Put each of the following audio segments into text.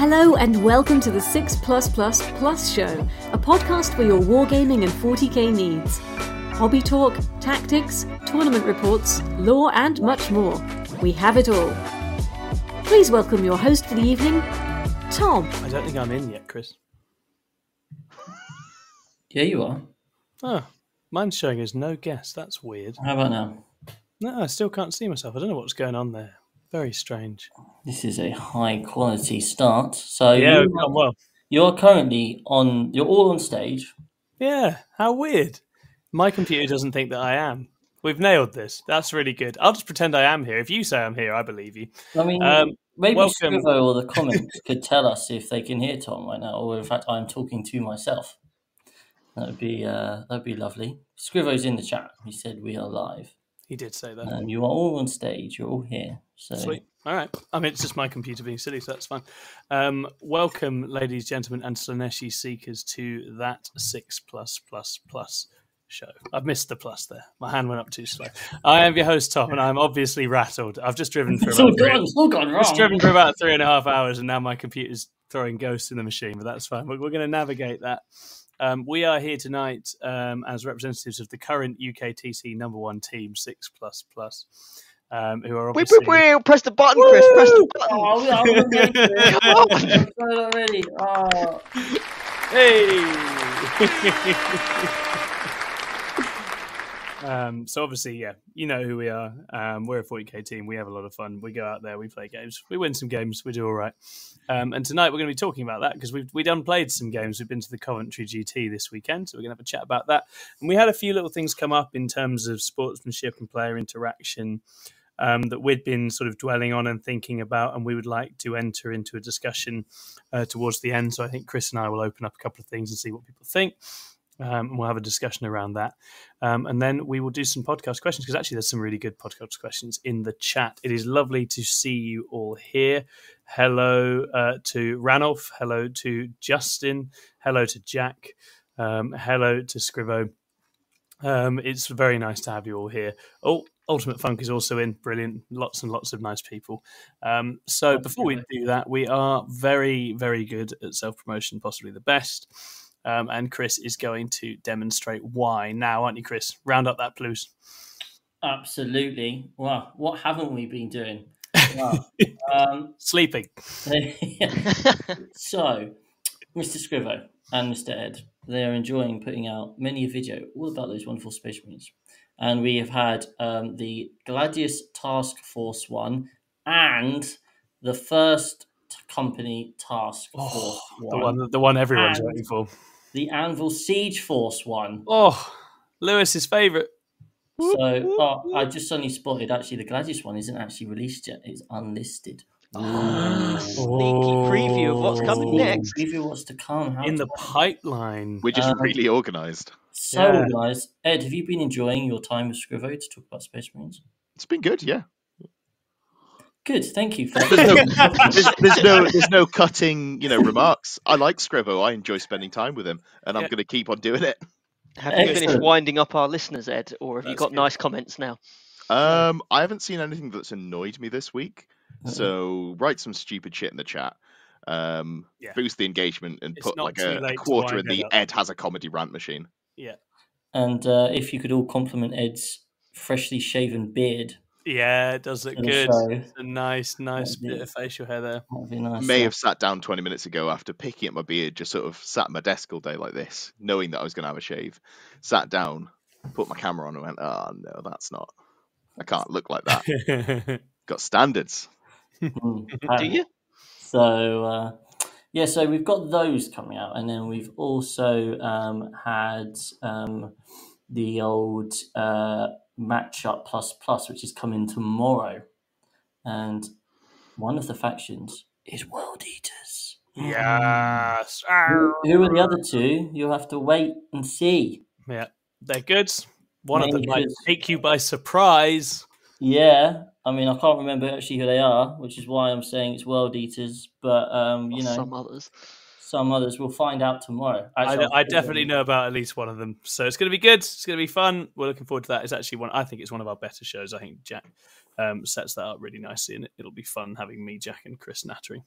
Hello and welcome to the 6 Plus Plus Plus Show, a podcast for your wargaming and 40k needs. Hobby talk, tactics, tournament reports, lore, and much more. We have it all. Please welcome your host for the evening, Tom. I don't think I'm in yet, Chris. Yeah, you are. Oh, mine's showing as no guest. That's weird. How about now? No, I still can't see myself. I don't know what's going on there. Very strange. This is a high quality start. So Yeah, you're, well. you're currently on. You're all on stage. Yeah, how weird. My computer doesn't think that I am. We've nailed this. That's really good. I'll just pretend I am here. If you say I'm here, I believe you. I mean, Um, maybe welcome. Scrivo or the comments could tell us if they can hear Tom right now, or in fact, I'm talking to myself. That would be uh, that'd be lovely. Scrivo's in the chat. He said we are live. He did say that. Um, you are all on stage. You're all here. So Sweet. All right. I mean, it's just my computer being silly, so that's fine. Um, welcome, ladies, gentlemen, and Slaaneshi seekers to that six plus plus plus show. I've missed the plus there. My hand went up too slow. I am your host, Tom, and I'm obviously rattled. I've just driven for it's all about three, gone. It's all gone just driven for about three and a half hours, and now my computer's throwing ghosts in the machine, but that's fine. We're, we're going to navigate that. Um, we are here tonight um, as representatives of the current UKTC number one team, Six Plus Plus, um, who are Wait, obviously. wait, wait! Press the button, Chris. Press the button. Oh, we are on the Come on. Sorry, already. Oh. Hey! um, so obviously, yeah, you know who we are. Um, we're a 40k team. We have a lot of fun. We go out there, we play games, we win some games, we do all right. Um, and tonight we're going to be talking about that because we've we done played some games. We've been to the Coventry GT this weekend, so we're going to have a chat about that. And we had a few little things come up in terms of sportsmanship and player interaction. Um, that we'd been sort of dwelling on and thinking about, and we would like to enter into a discussion uh, towards the end. So I think Chris and I will open up a couple of things and see what people think. Um, and we'll have a discussion around that. Um, and then we will do some podcast questions because actually there's some really good podcast questions in the chat. It is lovely to see you all here. Hello uh, to Ranulph. Hello to Justin. Hello to Jack. Um, hello to Scrivo. Um, it's very nice to have you all here. Oh, Ultimate Funk is also in. Brilliant. Lots and lots of nice people. Um, so before we do that, we are very, very good at self promotion, possibly the best. Um, and Chris is going to demonstrate why now, aren't you, Chris? Round up that blues. Absolutely. Wow. What haven't we been doing? Wow. um, Sleeping. so, Mr. Scrivo and Mr. Ed, they are enjoying putting out many a video all about those wonderful space marines. And we have had um, the Gladius Task Force one and the first company Task Force Oh, the one, one, the one everyone's And- waiting for. the Anvil Siege Force one. Oh, Lewis's favourite. So oh, I just suddenly spotted actually the Gladius one isn't actually released yet. It's unlisted. Sneaky preview of what's coming Oh. next. Preview what's to come. How in the pipeline. We're just Um, really organised. So Yeah. guys, Ed, have you been enjoying your time with Scrivo to talk about Space Marines? It's been good, yeah. Good, thank you. For There's no, there's, there's no, there's no cutting, you know, remarks. I like Scrivo. I enjoy spending time with him, and I'm Yeah. going to keep on doing it. Have you finished winding up our listeners, Ed, or have you got good. nice comments now? Um, I haven't seen anything that's annoyed me this week, so write some stupid shit in the chat. Um, Yeah. boost the engagement and It's put like a, a quarter in the up. Ed has a comedy rant machine. Yeah. and uh, if you could all compliment Ed's freshly shaven beard, Yeah, it does look good. It's a nice, nice That'd be- bit of facial hair there. be nice. May uh, have sat down 20 minutes ago after picking at my beard, just sort of sat at my desk all day like this, knowing that I was going to have a shave. Sat down, put my camera on, and went, "Oh no, that's not. I can't look like that. Got standards." mm, Do you? So uh, yeah, so we've got those coming out, and then we've also um, had um, the old uh, matchup plus plus, which is coming tomorrow, and one of the factions is World Eaters. yes. Who, who are the other two? You'll have to wait and see. Yeah, they're good. One of them might take you by surprise. Yeah, I mean, I can't remember actually who they are, which is why I'm saying it's World Eaters. But um, you know, some others. some others we'll find out tomorrow. I, Actually, I I'll- definitely know about at least one of them, so it's going to be good. It's going to be fun. We're looking forward to that. It's actually one. I think it's one of our better shows. I think Jack um, sets that up really nicely, and it, it'll be fun having me, Jack, and Chris nattering.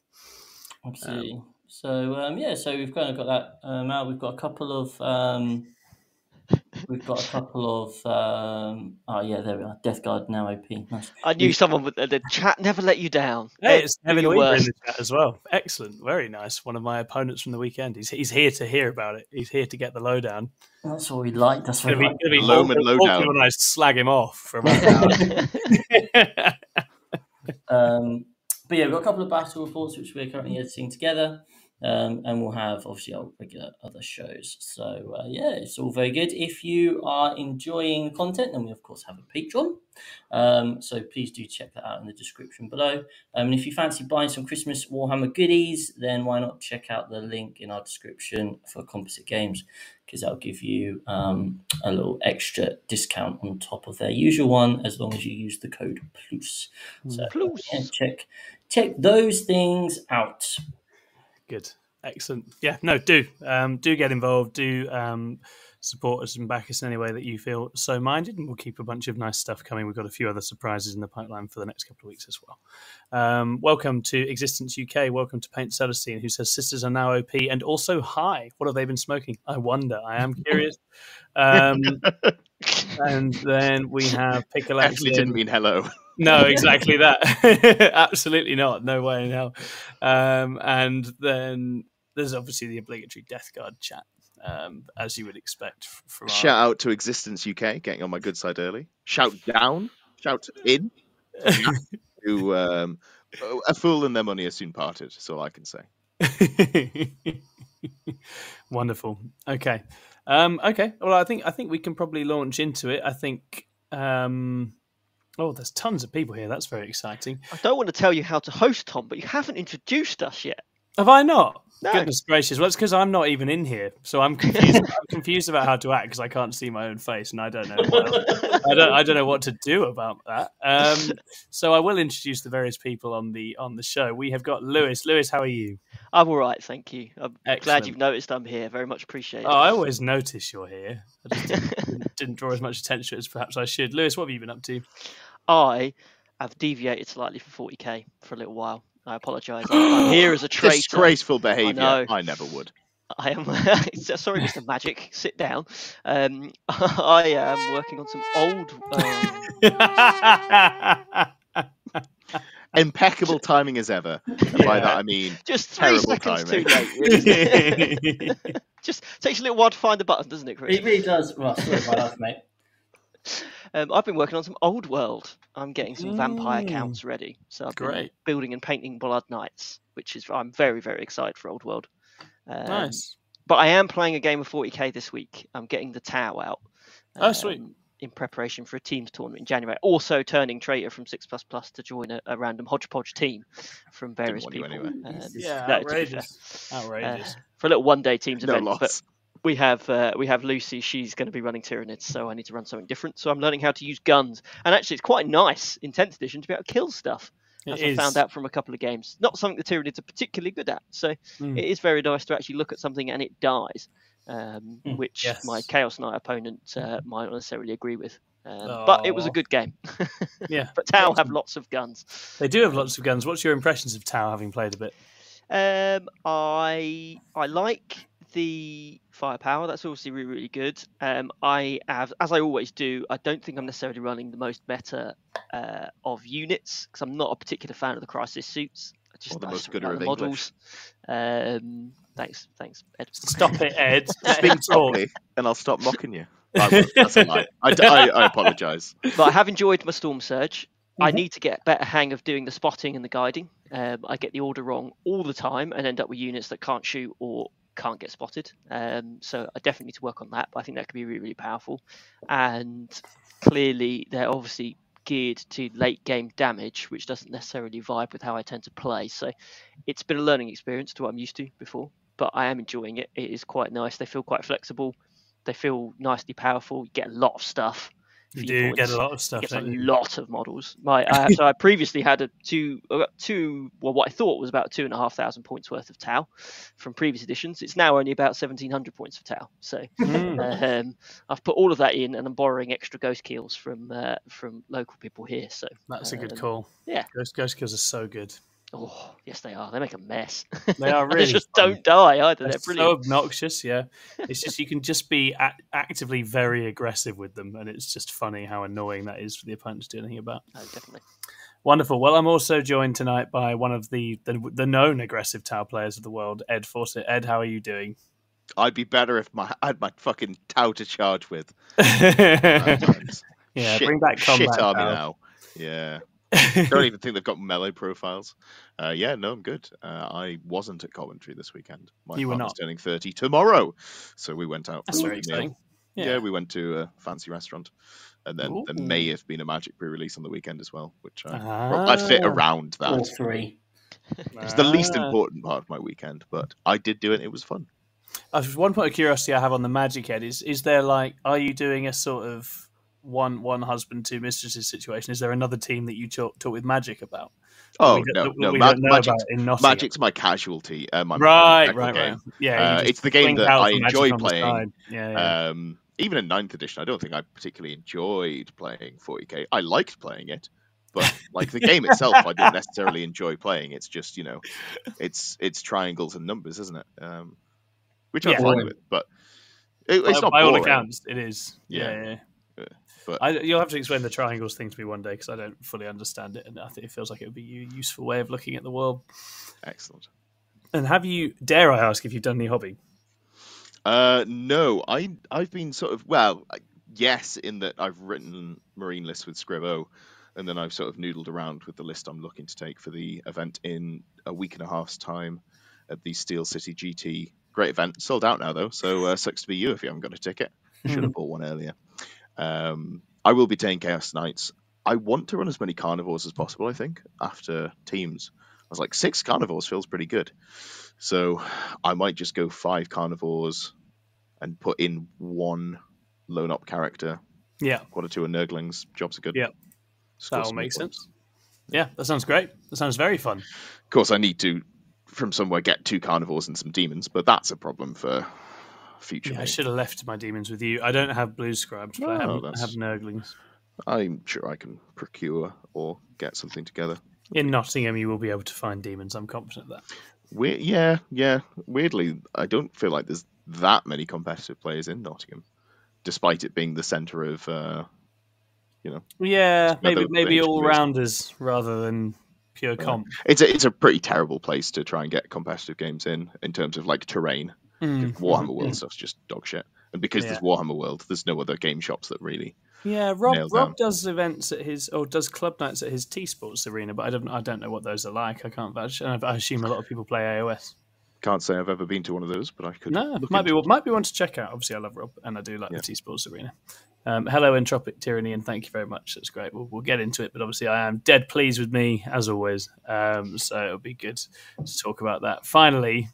Absolutely. so um, yeah, so we've kind of got that um, out. We've got a couple of um, we've got a couple of um, oh yeah, there we are. Death Guard now OP. Nice. I knew someone would. The chat never let you down. Hey, it's you're Kevin the Weaver in worst. the chat as well. Excellent, very nice. One of my opponents from the weekend. He's he's here to hear about it. He's here to get the lowdown. That's what we like. That's what gonna we like. gonna be Loman awkward- lowdown. awkward when I slag him off for about an. Um, but yeah, we've got a couple of battle reports which we're currently editing together, um, and we'll have obviously our regular other shows. So uh, yeah, it's all very good. If you are enjoying the content, then we of course have a Patreon. Um, so please do check that out in the description below. Um, and if you fancy buying some Christmas Warhammer goodies, then why not check out the link in our description for Composite Games because that'll give you um, a little extra discount on top of their usual one as long as you use the code PLUS. So Plus. yeah, check check those things out. Good, excellent. Yeah, no, do um, do get involved. Do um, support us and back us in any way that you feel so minded, and we'll keep a bunch of nice stuff coming. We've got a few other surprises in the pipeline for the next couple of weeks as well. Um, welcome to Existence UK. Welcome to Paint Celestine, who says sisters are now OP and also high. What have they been smoking? I wonder. I am curious. Um, and then we have Pickle Actually, didn't mean hello. No, exactly that. Absolutely not. No way in hell. Um, and then there's obviously the obligatory Death Guard chat, um, as you would expect from our- Shout out to Existence UK, getting on my good side early. Shout down, shout in to um, a fool and their money are soon parted. That's all I can say. Wonderful. Okay. Um, okay. Well, I think I think we can probably launch into it. I think. Um, oh, there's tons of people here. That's very exciting. I don't want to tell you how to host, Tom, but you haven't introduced us yet. Have I not? No. Goodness gracious! Well, it's because I'm not even in here, so I'm confused. I'm confused about how to act because I can't see my own face, and I don't know. What I don't. I don't know what to do about that. Um, so I will introduce the various people on the on the show. We have got Lewis. Lewis, how are you? I'm all right, thank you. I'm glad you've noticed I'm here. Very much appreciated. Oh, I always notice you're here. I just didn't, didn't draw as much attention as perhaps I should. Lewis, what have you been up to? I have deviated slightly for 40k for a little while. I apologise. I'm I'm here as a traitor. Disgraceful behaviour. know. I, never would. I am sorry, Mr. Magic. Sit down. Um, I am working on some old. Um, Impeccable timing as ever. And by that I mean just three Terrible seconds timing. too late. really. just takes a little while to find the button, doesn't it, Chris? It really does. Well, sorry about that, mate. Um, I've been working on some old world. I'm getting some vampire Mm. counts ready. So I've been building and painting Blood Knights, which is I'm very very excited for old world. Um, nice. But I am playing a game of 40k this week. I'm getting the Tau out. Oh, sweet. um, In preparation for a teams tournament in January. Also turning traitor from Six Plus Plus to join a, a random hodgepodge team from various want you people. anyway. Um, Yeah, no, to be fair, outrageous. Outrageous. for a little one day teams No event. loss. We have uh, we have Lucy. She's going to be running Tyranids, so I need to run something different. So I'm learning how to use guns, and actually, it's quite nice in 10th edition to be able to kill stuff. It I is. found out from a couple of games, not something the Tyranids are particularly good at. So Mm. it is very nice to actually look at something and it dies, um, Mm, which yes. my Chaos Knight opponent uh, might not necessarily agree with. Um, But it was a good game. Yeah. but Tau have lots of guns. They do have lots of guns. What's your impressions of Tau having played a bit? Um, I I like the firepower. That's obviously really really good. Um, I have, as I always do, I don't think I'm necessarily running the most meta uh, of units because I'm not a particular fan of the crisis suits. I just Or the most just gooder like of the models. Um, thanks, thanks, Ed. Stop it, Ed. Let Speak him talk. and I'll stop mocking you. I. That's a lie. I, d- I- I apologise. but I have enjoyed my Stormsurge. I Mhm. need to get a better hang of doing the spotting and the guiding. Um, I get the order wrong all the time and end up with units that can't shoot or can't get spotted. Um, so I definitely need to work on that. But I think that could be really, really powerful. And clearly, they're obviously geared to late game damage, which doesn't necessarily vibe with how I tend to play. So it's been a learning experience to what I'm used to before, but I am enjoying it. It is quite nice. They feel quite flexible. They feel nicely powerful. You get a lot of stuff. You do get a lot of stuff. gets a lot of models. My uh, so I previously had a two, two, well, what I thought was about two and a half thousand points worth of Tau from previous editions. It's now only about seventeen hundred points for Tau. So Mm. um, I've put all of that in, and I'm borrowing extra Ghostkeels from uh, from local people here. So That's a good um, call. yeah. Ghost, Ghostkeels are so good. Oh, yes, they are. They make a mess. They are really. they really just fun. don't die either. They're They're so obnoxious, yeah. It's just you can just be a- actively very aggressive with them, and it's just funny how annoying that is for the opponent to do anything about. No, definitely. Wonderful. Well, I'm also joined tonight by one of the the, the known aggressive Tau players of the world, Ed Fawcett. Ed, how are you doing? I'd be better if my I had my fucking Tau to charge with. yeah, shit, bring back shit army Tau. now. Yeah. I don't even think they've got melee profiles. Uh, yeah, no, I'm good. Uh, I wasn't at Coventry this weekend. My You were not. turning 30 tomorrow, so we went out. That's for very a meal. exciting. Yeah. Yeah. we went to a fancy restaurant, and then there may have been a Magic pre-release on the weekend as well, which I, Ah. I fit around that. Or three. It's the least Ah. important part of my weekend, but I did do it. It was fun. Uh, one point of curiosity I have on the Magic Head is: is there like, are you doing a sort of one one husband two mistresses situation? Is there another team that you talk, talk with Magic about? Oh we no, no, Ma- don't know Magic's, about in Nottingham? Magic's my casualty. Uh, my right, right, game. right. Yeah, Uh, it's the game that I enjoy playing. Yeah, yeah. Um, even in ninth edition, I don't think I particularly enjoyed playing 40k. I liked playing it, but like the game itself, I don't necessarily enjoy playing. It's just you know, it's it's triangles and numbers, isn't it? Um, which I'm Yeah. fine Boring. with, but it, it's by, not by all accounts, it is. Yeah, Yeah. But- I, you'll have to explain the triangles thing to me one day because I don't fully understand it, and I think it feels like it would be a useful way of looking at the world. Excellent. And have you? Dare I ask if you've done any hobby? Uh, no, I I've been sort of well, yes, in that I've written marine lists with Scrivo, and then I've sort of noodled around with the list I'm looking to take for the event in a week and a half's time at the Steel City GT. Great event, sold out now though, so uh, sucks to be you if you haven't got a ticket. Should have bought one earlier. Um, I will be taking Chaos Knights. I want to run as many Karnivores as possible. I think after teams, I was like six Karnivores feels pretty good. So I might just go five Karnivores and put in one lone op character, Yeah, quarter two of Nurglings. Jobs are good. Yeah. Score that all some makes points. sense. Yeah, that sounds great. That sounds very fun. Of course, I need to, from somewhere, get two Karnivores and some demons, but that's a problem for future. Yeah, I should have left my demons with you. I don't have blue scribes, but I, have, I have nurglings. I'm sure I can procure or get something together. In Nottingham, you will be able to find demons. I'm confident of that. We- yeah, yeah. Weirdly, I don't feel like there's that many competitive players in Nottingham, despite it being the centre of. Uh, you know. Yeah, maybe maybe all reasons. rounders rather than pure comp. it's a it's a pretty terrible place to try and get competitive games in in terms of like terrain. Mm. Warhammer World stuff's just dog shit, and because there's Warhammer World, there's no other game shops that really. Yeah, Rob Rob does events at his or does club nights at his T Sports arena, but I don't I don't know what those are like. I can't vouch. And I assume a lot of people play AOS. Can't say I've ever been to one of those, but I could. No, might be might be one to check out. Obviously, I love Rob, and I do like Yeah. the T Sports arena. Um, hello, Entropic Tyranny, and thank you very much. That's great. We'll, we'll get into it, but obviously, I am dead pleased with me as always. Um, so it'll be good to talk about that. Finally,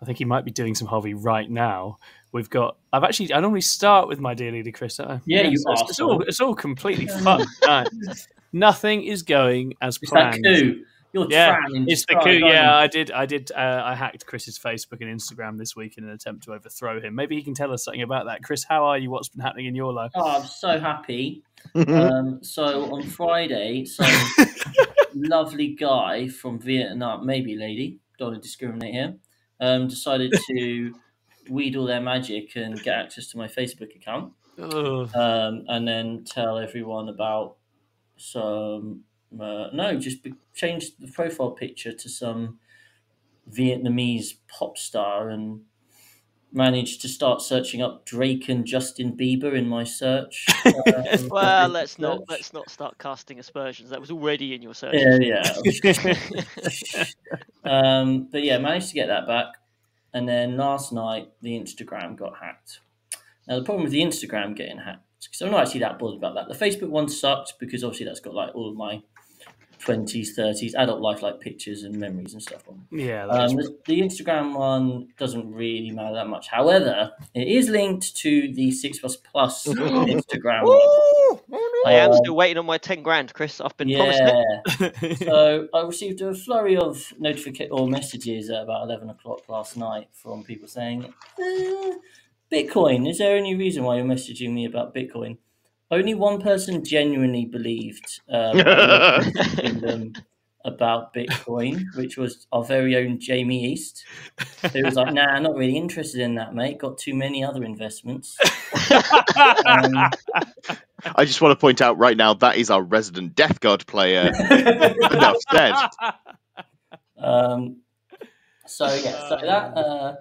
I think he might be doing some hobby right now. We've got. I've actually. I normally start with my dear leader, Chris. don't I? Yeah, you so it's, it's all. It's all completely fun. Right. Nothing is going as It's that planned. coup. You're Yeah, trying It's the coup. aren't Yeah. I did. I did. Uh, I hacked Chris's Facebook and Instagram this week in an attempt to overthrow him. Maybe he can tell us something about that. Chris, how are you? What's been happening in your life? Oh, I'm so happy. um, so on Friday, some lovely guy from Vietnam, maybe lady, don't want to discriminate here, um, decided to wheedle their magic and get access to my Facebook account, Ugh. um, and then tell everyone about some. Uh, no, just be- change the profile picture to some Vietnamese pop star and managed to start searching up Drake and Justin Bieber in my search. um, Well, let's not let's not start casting aspersions. That was already in your search. Yeah, yeah. um, but yeah, managed to get that back. And then last night, the Instagram got hacked. Now, the problem with the Instagram getting hacked, because I'm not actually that bothered about that. The Facebook one sucked because obviously that's got like all of my 20s, 30s, adult life like pictures and memories and stuff on. yeah, that's Um, the, the Instagram one doesn't really matter that much. However, it is linked to the 6 Plus Plus Instagram one. I am Uh, still waiting on my ten grand, Chris. I've been promised it. So I received a flurry of notification or messages at about eleven o'clock last night from people saying, "Uh, "Bitcoin. Is there any reason why you're messaging me about Bitcoin?" Only one person genuinely believed um, in them about Bitcoin, which was our very own Jamie East, who was like, "Nah, not really interested in that, mate. Got too many other investments." um, I just want to point out right now that is our resident Death Guard player. Enough said. Um, so yeah, so that uh,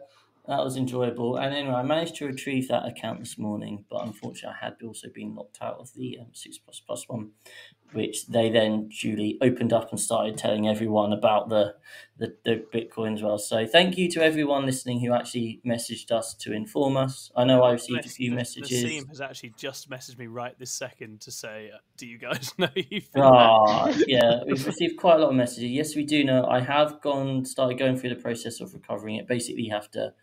that was enjoyable. And anyway, I managed to retrieve that account this morning, but unfortunately, I had also been locked out of the um, six plus plus one, which they then duly opened up and started telling everyone about the, the the Bitcoin as well. So thank you to everyone listening who actually messaged us to inform us. I know I received a few messages. The team has actually just messaged me right this second to say, uh, "Do you guys know you've Ah, yeah, we've received quite a lot of messages. Yes, we do know. I have gone started going through the process of recovering it. Basically, you have to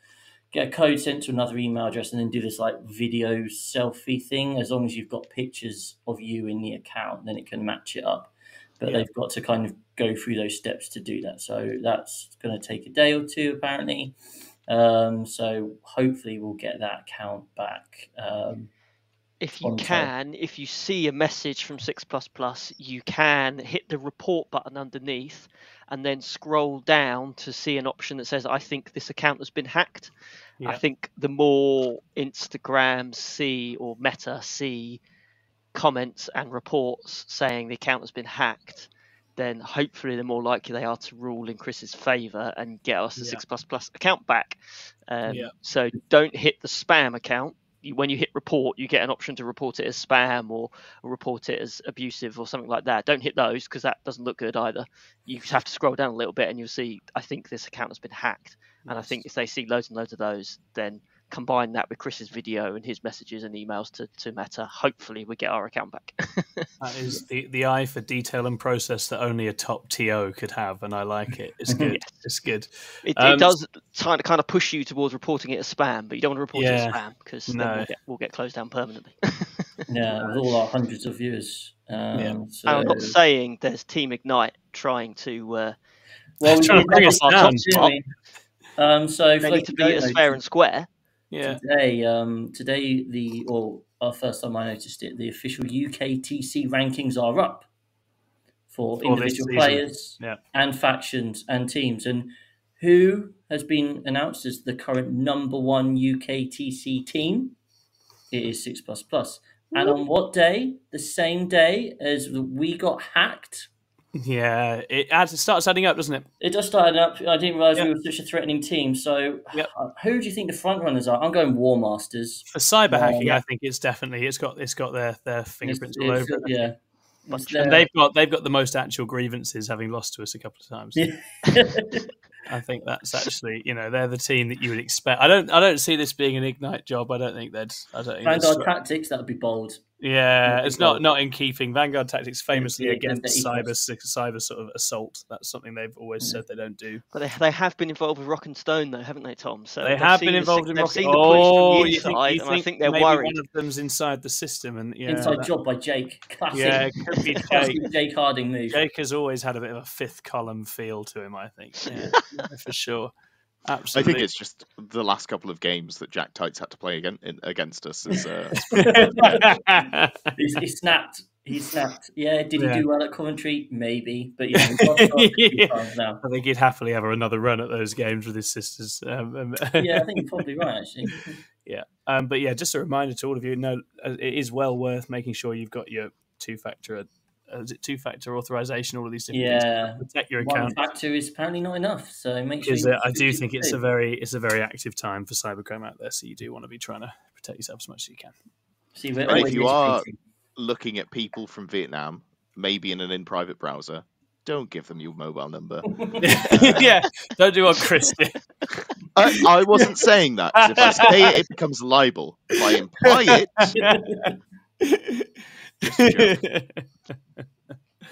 get a code sent to another email address and then do this like video selfie thing. As long as you've got pictures of you in the account, then it can match it up. But Yeah. they've got to kind of go through those steps to do that. So that's going to take a day or two, apparently. Um, so hopefully, we'll get that account back. Um, if you can, if you see a message from Six Plus Plus, you can hit the report button underneath, and then scroll down to see an option that says, "I think this account has been hacked." I think the more Instagram see or Meta see comments and reports saying the account has been hacked, then hopefully the more likely they are to rule in Chris's favour and get us the Yeah. Six Plus Plus account back. Um, Yeah. So don't hit the spam account. When you hit report, you get an option to report it as spam or, or report it as abusive or something like that. Don't hit those because that doesn't look good either. You have to scroll down a little bit and you'll see. I think this account has been hacked, and I think if they see loads and loads of those, then combine that with Chris's video and his messages and emails to, to Meta. Hopefully, we get our account back. That is the, the eye for detail and process that only a top TO could have, and I like it. It's good. It's good. It, Um, it does kind of kind of push you towards reporting it as spam, but you don't want to report it as spam because then we'll get, we'll get closed down permanently. yeah, with all our hundreds of viewers. Um, Yeah. so, And I'm not saying there's Team Ignite trying to. Uh, well, we Trying to bring us down. top, didn't? Um, so they need to be as fair and square. Yeah. today, um, today the or our first time I noticed it, the official UKTC rankings are up for For individual players Yeah. and factions and teams. And who has been announced as the current number one UKTC team? It is Six Plus Plus. And on what day? The same day as we got hacked. Yeah. It adds, it starts adding up, doesn't it? It does start started up. I didn't realize Yeah. we were such a threatening team. So, Yep. uh, who do you think the front runners are? I'm going War Masters. For cyber hacking, yeah. I think it's definitely it's got it's got their their It's- fingerprints all it's- over it. Yeah. Bunch And they've got they've got the most actual grievances, having lost to us a couple of times. Yeah. I think that's actually you know they're the team that you would expect. I don't I don't see this being an ignite job. I don't think they'd. I don't think. Vanguard that's- Tactics, that would be bold. Yeah, be it's not bold. not in keeping. Vanguard Tactics famously yeah, against against cyber cyber sort of assault. That's something they've always Yeah. said they don't do. But they, they have been involved with Rock and Stone, though, haven't they, Tom? So They they've been involved sig- in they've Rocket. seen the Oh, from the oh, you think, you and I think think they're maybe worried. one of them's inside the system, and yeah, Inside that- job by Jake. Classic. yeah, it could be Jake. Jake Harding move. Jake has always had a bit of a fifth column feel to him. I think, yeah, for sure. Absolutely. I think it's just the last couple of games that Jack Tights had to play again, in, against us. Is, uh, He's, he snapped. He snapped. Yeah, did he do well at commentary? Maybe. But yeah, we've lost our few Yeah. I think he'd happily have another run at those games with his sisters. Um, um, Yeah, I think you're probably right, actually. Yeah. Um, but yeah, just a reminder to all of you: no, uh, it is well worth making sure you've got your two-factor. Uh, is it two-factor authorization? All of these different things to Yeah. protect your account. One account. factor is apparently not enough, so make sure you uh, I do think it's a very it's a very active time for cybercrime out there, so you do want to be trying to protect yourself as much as you can. See, we're if you are- looking at people from Vietnam, maybe in an in-private browser, don't give them your mobile number. yeah, don't do what Chris did. I, I wasn't saying that. if I say it, it becomes libel. If I imply it,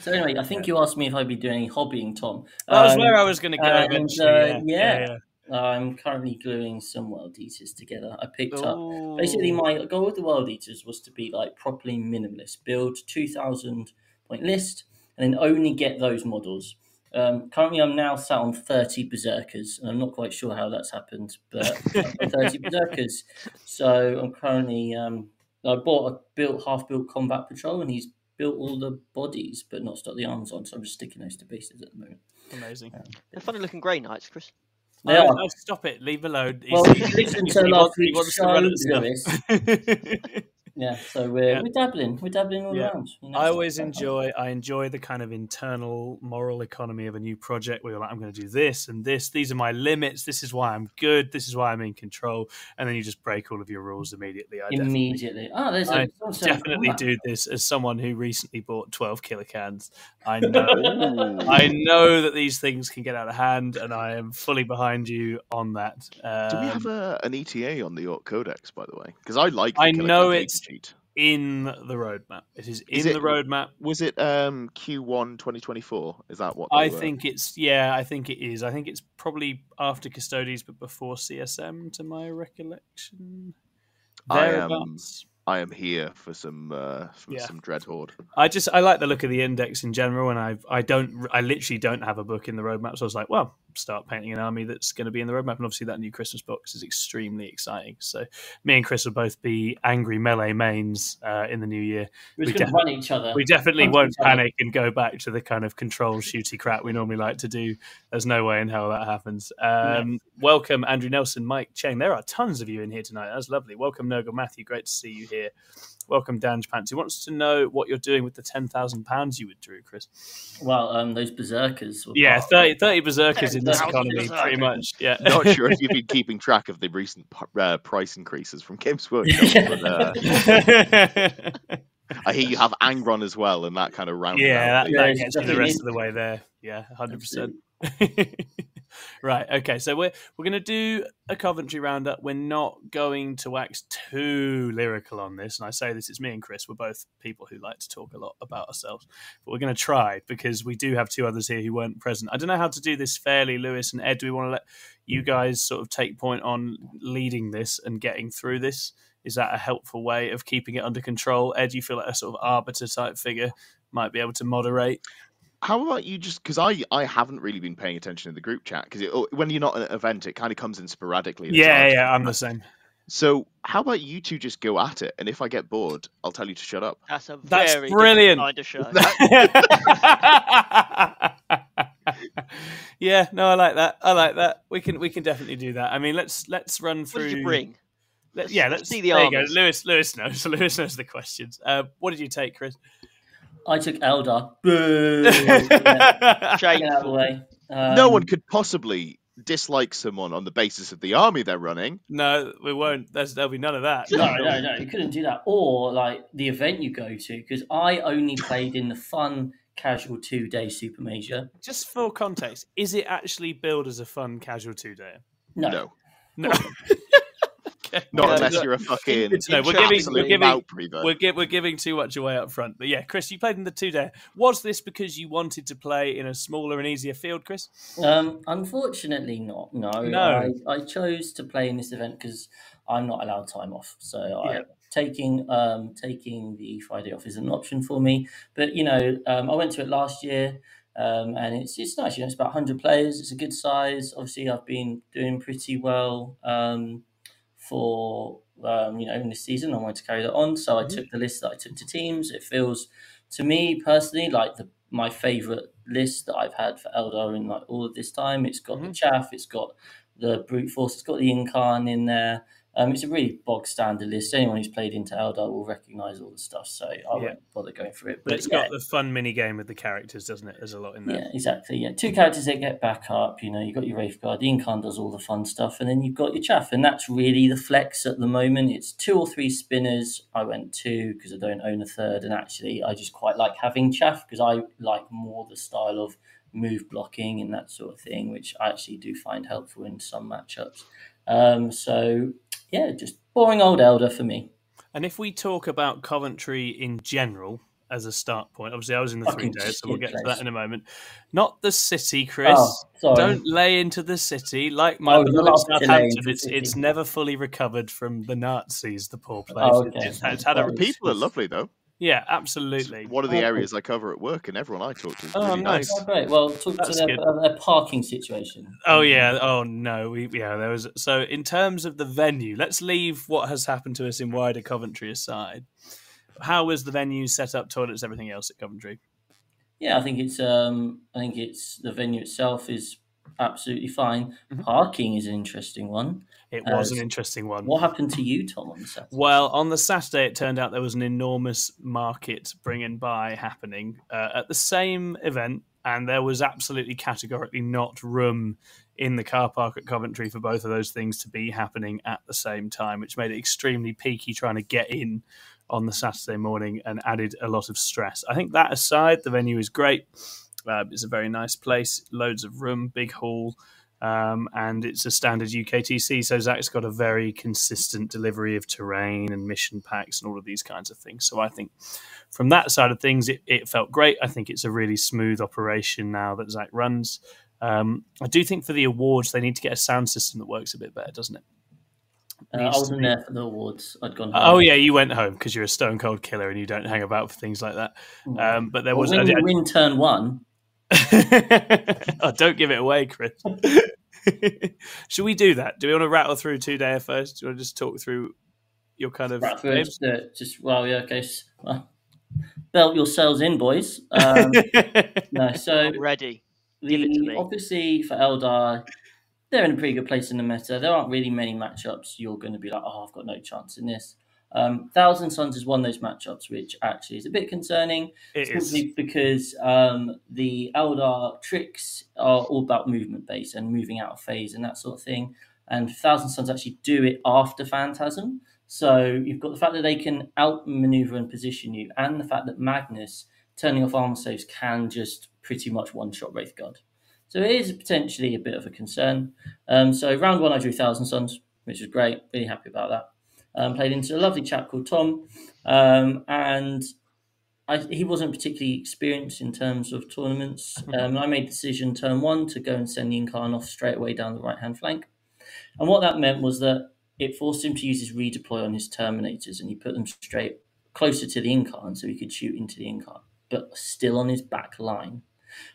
So anyway, I think you asked me if I'd be doing any hobbying, Tom. That was Um, where I was going to go and, uh, yeah. yeah. I'm currently gluing some world eaters together. I picked up basically my goal with the world eaters was to be like properly minimalist, build two thousand point list, and then only get those models. Um, currently, I'm now sat on thirty berserkers, and I'm not quite sure how that's happened, but thirty berserkers. So I'm currently um, I bought a built half built combat patrol, and he's built all the bodies, but not stuck the arms on. So I'm just sticking those to bases at the moment. Amazing. They're funny looking grey knights, Chris. They oh, are. no, stop it. Leave alone. He's- Well, he's- if you listen he's- to he last wants- he wants to show, run at stuff. Yeah, so we're Yeah. we're dabbling, we're dabbling all Yeah. around. you know, I always enjoy. I enjoy the kind of internal moral economy of a new project where you're like, I'm going to do this and this. These are my limits. This is why I'm good. This is why I'm in control. And then you just break all of your rules immediately. I definitely, immediately. Oh, there's a, I there's also- definitely do this as someone who recently bought 12 Killa Kans. I know. I know that these things can get out of hand, and I am fully behind you on that. Um, Do we have a, an ETA on the Ork Codex, by the way? Because I like. The I know it's- sheet. in the roadmap? It is in Is it- the roadmap. Was it um, Q1 2024? Is that what? I were? think it's yeah. I think it is. I think it's probably after Custodes, but before CSM, to my recollection. I am- I am here for some uh, for Yeah. some Dreadhorde. I just I like the look of the index in general, and I I don't I literally don't have a book in the roadmap, so I was like, well, start painting an army that's going to be in the roadmap, and obviously that new Christmas box is extremely exciting. So me and Chris will both be angry melee mains uh, in the new year. We're we going to run each other. We definitely Punch won't each other. panic and go back to the kind of control shooty crap we normally like to do. There's no way in hell that happens. Um, Welcome, Andrew Nelson, Mike Cheng. There are tons of you in here tonight. That's lovely. Welcome, Nogo Matthew. Great to see you here. Welcome, Dange Pants. Who wants to know what you're doing with the ten thousand pounds you withdrew, Chris? Well, um, those berserkers. were Yeah, part- 30, 30 berserkers in this 10,000 economy, pretty much. Yeah. Not sure if you've been keeping track of the recent uh, price increases from Games Workshop, but uh, I hear you have Angron as well, and that kind of round. yeah, that, the- that Yeah, gets you the rest of the way there. Yeah, hundred percent. Right. Okay. So we're we're going to do a Coventry roundup. We're not going to wax too lyrical on this, and I say this: it's me and Chris. We're both people who like to talk a lot about ourselves, but we're going to try because we do have two others here who weren't present. I don't know how to do this fairly, Lewis and Ed. Do we want to let you guys sort of take point on leading this and getting through this? Is that a helpful way of keeping it under control? Ed, you feel like a sort of arbiter type figure might be able to moderate. How about you just because I I haven't really been paying attention in the group chat because when you're not at an event, it kind of comes in sporadically. Yeah, yeah, I'm the same. So how about you two just go at it, and if I get bored, I'll tell you to shut up. That's a That's very brilliant. kind of show. yeah, no, I like that. I like that. We can we can definitely do that. I mean, let's let's run through. What through. did you bring? Let, yeah, let's see the there you go. Lewis Lewis knows. Lewis knows the questions. Uh, what did you take, Chris? I took Eldar. Boo! Get get out of the Shameful. way. no Um, one could possibly dislike someone on the basis of the army they're running. no, we won't. There's, there'll be none of that. No, no, no. You couldn't do that. Or like the event you go to, because I only played in the fun casual two day super major. Just for context, is it actually billed as a fun casual two day? No. No, No. Okay. not No, unless you're a fucking Good to know. We're giving, absolute we're giving, mouth we're, gi- we're giving too much away up front. But yeah, Chris, you played in the two day. Was this because you wanted to play in a smaller and easier field, Chris? Um, unfortunately, not. No, No. I, I chose to play in this event because I'm not allowed time off. So I, taking um, taking the Friday off is an option for me. But you know, um, I went to it last year, um, and it's it's nice. You know, it's about 100 players. It's a good size. Obviously, I've been doing pretty well um, for um, you know in this season. I wanted to carry that on, so I Mhm. took the list that I took to teams. It feels to me personally like the my favorite list that I've had for Eldar in like all of this time. It's got the Mhm. chaff, it's got the brute force, it's got the incarn in there. Um, it's a really bog standard list. Anyone who's played into Eldar will recognise all the stuff, so I Yeah. won't bother going through it. But But it's yeah, got the fun mini game with the characters, doesn't it? There's a lot in there. yeah, exactly. Yeah, two characters that get back up. You know, you've got your Wraithguard, the Incarn does all the fun stuff, and then you've got your Chaff, and that's really the flex at the moment. It's two or three spinners. I went two because I don't own a third, and actually, I just quite like having Chaff because I like more the style of move blocking and that sort of thing, which I actually do find helpful in some matchups. Um, so yeah, just boring old Eldar for me. And if we talk about Coventry in general as a start point, obviously I was in the three days, so we'll shit get to that in a moment. Not the city, Chris. Oh. Don't lay into the city like my Oh, beloved you're not to lay Southampton. It's it's never fully recovered from the Nazis. The poor place. Oh, okay. It's, it's had a People are lovely though. Yeah, It's absolutely. one of the Oh. areas I cover at work, and everyone I talk to is Oh, really nice. nice. Oh, great. Well, talk That's to their, good. uh, their parking situation. Oh yeah. Oh no. We yeah. There was so in terms of the venue. Let's leave what has happened to us in wider Coventry aside. How was the venue set up, toilets, everything else at Coventry? Yeah, I think it's um, I think it's the venue itself is absolutely fine. Mhm. Parking is an interesting one. It was an interesting one. What happened to you, Tom, on Saturday? Well, on the Saturday, it turned out there was an enormous market bring and buy happening uh, at the same event, and there was absolutely categorically not room in the car park at Coventry for both of those things to be happening at the same time, which made it extremely peaky trying to get in on the Saturday morning and added a lot of stress. I think that aside, the venue is great. Uh, it's a very nice place, loads of room, big hall. Um, and it's a standard UKTC. So Zach's got a very consistent delivery of terrain and mission packs and all of these kinds of things. So I think from that side of things, it, it felt great. I think it's a really smooth operation now that Zach runs. Um, I do think for the awards, they need to get a sound system that works a bit better, doesn't it? Uh, I wasn't there for the awards. I'd gone. Oh yeah, you went home because you're a stone cold killer and you don't hang about for things like that. Um, but there Well, was. when I you did- win turn one, oh, don't give it away, Chris. Should we do that? Do we want to rattle through two day first? Do you want to just talk through your kind of right, through just, uh, just well, yeah, okay. s- Well, belt yourselves in, boys. Um, no, so I'm ready. Give it to the, me. obviously for Eldar, they're in a pretty good place in the meta. There aren't really many matchups you're going to be like, oh, I've got no chance in this. Um, Thousand Suns is one of those matchups which actually is a bit concerning. it is. simply because um, the Eldar tricks are all about movement base and moving out of phase and that sort of thing. And Thousand Suns actually do it after Phantasm. So you've got the fact that they can outmaneuver and position you, and the fact that Magnus turning off armor saves can just pretty much one shot Wraithguard. So it is potentially a bit of a concern. Um, so round one, I drew Thousand Suns, which was great. Really happy about that. Um, played into a lovely chap called Tom, um, and I, he wasn't particularly experienced in terms of tournaments. Um, I made the decision turn one to go and send the Incarn off straight away down the right hand flank. And what that meant was that it forced him to use his redeploy on his Terminators and he put them straight closer to the Incarn so he could shoot into the Incarn, but still on his back line.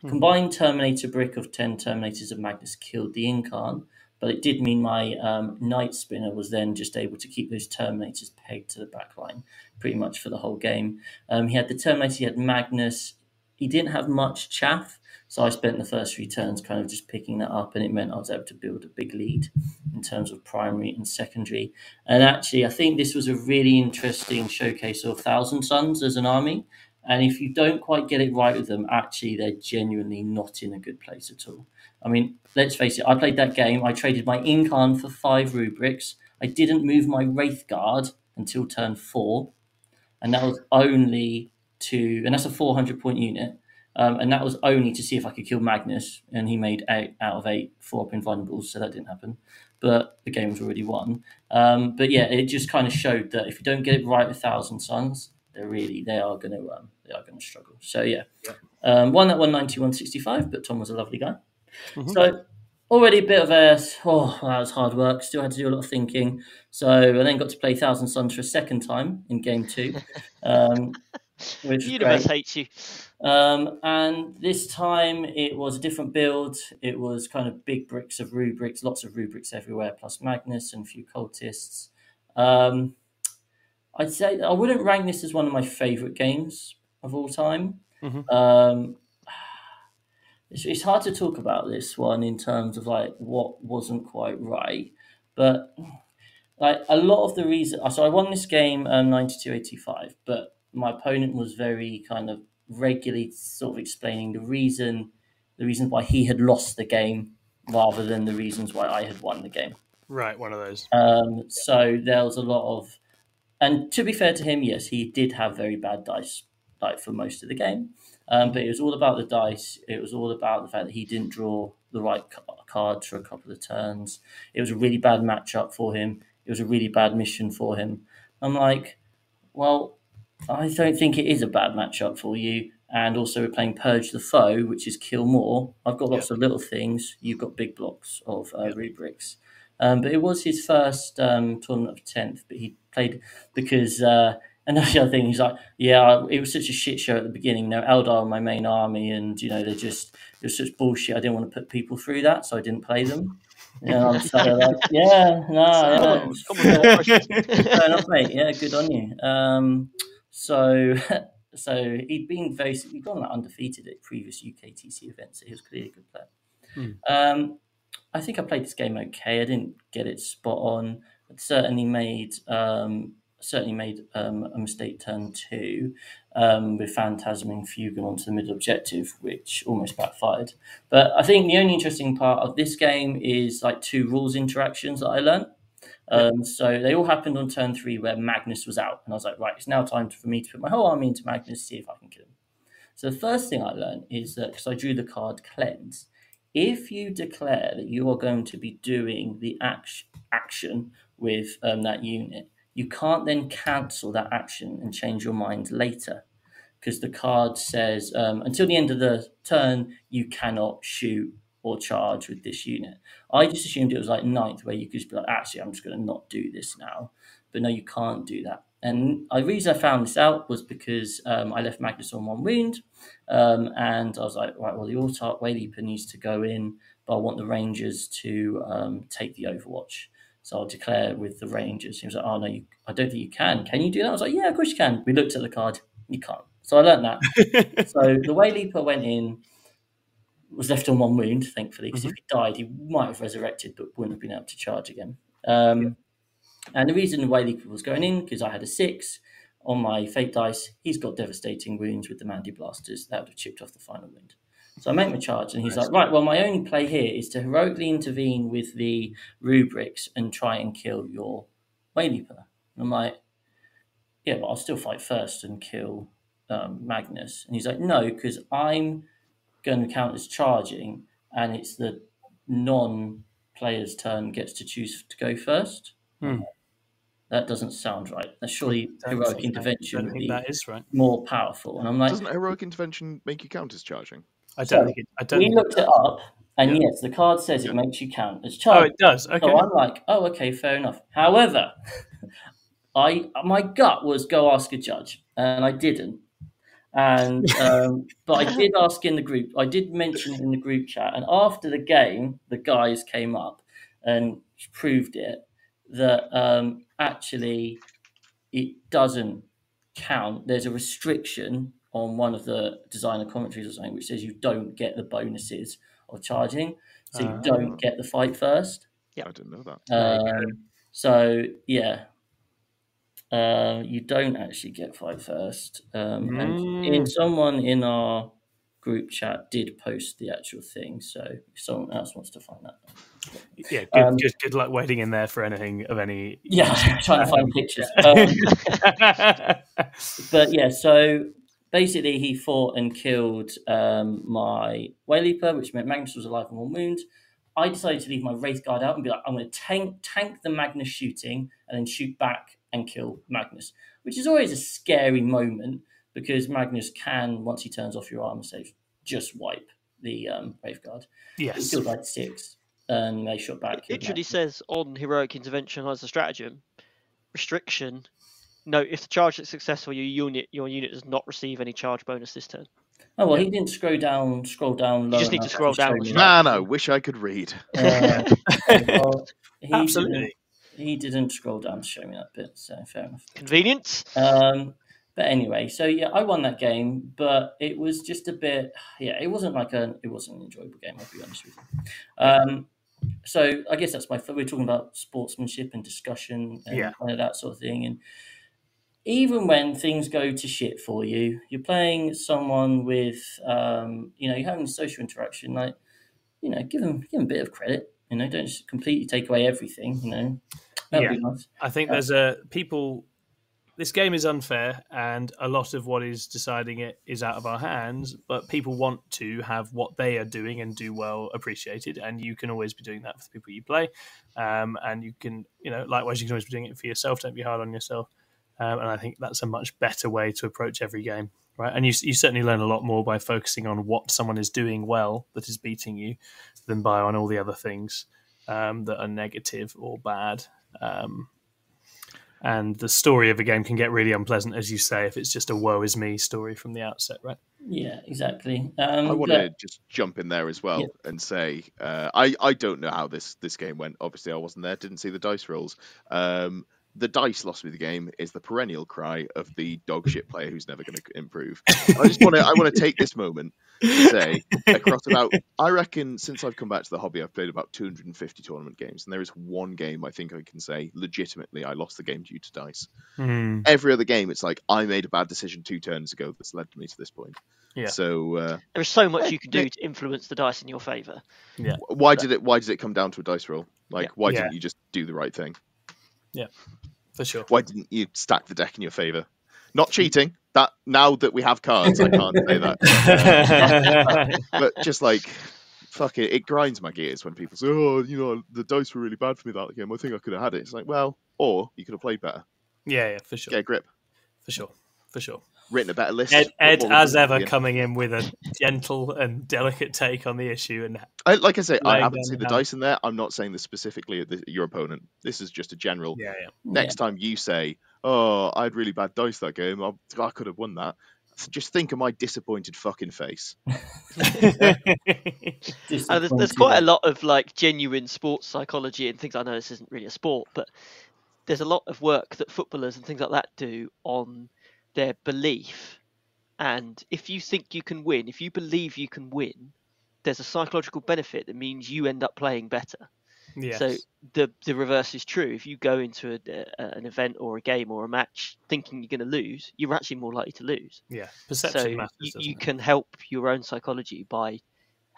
Combined Terminator brick of 10 Terminators of Magnus killed the Incarn, but it did mean my um, Night Spinner was then just able to keep those Terminators pegged to the back line pretty much for the whole game. Um, he had the Terminator, he had Magnus. He didn't have much chaff, so I spent the first three turns kind of just picking that up, and it meant I was able to build a big lead in terms of primary and secondary. And actually, I think this was a really interesting showcase of Thousand Suns as an army. And if you don't quite get it right with them, actually, they're genuinely not in a good place at all. I mean, let's face it, I played that game. I traded my Incarn for five rubrics. I didn't move my Wraithguard until turn four. And that was only to, and that's a 400 point unit. Um, and that was only to see if I could kill Magnus. And he made eight out of eight four up invulnerables, so that didn't happen. But the game was already won. Um, but yeah, it just kind of showed that if you don't get it right with Thousand Suns, they're really they are going to um, they are going to struggle. So yeah, um, one that won 91.65, but Tom was a lovely guy. Mhm. So already a bit of a oh that was hard work. Still had to do a lot of thinking. So I then got to play Thousand Suns for a second time in game two, um, which universe great. hates you. Um, and this time it was a different build. It was kind of big bricks of rubrics, lots of rubrics everywhere, plus Magnus and a few cultists. Um, I'd say I wouldn't rank this as one of my favorite games of all time. Mhm. Um, it's, it's hard to talk about this one in terms of like what wasn't quite right, but like a lot of the reason. So I won this game um, 92-85, but my opponent was very kind of regularly sort of explaining the reason the reason why he had lost the game rather than the reasons why I had won the game. Right, one of those. Um, so there was a lot of, and to be fair to him, yes, he did have very bad dice, like for most of the game. Um, but it was all about the dice. It was all about the fact that he didn't draw the right cards for a couple of turns. It was a really bad matchup for him. It was a really bad mission for him. I'm like, well, I don't think it is a bad matchup for you. And also, we're playing Purge the Foe, which is kill more. I've got lots of little things. You've got big blocks of uh, rubrics. Um, but it was his first um, tournament of 10th, but he played because. Uh, and that's the other thing. He's like, yeah, it was such a shit show at the beginning. You know, Eldar were my main army, and you know, they just it was such bullshit. I didn't want to put people through that, so I didn't play them. You know, I'm sort of like, yeah, no, yeah, come on, fair enough, mate. Yeah, good on you. Um, so so he'd been very he'd gone like undefeated at previous UKTC events, so he was clearly a good player. Hmm. Um, I think I played this game okay. I didn't get it spot on. But certainly made um, certainly made um, a mistake turn two um, with phantasming Fuegan onto the middle objective, which almost backfired. But I think the only interesting part of this game is like two rules interactions that I learned. Um, so they all happened on turn three where Magnus was out, and I was like, right, it's now time for me to put my whole army into Magnus, to see if I can kill him. So the first thing I learned is that because I drew the card cleanse, if you declare that you are going to be doing the act- action with um, that unit, you can't then cancel that action and change your mind later because the card says um, until the end of the turn you cannot shoot or charge with this unit. I just assumed it was like ninth where you could just be like, actually, I'm just going to not do this now. But no, you can't do that. And the reason I found this out was because um, I left Magnus on one wound, um, and I was like, right, well, the Autarch Wayleaper needs to go in, but I want the Rangers to um, take the Overwatch. So I'll declare with the Rangers. He was like, oh, no, you, I don't think you can. Can you do that? I was like, yeah, of course you can. We looked at the card. You can't. So I learned that. so the Wayleaper went in, was left on one wound, thankfully, because mm-hmm. if he died, he might have resurrected, but wouldn't have been able to charge again. Um, yeah. And the reason the Wayleaper was going in, because I had a six on my fate dice, he's got devastating wounds with the Mandiblasters. That would have chipped off the final wound. So I make my charge, and he's like, right, well, my only play here is to heroically intervene with the rubrics and try and kill your Wayleaper. And I'm like, yeah, but I'll still fight first and kill um, Magnus. And he's like, no, because I'm going to count as charging, and it's the non player's turn gets to choose to go first. Hmm. That doesn't sound right. That surely heroic intervention would be that is right. more powerful. And I'm like, doesn't heroic intervention make you count as charging? I don't so think it. I don't. We looked it up, and yeah. yes, the card says it makes you count as charging. Oh, it does. Okay. So I'm like, oh, okay, fair enough. However, I my gut was go ask a judge, and I didn't. And um, but I did ask in the group. I did mention it in the group chat, and after the game, the guys came up and proved it that um, actually it doesn't count. There's a restriction on one of the designer commentaries or something which says you don't get the bonuses of charging, so you uh, don't get the fight first. Yeah, I didn't know that. Um, so yeah, uh, you don't actually get fight first. Um, mm. And in someone in our group chat did post the actual thing, so if someone else wants to find that. Yeah, good, um, good, good luck waiting in there for anything of any. Yeah, trying to find pictures. Um, but yeah, so basically he fought and killed um, my Wayleaper, which meant Magnus was alive and one wound. I decided to leave my Wraithguard out and be like, I'm going to tank tank the Magnus shooting and then shoot back and kill Magnus, which is always a scary moment because Magnus can, once he turns off your armor save, just wipe the um, Wraithguard. Yes. He killed like six and they shot back. It literally says on heroic intervention as a stratagem restriction no, if the charge is successful, your unit your unit does not receive any charge bonus this turn. Oh well, he didn't scroll down. Scroll down. You just need to scroll down. Man, I wish I could read. Uh, well, he Absolutely. Didn't, he didn't scroll down to show me that bit, so fair enough. Convenience. Um, but anyway, so yeah, I won that game, but it was just a bit. Yeah, it wasn't like a. It wasn't an enjoyable game. I'll be honest with you. Um, so I guess that's my. We're talking about sportsmanship and discussion and yeah. kind of that sort of thing, and even when things go to shit for you, you're playing someone with, um, you know, you're having social interaction. Like, you know, give them give them a bit of credit. You know, don't just completely take away everything. You know, yeah. Nice. I think there's a people. This game is unfair, and a lot of what is deciding it is out of our hands. But people want to have what they are doing and do well appreciated, and you can always be doing that for the people you play. Um, and you can, you know, likewise, you can always be doing it for yourself. Don't be hard on yourself. Um, and I think that's a much better way to approach every game, right? And you, you certainly learn a lot more by focusing on what someone is doing well that is beating you than by on all the other things um, that are negative or bad. Um, and the story of a game can get really unpleasant, as you say, if it's just a "woe is me" story from the outset, right? Yeah, exactly. Um, I want to just jump in there as well yeah. and say uh, I I don't know how this this game went. Obviously, I wasn't there, didn't see the dice rolls. Um, the dice lost me the game is the perennial cry of the dog shit player who's never going to improve. I just want to I want to take this moment to say across about I reckon since I've come back to the hobby I've played about 250 tournament games and there is one game I think I can say legitimately I lost the game due to dice. Hmm. Every other game it's like I made a bad decision two turns ago that's led me to this point. Yeah. So uh, There is so much you can do to influence the dice in your favour. Yeah. why did it why did it come down to a dice roll? Like Yeah. why Yeah. didn't you just do the right thing? For sure. Why didn't you stack the deck in your favor? Not cheating. That now that we have cards, I can't say that. But just like, fuck it, it grinds my gears when people say, "Oh, you know, the dice were really bad for me that game. I think I could have had it." It's like, well, or you could have played better, yeah, yeah, for sure, get a grip, for sure, for sure. Written a better list. Ed, Ed as ever, in. coming in with a gentle and delicate take on the issue, and I, like I say, I haven't seen the the dice in there. I'm not saying this specifically at the, your opponent. This is just a general. yeah, yeah. Next time you say, "Oh, I had really bad dice that game. I, I could have won that." Just think of my disappointed fucking face. And uh, there's, there's quite a lot of like genuine sports psychology and things. I know this isn't really a sport, but there's a lot of work that footballers and things like that do on their belief. And if you think you can win, if you believe you can win, there's a psychological benefit that means you end up playing better. yes. So the the reverse is true. If you go into a, a, an event or a game or a match thinking you're going to lose, you're actually more likely to lose yeah, perception so matters. you, you can help your own psychology by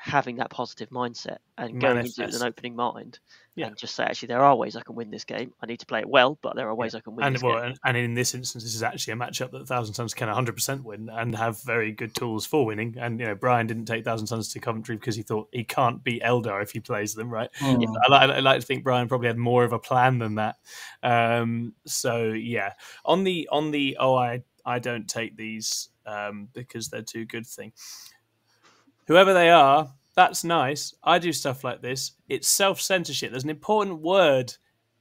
having that positive mindset and going into it with an opening mind Yeah. and just say actually there are ways i can win this game i need to play it well but there are ways i can win and this well, game and, and in this instance, this is actually a matchup that Thousand Sons can 100% win and have very good tools for winning. And you know, Brian didn't take Thousand Sons to Coventry because he thought he can't beat Eldar if he plays them, right? Mm. I, li- I like to think Brian probably had more of a plan than that. Um, so yeah, on the on the oh I I don't take these um, because they're too good thing. Whoever they are, that's nice. I do stuff like this. It's self censorship. There's an important word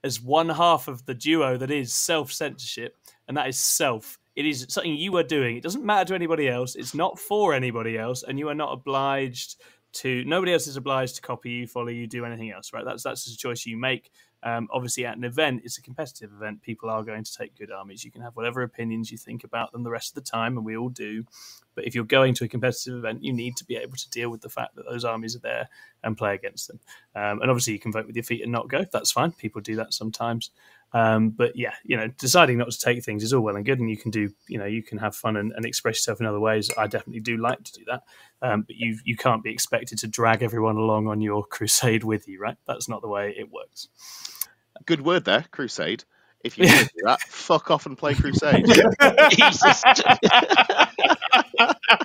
as one half of the duo that is self censorship, and that is self. It is something you are doing. It doesn't matter to anybody else. It's not for anybody else, and you are not obliged to. Nobody else is obliged to copy you, follow you, do anything else. Right? That's that's a choice you make. Um, obviously, at an event, it's a competitive event. People are going to take good armies. You can have whatever opinions you think about them the rest of the time, and we all do. But if you're going to a competitive event, you need to be able to deal with the fact that those armies are there and play against them. Um, and obviously, you can vote with your feet and not go. That's fine. People do that sometimes. Um, but yeah, you know, deciding not to take things is all well and good, and you can do, you know, you can have fun and, and express yourself in other ways. I definitely do like to do that, um, but you you can't be expected to drag everyone along on your crusade with you, right? That's not the way it works. Good word there, Crusade. If you do that, fuck off and play Crusade. jesus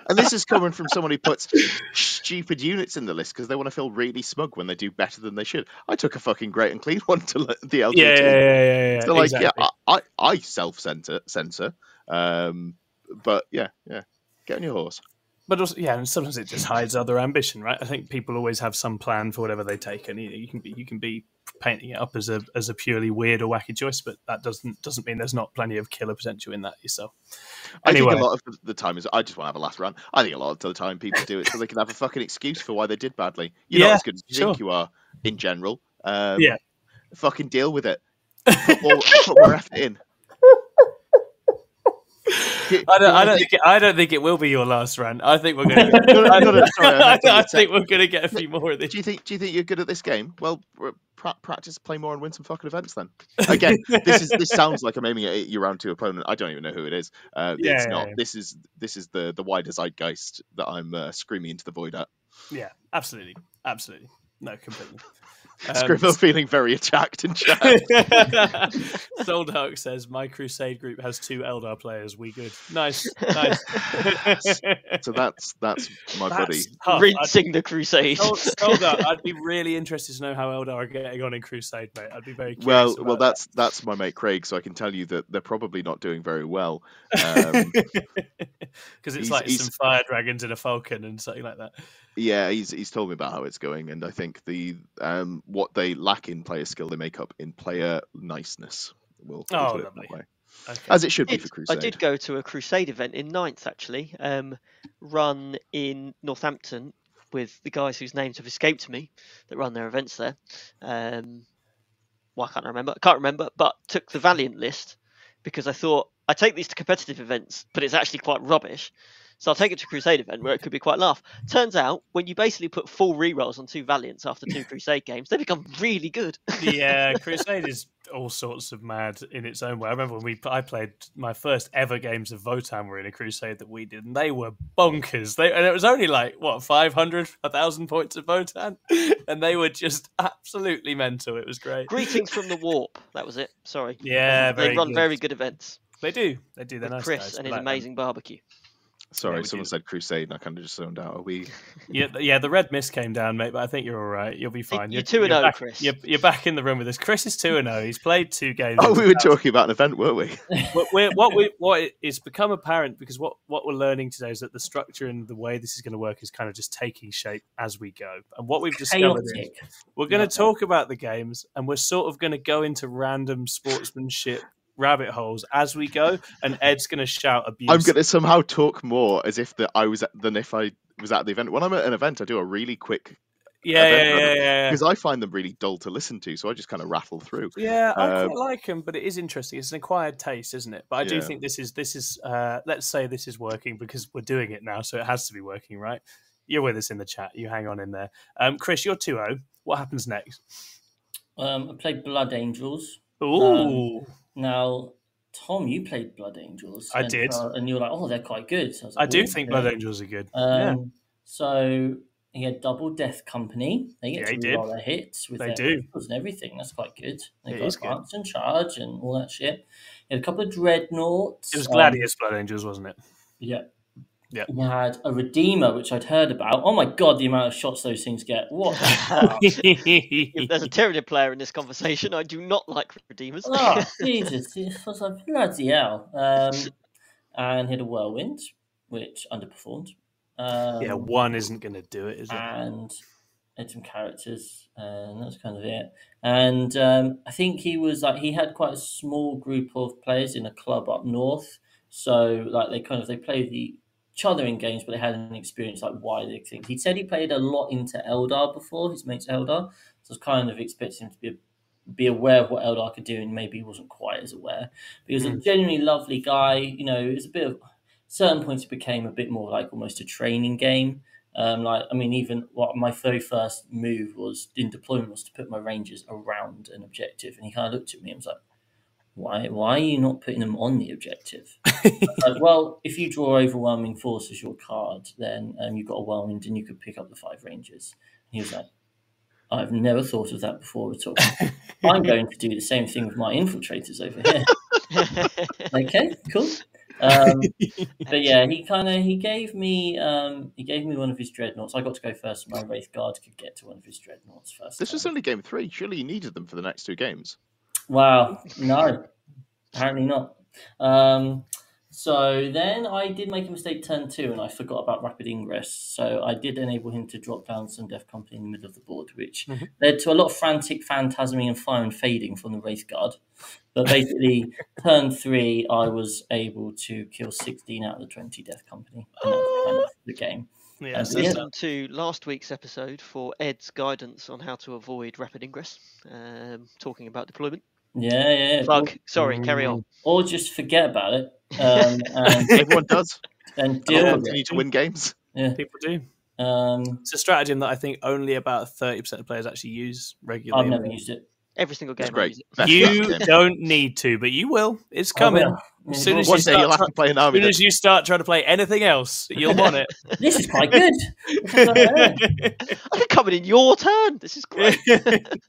and this is coming from someone who puts stupid units in the list because they want to feel really smug when they do better than they should. I took a fucking great and clean one to the LGT. Yeah, yeah, yeah, yeah. yeah, So like, exactly. yeah, I, I, I self censor, censor, um, but yeah, yeah, get on your horse. but also yeah, and sometimes it just hides other ambition, right? I think people always have some plan for whatever they take, and you, you can be you can be painting it up as a as a purely weird or wacky choice, but that doesn't doesn't mean there's not plenty of killer potential in that yourself. I Anyway. think a lot of the- time is I just want to have a last run. I think a lot of the time people do it so they can have a fucking excuse for why they did badly. You're Yeah, not as good as you think you are in general. Um, Yeah. fucking deal with it. Put more, put more effort in. I don't, I don't think it, I don't think it will be your last rant. I think we're going. Sorry, I I, to I think we're going to get a few more of these. Do you think? Do you think you're good at this game? Well, pra- practice, play more, and win some fucking events. Then again, this is this sounds like I'm aiming at your round two opponent. I don't even know who it is. Uh, Yeah, it's yeah, not. yeah. This is this is the the wider zeitgeist that I'm uh, screaming into the void at. Yeah, absolutely, absolutely. No, completely. Um, Scribble feeling very attacked in chat. Soldark says my Crusade group has two Eldar players. We good. Nice, nice. so that's that's my buddy. That's tough. I'd- rinsing the crusade Sol- Soldark, I'd be really interested to know how Eldar are getting on in Crusade, mate. I'd be very curious. Well, about well, that's that's my mate Craig, so I can tell you that they're probably not doing very well. Um, because it's he's- like he's- some fire dragons and a falcon and something like that. Yeah, he's he's told me about how it's going, and I think the um what they lack in player skill, they make up in player niceness. We'll, we'll Oh, put it lovely. that way. Okay. As it should be did- for I did go to a crusade event in ninth actually, um, run in Northampton with the guys whose names have escaped me that run their events there. Um, well, I can't remember. I can't remember, but took the Valiant list because I thought I take these to competitive events, but it's actually quite rubbish. So I'll take it to Crusade event where it could be quite laugh. Turns out when you basically put full rerolls on two Valiants after two Crusade games, they become really good. yeah, Crusade is all sorts of mad in its own way. I remember when we I played my first ever games of Votann were in a Crusade that we did, and they were bonkers. They and it was only like what 500, 1,000 points of Votann, and they were just absolutely mental. It was great. Greetings from the warp. That was it. Sorry. Yeah, they run good. very good events. They do. They do. They're nice Chris guys. and his like them. amazing barbecue. Sorry, we someone do. said Crusade, and I kind of just zoned out. Are we? Yeah, yeah. The red mist came down, mate, but I think you're all right. You'll be fine. you're 2 and 0, Chris. You're, you're back in the room with us. Chris is two and zero. He's played two games. Oh, we were 2000. talking about an event, weren't we? What we're, what we what is become apparent because what what we're learning today is that the structure and the way this is going to work is kind of just taking shape as we go. And what we've discovered is we're going Yeah. to talk about the games and we're sort of going to go into random sportsmanship rabbit holes as we go. And Ed's going to shout abuse. I'm going to somehow talk more as if that I was at, than if I was at the event. When I'm at an event, I do a really quick yeah, yeah, yeah, yeah, yeah. because I find them really dull to listen to, so I just kind of rattle through. Yeah, I Um, quite like them, but it is interesting. It's an acquired taste, isn't it? But I do Yeah. think this is this is uh, let's say this is working because we're doing it now, so it has to be working, right? You're with us in the chat. You hang on in there. Um, Chris, you're 2-0. What happens next? Um, I played Blood Angels. Ooh, Now, Tom, you played Blood Angels. I and, did. uh, and you were like, "Oh, they're quite good." So I, was I do think yeah." Blood Angels are good. Um, yeah, So he had double Death Company. They get Yeah, to roll their hits with They their do. and everything. That's quite good. They got advance and charge and all that shit. He had a couple of dreadnoughts. it was um, Gladius Blood Angels, wasn't it? Yeah. Yeah. He had a Redeemer, which I'd heard about. Oh my god, the amount of shots those things get. What the fuck? If there's a Tyranid player in this conversation, I do not like Redeemers. oh, Jesus. I was like, bloody hell. Um, and he had a Whirlwind, which underperformed. Um, yeah, one isn't going to do it, is it? and had some characters, and that's kind of it. And um, I think he was like he had quite a small group of players in a club up north, so like they kind of they play the, each other in games, but they hadn't experienced like wider things. He said he played a lot into Eldar before his mates Eldar, so I was kind of expecting him to be be aware of what Eldar could do, and maybe he wasn't quite as aware. But he was a genuinely lovely guy. You know, it was a bit of certain points it became a bit more like almost a training game. Um, like I mean, even what my very first move was in deployment was to put my rangers around an objective, and he kind of looked at me and was like, "Why? Why are you not putting them on the objective?" I like, well, if you draw overwhelming force as your card, then um, you've got a whirlwind, and you could pick up the five rangers. And he was like, "I've never thought of that before at all. I'm going to do the same thing with my infiltrators over here." okay, cool. Um, but yeah, he kind of he gave me um, he gave me one of his dreadnoughts. I got to go first. My wraith guard could get to one of his dreadnoughts first. This was only game three. Surely you needed them for the next two games. Wow. No, apparently not. Um, so then I did make a mistake turn two, and I forgot about rapid ingress. So I did enable him to drop down some Death Company in the middle of the board, which Mhm. led to a lot of frantic phantasming and fire and fading from the Wraithguard. But basically, turn three, I was able to kill 16 out of the 20 Death Company. And that was kind of the game. Yeah, Um, so yeah. Listen to last week's episode for Ed's guidance on how to avoid rapid ingress, um, talking about deployment. Yeah, yeah. Plug. Sorry, carry on. Or just forget about it um, and, Everyone does. and And deal they'll continue to win games. Yeah. people do. Um, It's a stratagem that I think only about thirty percent of players actually use regularly. I've never used it. Every single game. It's great. use it. Best You don't need to, but you will. It's coming. will. As soon as One you day you'll start have to play an army. As soon as you start trying to play anything else, you'll want it. This is quite good. I can come in in your turn. This is great.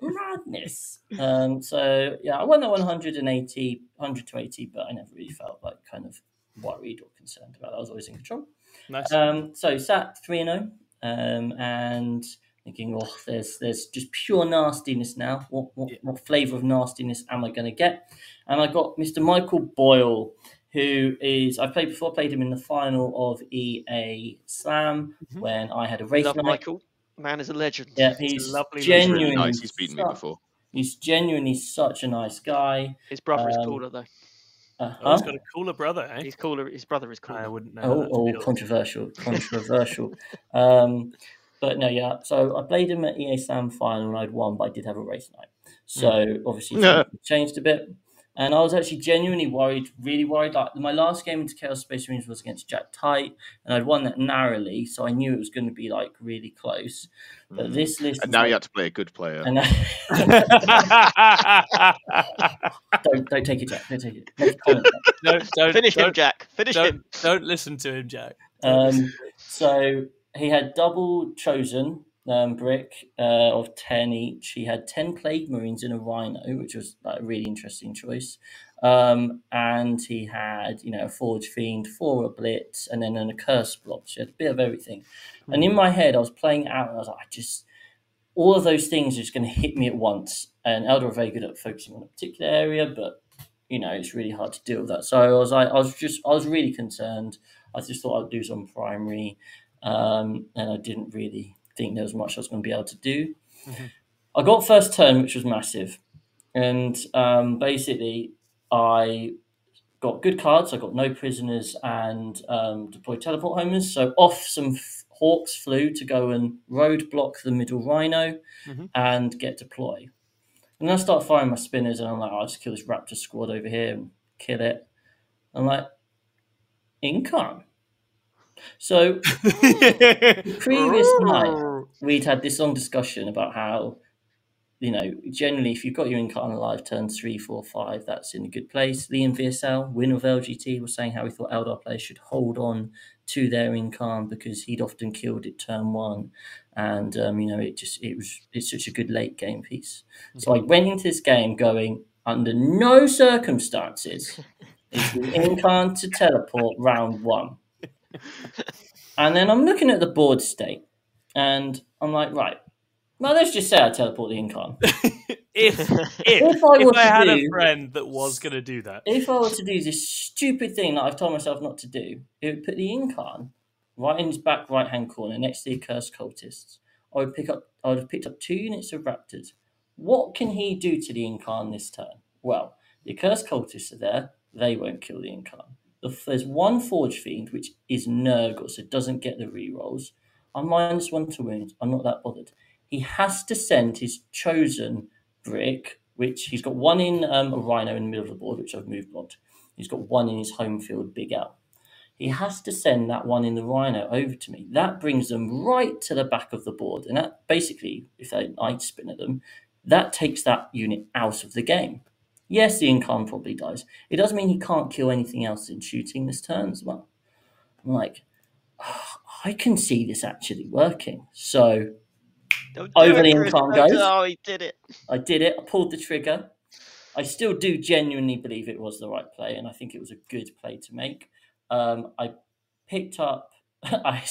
Madness. Um, so yeah, I won the 180, 100 to 80, but I never really felt like kind of worried or concerned about. That. I was always in control. nice. Um, so sat three and zero, um, and thinking, oh, there's there's just pure nastiness now. What what, Yeah. what flavour of nastiness am I going to get? And I got Mr. Michael Boyle, who is I played before. Played him in the final of EA Slam Mhm. when I had a race Love night. Michael. Man is a legend. Yeah, He's he's a lovely He's genuinely really nice. He's beaten me before. He's genuinely such a nice guy. His brother is Um, cooler though. Uh, Oh, he's got a cooler brother, eh? He's cooler. His brother is cooler. I wouldn't know. Oh, that, oh controversial, controversial. um, but no, yeah. So I played him at EA Slam final and I'd won, but I did have a race night. So Hmm. obviously Yeah. changed a bit. And I was actually genuinely worried, really worried. Like my last game into Chaos Space Marines was against Jack Tight, and I'd won that narrowly, so I knew it was going to be like really close. But this list, Mm. And now like- you have to play a good player. and don't don't take it, Jack. Don't take it. Make a comment. don't, don't, Finish him, don't, Jack. Finish don't, him. don't listen to him, Jack. Um, so he had double chosen um, brick uh, of 10 each. He had 10 plague marines in a rhino, which was like, a really interesting choice. Um, and he had, you know, a forge fiend, four a blitz, and then an accursed blob. So he had a bit of everything. And in my head, I was playing out, and I was like, I just, all of those things are just going to hit me at once. And Eldar are very good at focusing on a particular area, but you know, it's really hard to deal with that. So I was like, I was just, I was really concerned. I just thought I'd do some primary, um, and I didn't really think there was much I was going to be able to do. Mhm. I got first turn, which was massive, and um, basically I got good cards. I got no prisoners and um, deployed teleport homers. So off some f- hawks flew to go and roadblock the middle rhino Mhm. and get deploy. And then I start firing my spinners, and I'm like, I'll just kill this raptor squad over here and kill it. I'm like, Incarn. So previous night, we'd had this long discussion about how, you know, generally if you've got your Incarn alive turn three, four, five, that's in a good place. Liam VSL, winner of LGT, was saying how he thought Eldar players should hold on to their Incarn because he'd often killed it turn one. And um, you know, it just it was it's such a good late game piece. So I went into this game going, under no circumstances is the Incarn to teleport round one. And then I'm looking at the board state, and I'm like, right, well, let's just say I teleport the Incarn. if if, If I if I had a friend that was going to do that, If I were to do this stupid thing that I've told myself not to do, it would put the Incarn right in his back right hand corner next to the accursed cultists. I would pick up I would have picked up two units of raptors. What can he do to the Incarn this turn? Well, the accursed cultists are there, they won't kill the Incarn. The- There's one Forge Fiend which is Nurgle, so doesn't get the rerolls. I'm minus one to wounds. I'm not that bothered. He has to send his chosen brick, which he's got one in um, a rhino in the middle of the board, which I've moved blocked. He's got one in his home field, Big L. He has to send that one in the rhino over to me. That brings them right to the back of the board. And that basically, if they night spin at them, that takes that unit out of the game. Yes, the Incarn probably dies. It doesn't mean he can't kill anything else in shooting this turn as well. I'm like, "Ah, I can see this actually working. So Don't Over the it, Chris. Incarn goes. Oh, he did it. I did it. I pulled the trigger. I still do genuinely believe it was the right play, and I think it was a good play to make. Um, I picked up. I,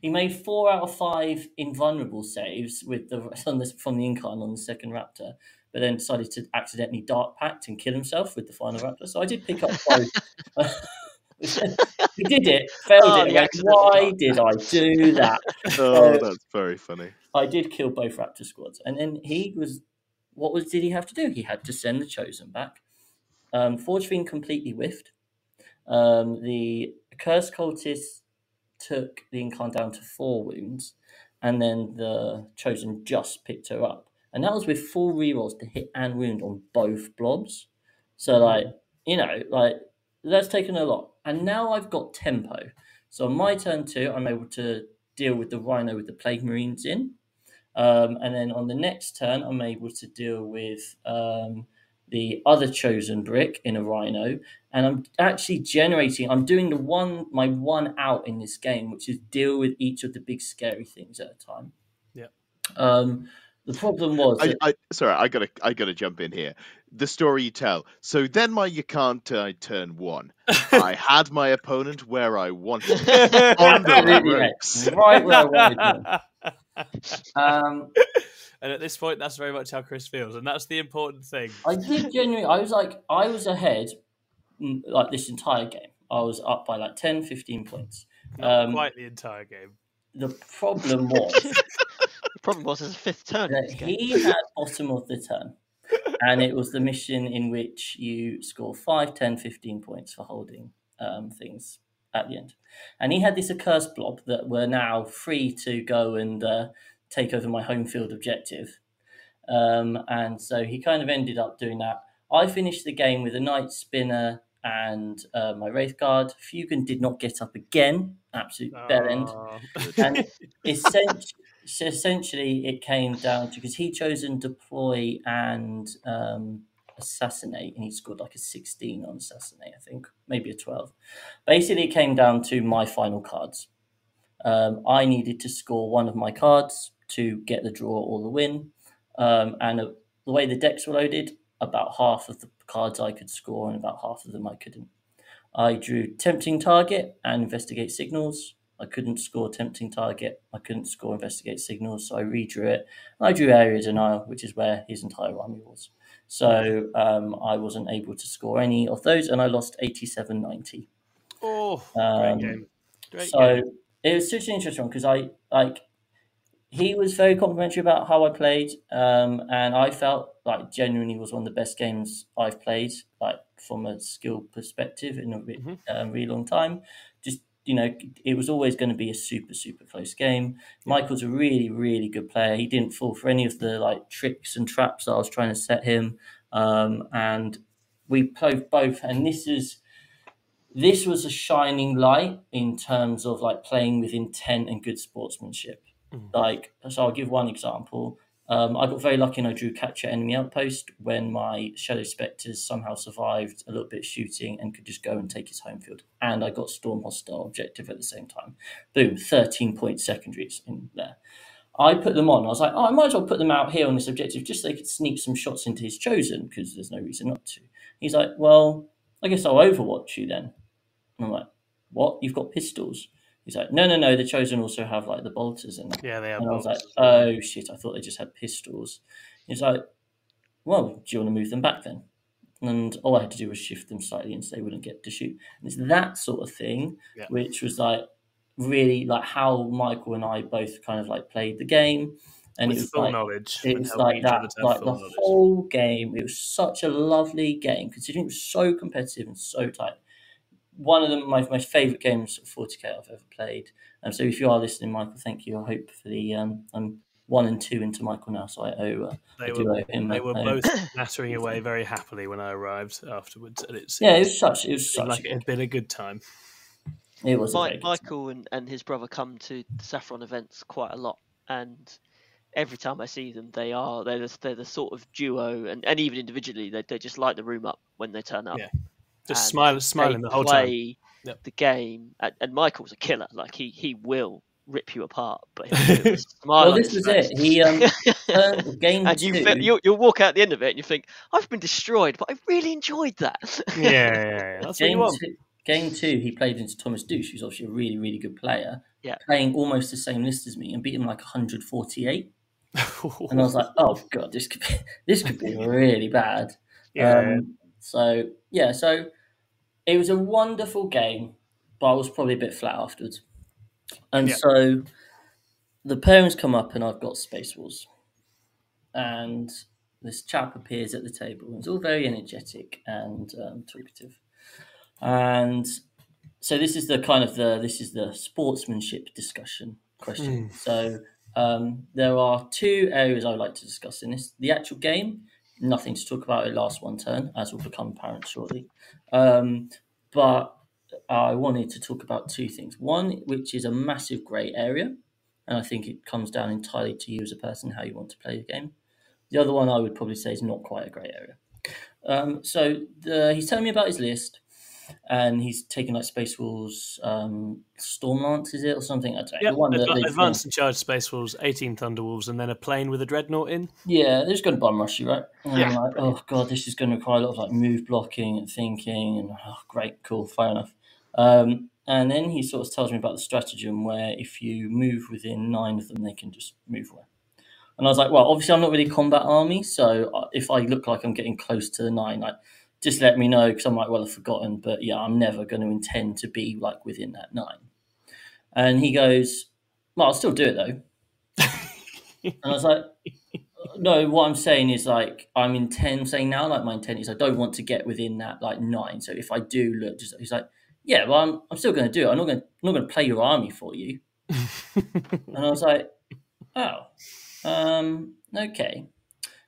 he made four out of five invulnerable saves with the on this from the Incarn on the second Raptor, but then decided to accidentally Dark Pact and kill himself with the final Raptor. So I did pick up both. he did it, failed Oh, it. Like, why did I do that? Oh, Uh, that's very funny. I did kill both Raptor squads, and then he was. What was did he have to do? He had to send the chosen back. Um, Forge Fiend completely whiffed. Um, the cursed cultist took the Incarn down to four wounds, and then the chosen just picked her up, and that was with full rerolls to hit and wound on both blobs. So like you know like that's taken a lot, and now I've got tempo. So on my turn two, I'm able to deal with the rhino with the plague marines in. Um, and then on the next turn, I'm able to deal with um, the other chosen brick in a rhino. And I'm actually generating, I'm doing the one, my one out in this game, which is deal with each of the big scary things at a time. Yeah. Um, the problem was, I, that- I sorry, I gotta I gotta jump in here. The story you tell. So then my you can't uh, turn one. I had my opponent where I wanted him, on the Absolutely, mate. right where I wanted them. Um, and at this point, that's very much how Chris feels, and that's the important thing. I did genuinely. I was like, I was ahead, mm, like this entire game. I was up by like 10, 15 points. Not Um, quite the entire game. The problem was The problem was there's a fifth turn. that he had bottom of the turn. And it was the mission in which you score 5, 10, 15 points for holding um, things. at the end. And he had this accursed blob that were now free to go and uh, take over my home field objective. Um, and so he kind of ended up doing that. I finished the game with a Night Spinner and uh, my Wraith Guard. Fuegan did not get up again, absolute bell end. Oh. And essentially, essentially, it came down to because he chose and deploy and um, assassinate, and he scored like a 16 on assassinate, I think, maybe a 12. Basically, it came down to my final cards. Um, I needed to score one of my cards to get the draw or the win. Um, and uh, the way the decks were loaded, about half of the cards I could score and about half of them I couldn't. I drew Tempting Target and Investigate Signals. I couldn't score Tempting Target. I couldn't score Investigate Signals, so I redrew it. I drew Area Denial, which is where his entire army was. So um, I wasn't able to score any of those, and I lost 87 90. Oh, Um, great game. Great so game. it was such an interesting one because I like he was very complimentary about how I played, um, and I felt like genuinely was one of the best games I've played, like from a skill perspective in a re- Mhm. um, really long time. You know, it was always going to be a super super close game. Michael's a really really good player. He didn't fall for any of the like tricks and traps that I was trying to set him, um, and we played both. And this is this was a shining light in terms of like playing with intent and good sportsmanship. Like, so I'll give one example. Um, I got very lucky and I drew capture enemy outpost when my shadow specters somehow survived a little bit of shooting and could just go and take his home field. And I got storm hostile objective at the same time. Boom, 13 point secondaries in there. I put them on. I was like, oh, I might as well put them out here on this objective just so they could sneak some shots into his chosen because there's no reason not to. He's like, well, I guess I'll overwatch you then. And I'm like, what? You've got pistols? He's like, no, no, no. The chosen also have like the bolters and Yeah, they have. and I was like, bolts as well. oh shit, I thought they just had pistols. He's like, well, do you want to move them back then? And all I had to do was shift them slightly and so they wouldn't get to shoot. And it's that sort of thing, Yeah. which was like really like how Michael and I both kind of like played the game. And With it was full like, knowledge. it was like that, other to have like the knowledge. whole game. It was such a lovely game, considering it was so competitive and so tight. One of the, my my favorite games of 40k I've ever played. And so, if you are listening, Michael, thank you. I hope for the um, I'm one and two into Michael now, so I owe. Uh, They I do were, owe him. they were a- both nattering away very happily when I arrived afterwards, and it Yeah, it was such. It was such. like it had been a good time. it was. a very time. Michael and, and his brother come to the Saffron events quite a lot, and every time I see them, they are they're the, they're the sort of duo, and, and even individually, they, they just light the room up when they turn up. Yeah, Just And smile, smiling the whole time. play Yep. the game, and, and Michael's a killer. Like he he will rip you apart, but he'll do it with a smile Well, this his was face. it. He um, game and you two. fe- you you'll walk out at the end of it and you think I've been destroyed, but I really enjoyed that. Yeah, yeah, yeah. That's what you game want. two, game two, he played into Thomas Douche, who's obviously a really, really good player. Yeah. Playing almost the same list as me and beat him like 148. And I was like, oh god, this could be this could be really bad. yeah, Um, so yeah, so it was a wonderful game, but I was probably a bit flat afterwards. And Yeah. so the parents come up, and I've got Space Wolves, and this chap appears at the table. and It's all very energetic and um, talkative, and so this is the kind of the this is the sportsmanship discussion question. So um, there are two areas I would like to discuss in this: the actual game, nothing to talk about. It lasts one turn, as will become apparent shortly. Um, but I wanted to talk about two things. One, which is a massive grey area, and I think it comes down entirely to you as a person how you want to play the game. The other one I would probably say is not quite a grey area. Um, so the, he's telling me about his list, and he's taking like Space Wolves, um, Stormlance, is it or something? I don't know. Yep, The one that adva- advanced and charged Space Wolves, 18 Thunderwolves, and then a plane with a dreadnought in. Yeah, they're just going to bum rush you, right? And Yeah. I'm like, oh god, this is going to require a lot of like move blocking and thinking, and oh, great, cool, fair enough. Um, and then he sort of tells me about the stratagem where if you move within nine of them, they can just move away. And I was like, well, obviously I'm not really combat army, so uh, if I look like I'm getting close to the nine, like just let me know because I might well have forgotten. But yeah, I'm never going to intend to be like within that nine. And he goes, well, I'll still do it though. and I was like, no, what I'm saying is like I'm intent saying now, like my intent is I don't want to get within that like nine. So if I do look, just he's like, yeah, well, I'm, I'm still going to do it. I'm not going I'm not going to play your army for you. and I was like, oh, um, okay.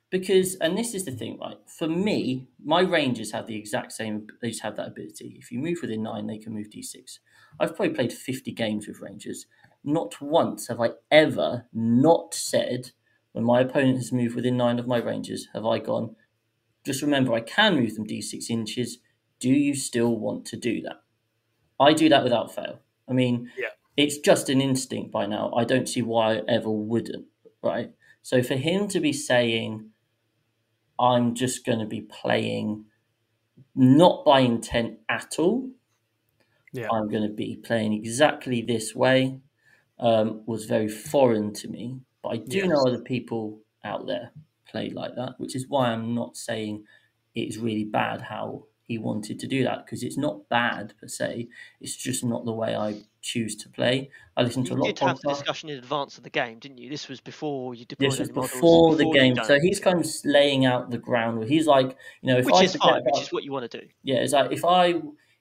Because, and this is the thing, right? For me, my rangers have the exact same, they just have that ability. If you move within nine, they can move d6. I've probably played 50 games with rangers. Not once have I ever not said, when my opponent has moved within nine of my rangers, have I gone, just remember, I can move them d6 inches. Do you still want to do that? I do that without fail. I mean, Yeah. it's just an instinct by now. I don't see why I ever wouldn't, right? So for him to be saying, I'm just going to be playing not by intent at all, Yeah. I'm going to be playing exactly this way, um, was very foreign to me. But I do know other people out there play like that, which is why I'm not saying it's really bad how he wanted to do that because it's not bad per se. It's just not the way I choose to play. I listen to a lot. You did of have the discussion in advance of the game, didn't you? This was before you deployed This was any models, before the you'd game, so he's kind of laying out the ground. Where he's like, you know, if which I is forget fine, which is what you want to do. yeah, it's like if I,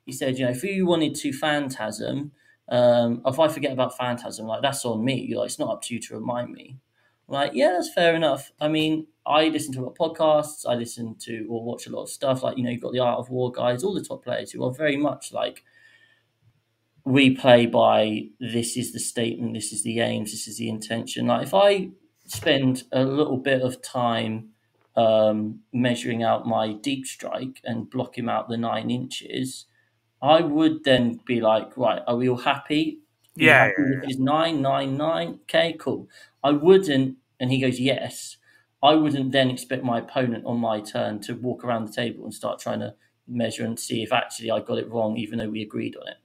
he said, you know, if you wanted to phantasm, um, if I forget about phantasm, like that's on me. You like it's not up to you to remind me. I'm like, yeah, that's fair enough. I mean, I listen to a lot of podcasts. I listen to or watch a lot of stuff. Like you know, you've got the Art of War guys, all the top players who are very much like we play by this is the statement, this is the aims, this is the intention. Like if I spend a little bit of time um, measuring out my deep strike and blocking out the nine inches, I would then be like, right, are we all happy? Are Yeah, happy yeah, his nine, nine, nine. Okay, cool. I wouldn't, and he goes, yes. I wouldn't then expect my opponent on my turn to walk around the table and start trying to measure and see if actually I got it wrong, even though we agreed on it.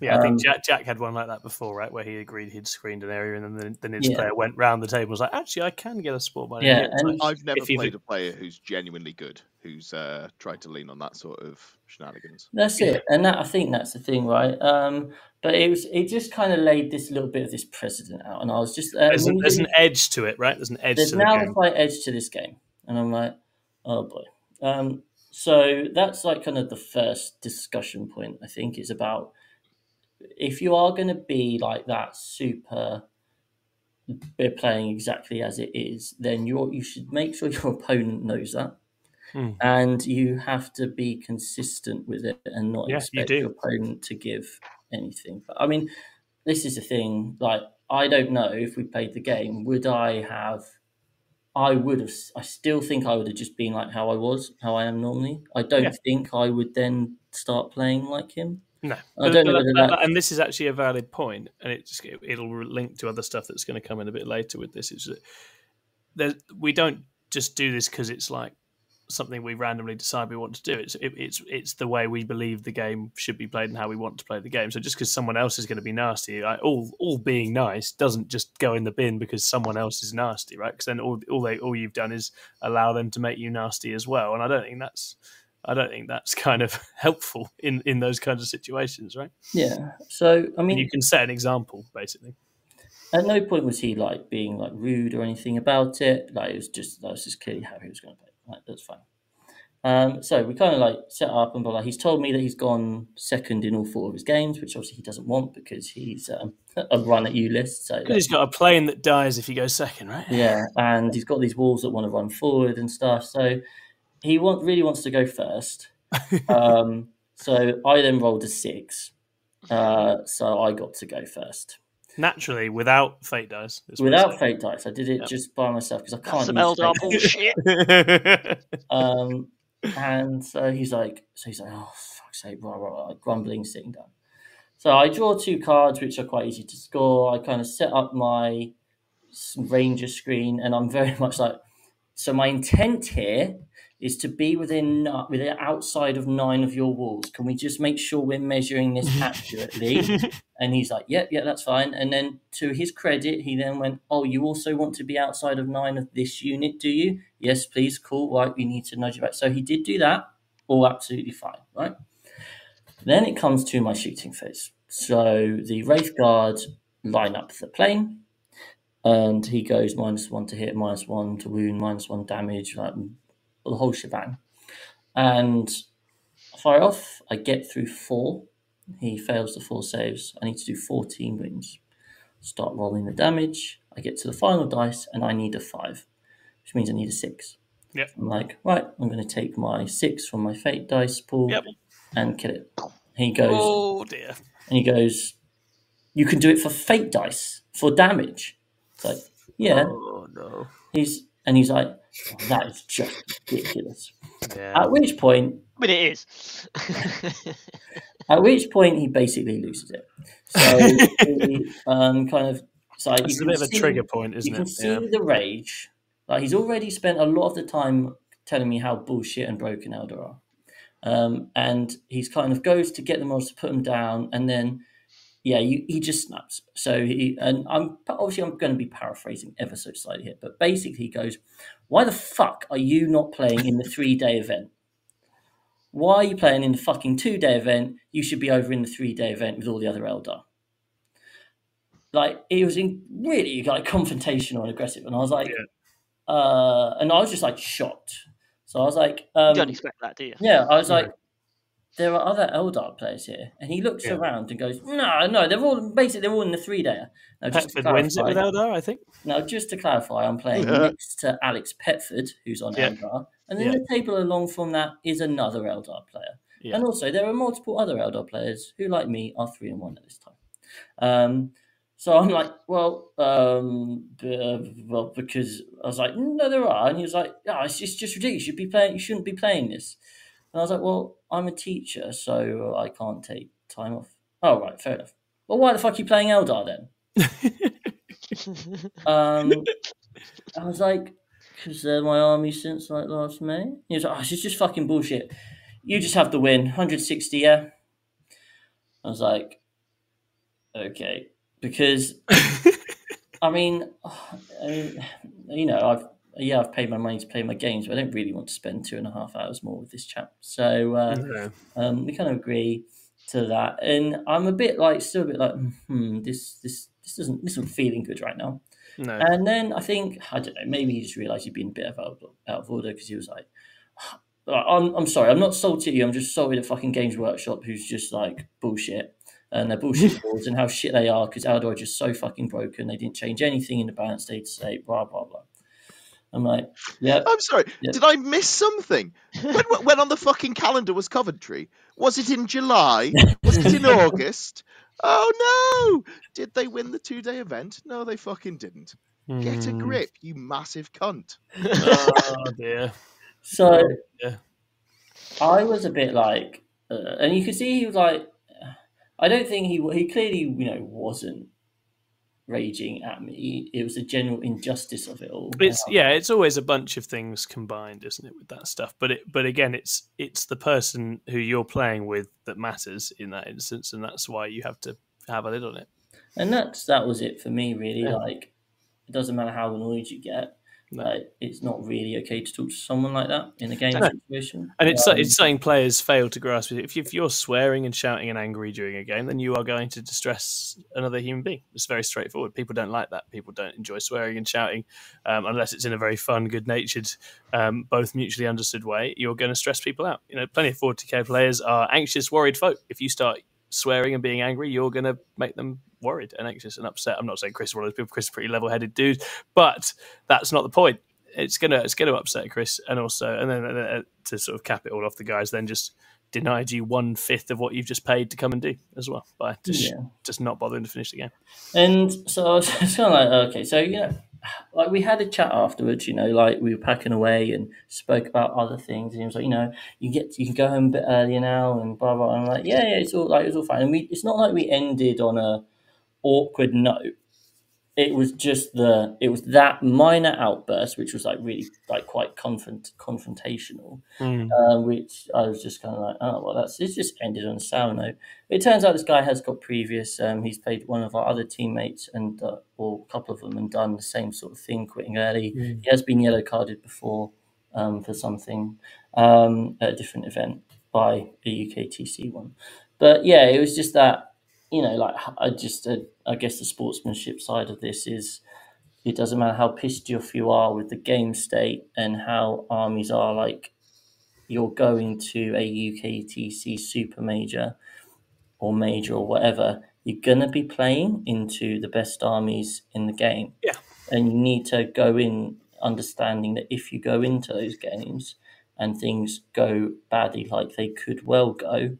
Yeah, I Um, think Jack, Jack had one like that before, right? Where he agreed he'd screened an area, and then the, the next Yeah. player went round the table and was like, "Actually, I can get a sport by Yeah, and- like, I've never if you've- played a player who's genuinely good, who's uh, tried to lean on that sort of shenanigans. That's it, and that I think that's the thing, right? Um, but it was it just kind of laid this little bit of this precedent out, and I was just uh, there's, an, there's an edge to it, right? There's an edge there's to the now game. a slight edge to this game, and I'm like, oh boy. Um, so that's like kind of the first discussion point. I think is about if you are going to be like that super. We're playing exactly as it is. Then you you should make sure your opponent knows that, Hmm. and you have to be consistent with it and not Yeah, you expect do. your opponent to give anything. But I mean, this is the thing. Like, I don't know if we played the game, would I have? I would have. I still think I would have just been like how I was, how I am normally. I don't Yeah. think I would then start playing like him. No, I don't know but that- that- and this is actually a valid point, and it it'll link to other stuff that's going to come in a bit later with this. Is that we don't just do this because it's like something we randomly decide we want to do. It's it, it's it's the way we believe the game should be played and how we want to play the game. So just because someone else is going to be nasty, like, all all being nice doesn't just go in the bin because someone else is nasty, right? Because then all all they all you've done is allow them to make you nasty as well, and I don't think that's. I don't think that's kind of helpful in, in those kinds of situations, right? Yeah. So I And mean, you can set an example, basically. at no point was he like being like rude or anything about it. Like it was just that was just clearly how he was going to play. Like that's fine. Um, so we kind of like set up and blah, blah. He's told me that he's gone second in all four of his games, which obviously he doesn't want because he's um, a run at you list. So he's got a plane that dies if he goes second, right? Yeah, and he's got these walls that want to run forward and stuff. So he want, really wants to go first. Um, so I then rolled a six. Uh, so I got to go first Naturally, without fate dice. without fate dice. I did it Yep. just by myself because I can't. some use Eldar bullshit. Um, and so he's like, so he's like, oh fuck's sake, blah, blah, blah, grumbling, sitting down. So I draw two cards, which are quite easy to score. I kind of set up my ranger screen, and I'm very much like, so my intent here is to be within uh, ni- within outside of nine of your walls. Can we just make sure we're measuring this accurately? And he's like, yep, yeah, that's fine. And then to his credit, he then went, oh, you also want to be outside of nine of this unit, do you? Yes, please, cool. Right, we need to nudge you back. So he did do that. All absolutely fine, right? Then it comes to my shooting phase. So the Wraithguard line up the plane, and he goes minus one to hit, minus one to wound, minus one damage, like the whole shebang. And fire off, I get through four He fails the four saves. I need to do 14 wins. Start rolling the damage. I get to the final dice and I need a five, which means I need a six. Yep. I'm like, right, I'm going to take my six from my fate dice pool Yep. and kill it. He goes, Oh dear. and he goes, you can do it for fate dice for damage. It's like, yeah. Oh no. He's and he's like, "Oh, that is just ridiculous. Yeah. At which point, I mean, it is. at which point, he basically loses it. So he um, kind of, so you It's a bit of a see- trigger point, isn't can it? see Yeah. the rage. Like he's already spent a lot of the time telling me how bullshit and broken Eldar are. Um, and he's kind of goes to get the monster, put them down, and then yeah, you, he just snaps. So he and I'm obviously I'm going to be paraphrasing ever so slightly here, but basically he goes, "Why the fuck are you not playing in the three day event? Why are you playing in the fucking two day event? You should be over in the three day event with all the other Eldar." Like it was in really like confrontational and aggressive, and I was like, Yeah. uh, and I was just like shocked. So I was like, um, you don't expect that, do you? yeah, I was No. like, there are other Eldar players here, and he looks Yeah. around and goes, no, no, they're all basically they're all in the three day. Now, just to Petford wins it with Eldar, I think. now, just to clarify, I'm playing Yeah. next to Alex Petford, who's on Yeah. Eldar, and then Yeah. the table along from that is another Eldar player. Yeah. And also, there are multiple other Eldar players who, like me, are three and one at this time. Um, so I'm like, well, um, uh, well, because I was like, no, there are, and he was like, yeah, it's just, just ridiculous. You should be playing. You shouldn't be playing this. And I was like, well, I'm a teacher, so I can't take time off. Oh, right, fair enough. Well, why the fuck are you playing Eldar then? Um, I was like, because they're my army since like last May. He was like, oh, this is just fucking bullshit. You just have to win 160, yeah. I was like, okay, because I mean, I mean, you know, I've yeah, I've paid my money to play my games, but I don't really want to spend two and a half hours more with this chap. So uh, um, we kind of agree to that, and I'm a bit like still a bit like, hmm, this this this doesn't this isn't feeling good right now. No. And then I think I don't know. Maybe he just realised he'd been a bit of out, out of order because he was like, "I'm I'm sorry. I'm not salty at you. I'm just salty at fucking Games Workshop, who's just like bullshit and they're bullshit boards and how shit they are because Eldar are just so fucking broken. They didn't change anything in the balance data state. Blah blah blah. I'm like, yeah, I'm sorry. Yeah. Did I miss something? When, when on the fucking calendar was Coventry? Was it in July? Was it in August? Oh no! Did they win the two-day event? No, they fucking didn't. Get a Mm. grip, you massive cunt. Oh dear. So Yeah. I was a bit like, uh, and you could see he was like, I don't think he he clearly you know wasn't raging at me. It was a general injustice of it all. It's yeah, it's always a bunch of things combined, isn't it, with that stuff? But it but again, it's it's the person who you're playing with that matters in that instance, and that's why you have to have a lid on it. and that's that was it for me really. Yeah. Like, it doesn't matter how annoyed you get. No. It's not really okay to talk to someone like that in a game No. situation. And it's Um, it's something players fail to grasp. If, you, if you're swearing and shouting and angry during a game, then you are going to distress another human being. It's very straightforward. People don't like that. People don't enjoy swearing and shouting um, unless it's in a very fun, good-natured, um, both mutually understood way. You're going to stress people out. You know, plenty of 40k players are anxious, worried folk. If you start swearing and being angry, you're going to make them worried and anxious and upset. I'm not saying Chris is one of those people. Chris is a pretty level-headed dude, but that's not the point it's gonna it's gonna upset Chris, and also and then uh, to sort of cap it all off, the guys then just denied you one fifth of what you've just paid to come and do as well by just Yeah. just not bothering to finish the game. And so I was kind of like, okay, so you know, like we had a chat afterwards. You know, like we were packing away and spoke about other things. And he was like, you know, you get you can go home a bit earlier now and blah blah. And I'm like, yeah, yeah, it's all like it's all fine. And we it's not like we ended on a awkward note. It was just the it was that minor outburst, which was like really like quite confront confrontational uh, which I was just kind of like, oh well, that's it's just ended on a sour note. It turns out this guy has got previous. Um, he's played one of our other teammates and uh, or a couple of them and done the same sort of thing, quitting early. He has been yellow carded before um, for something um, at a different event by a UKTC one. But yeah, it was just that you know, like I just uh, I guess the sportsmanship side of this is it doesn't matter how pissed off you are with the game state and how armies are like you're going to a UKTC super major or major or whatever, you're gonna be playing into the best armies in the game. Yeah. And you need to go in understanding that if you go into those games and things go badly like they could well go,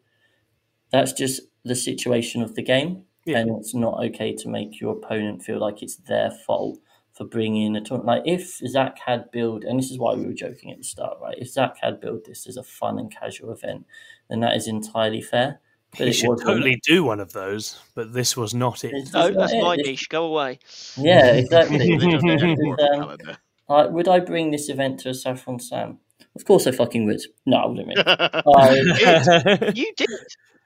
that's just the situation of the game. Yeah. And it's not okay to make your opponent feel like it's their fault for bringing in a tournament. Like if Zach had built, and this is why we were joking at the start, right? If Zach had built this as a fun and casual event, then that is entirely fair. But He should wasn't. totally do one of those, but this was not it. It's No, just not that's it. my This- niche. Go away. Yeah, exactly. They just need more It's, of a um, calendar. like, would I bring this event to a Saffron Sam? Of course I fucking would. No, I wouldn't. Really. I, You did.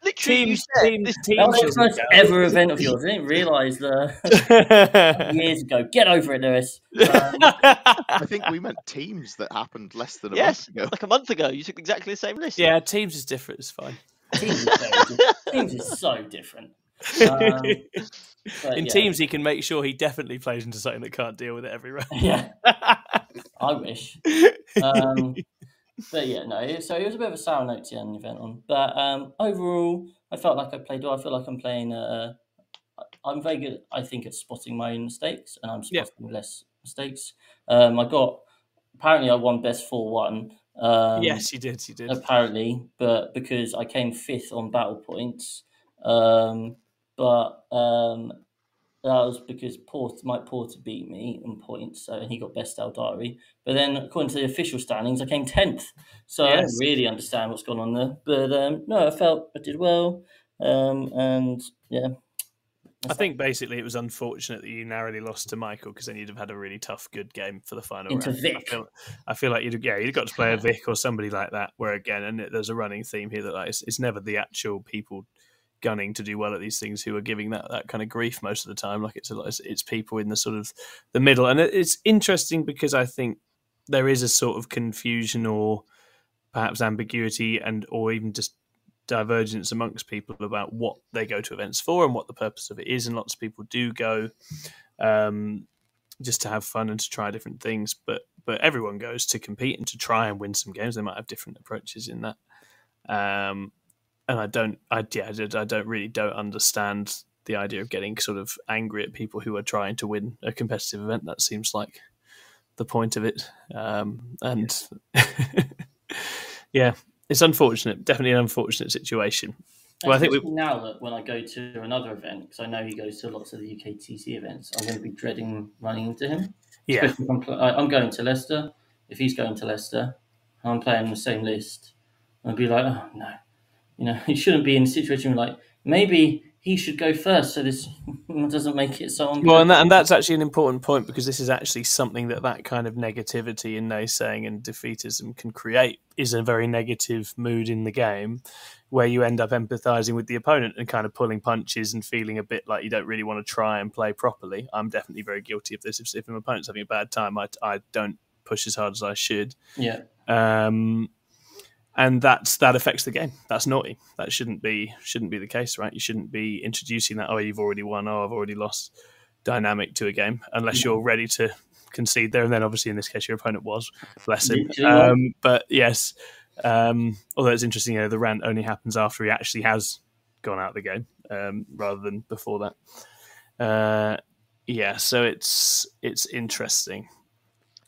Literally, Teams, said teams, this teams that was the first ever event of yours. I didn't realise that years ago. Get over it, Lewis. Um, I think we meant teams that happened less than a Yes, month ago. like a month ago, you took exactly the same list. yeah, teams is different. It's fine. teams, is so, teams is so different. Um, but In yeah. teams, he can make sure he definitely plays into something that can't deal with it every round. Yeah, I wish. Um, but yeah, no. So it was a bit of a sour note to end the event on. But um, overall, I felt like I played well. I feel like I'm playing. Uh, I'm very good, I think, at spotting my own mistakes, and I'm Yeah. spotting less mistakes. Um, I got apparently I won best four one. Um, yes, you did. You did. apparently, but because I came fifth on battle points, um, but um, that was because Porter, Mike Porter beat me in points, so he got best Eldari. But then, according to the official standings, I came tenth, so I don't really understand what's gone on there. But um, no, I felt I did well, um, and yeah, I think basically it was unfortunate that you narrowly lost to Michael because then you'd have had a really tough, good game for the final Into round. I Vic. feel, I feel like you'd yeah you'd got to play a Vic or somebody like that. Where again, and there's a running theme here that like it's, it's never the actual people gunning to do well at these things who are giving that, that kind of grief most of the time. Like it's a lot, it's, it's people in the sort of the middle, and it, it's interesting because I think there is a sort of confusion or perhaps ambiguity and or even just divergence amongst people about what they go to events for and what the purpose of it is. And lots of people do go um, just to have fun and to try different things. But but everyone goes to compete and to try and win some games. They might have different approaches in that. Um, and I don't I yeah I don't- really don't understand the idea of getting sort of angry at people who are trying to win a competitive event. That seems like the point of it. Um, and yeah it's unfortunate definitely an unfortunate situation. Well, I think we, now that when I go to another event, because I know he goes to lots of the UKTC events, I'm going to be dreading running into him. yeah, I'm, pl- I'm going to Leicester. If he's going to Leicester, I'm playing the same list, I'd be like, oh no, you know, he shouldn't be in a situation where like maybe he should go first, so this doesn't make it so. Well, and, that, and that's actually an important point because this is actually something that that kind of negativity and naysaying and defeatism can create is a very negative mood in the game where you end up empathizing with the opponent and kind of pulling punches and feeling a bit like you don't really want to try and play properly. I'm definitely very guilty of this. If, if my opponent's having a bad time, I, I don't push as hard as I should. yeah, um, and that's that affects the game. That's naughty. That shouldn't be shouldn't be the case, right? You shouldn't be introducing that. Oh, you've already won. Oh, I've already lost. Dynamic to a game, unless you're ready to concede there. And then, obviously, in this case, your opponent was. Bless him. Um, but yes, um, although it's interesting, you know, the rant only happens after he actually has gone out of the game, um, rather than before that. Uh, yeah, so it's it's interesting.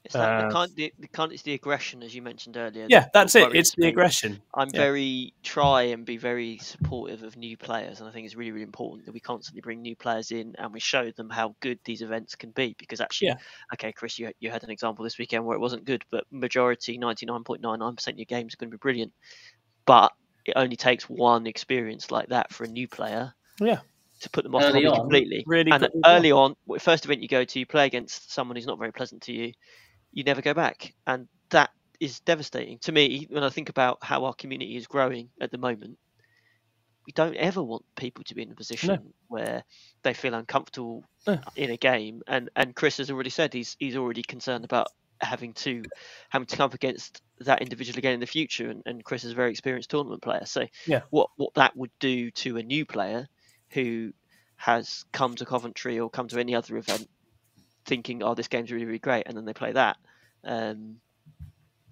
It's that Uh, the kind, the, the kind, it's the aggression, as you mentioned earlier. Yeah, that's it. It's the aggression. I'm Yeah. very try and be very supportive of new players, and I think it's really, really important that we constantly bring new players in and we show them how good these events can be. Because actually, Yeah. okay, Chris, you you had an example this weekend where it wasn't good, but majority, ninety nine point nine nine percent of your games are going to be brilliant. But it only takes one experience like that for a new player Yeah. to put them off Early on, completely. really and early on, w- first event you go to, you play against someone who's not very pleasant to you, you never go back, and that is devastating to me. When I think about how our community is growing at the moment, we don't ever want people to be in a position where they feel uncomfortable No. in a game. And and Chris has already said he's he's already concerned about having to having to come up against that individual again in the future. And, and Chris is a very experienced tournament player, so Yeah. what what that would do to a new player who has come to Coventry or come to any other event thinking, "Oh, this game's really, really great," and then they play that, um,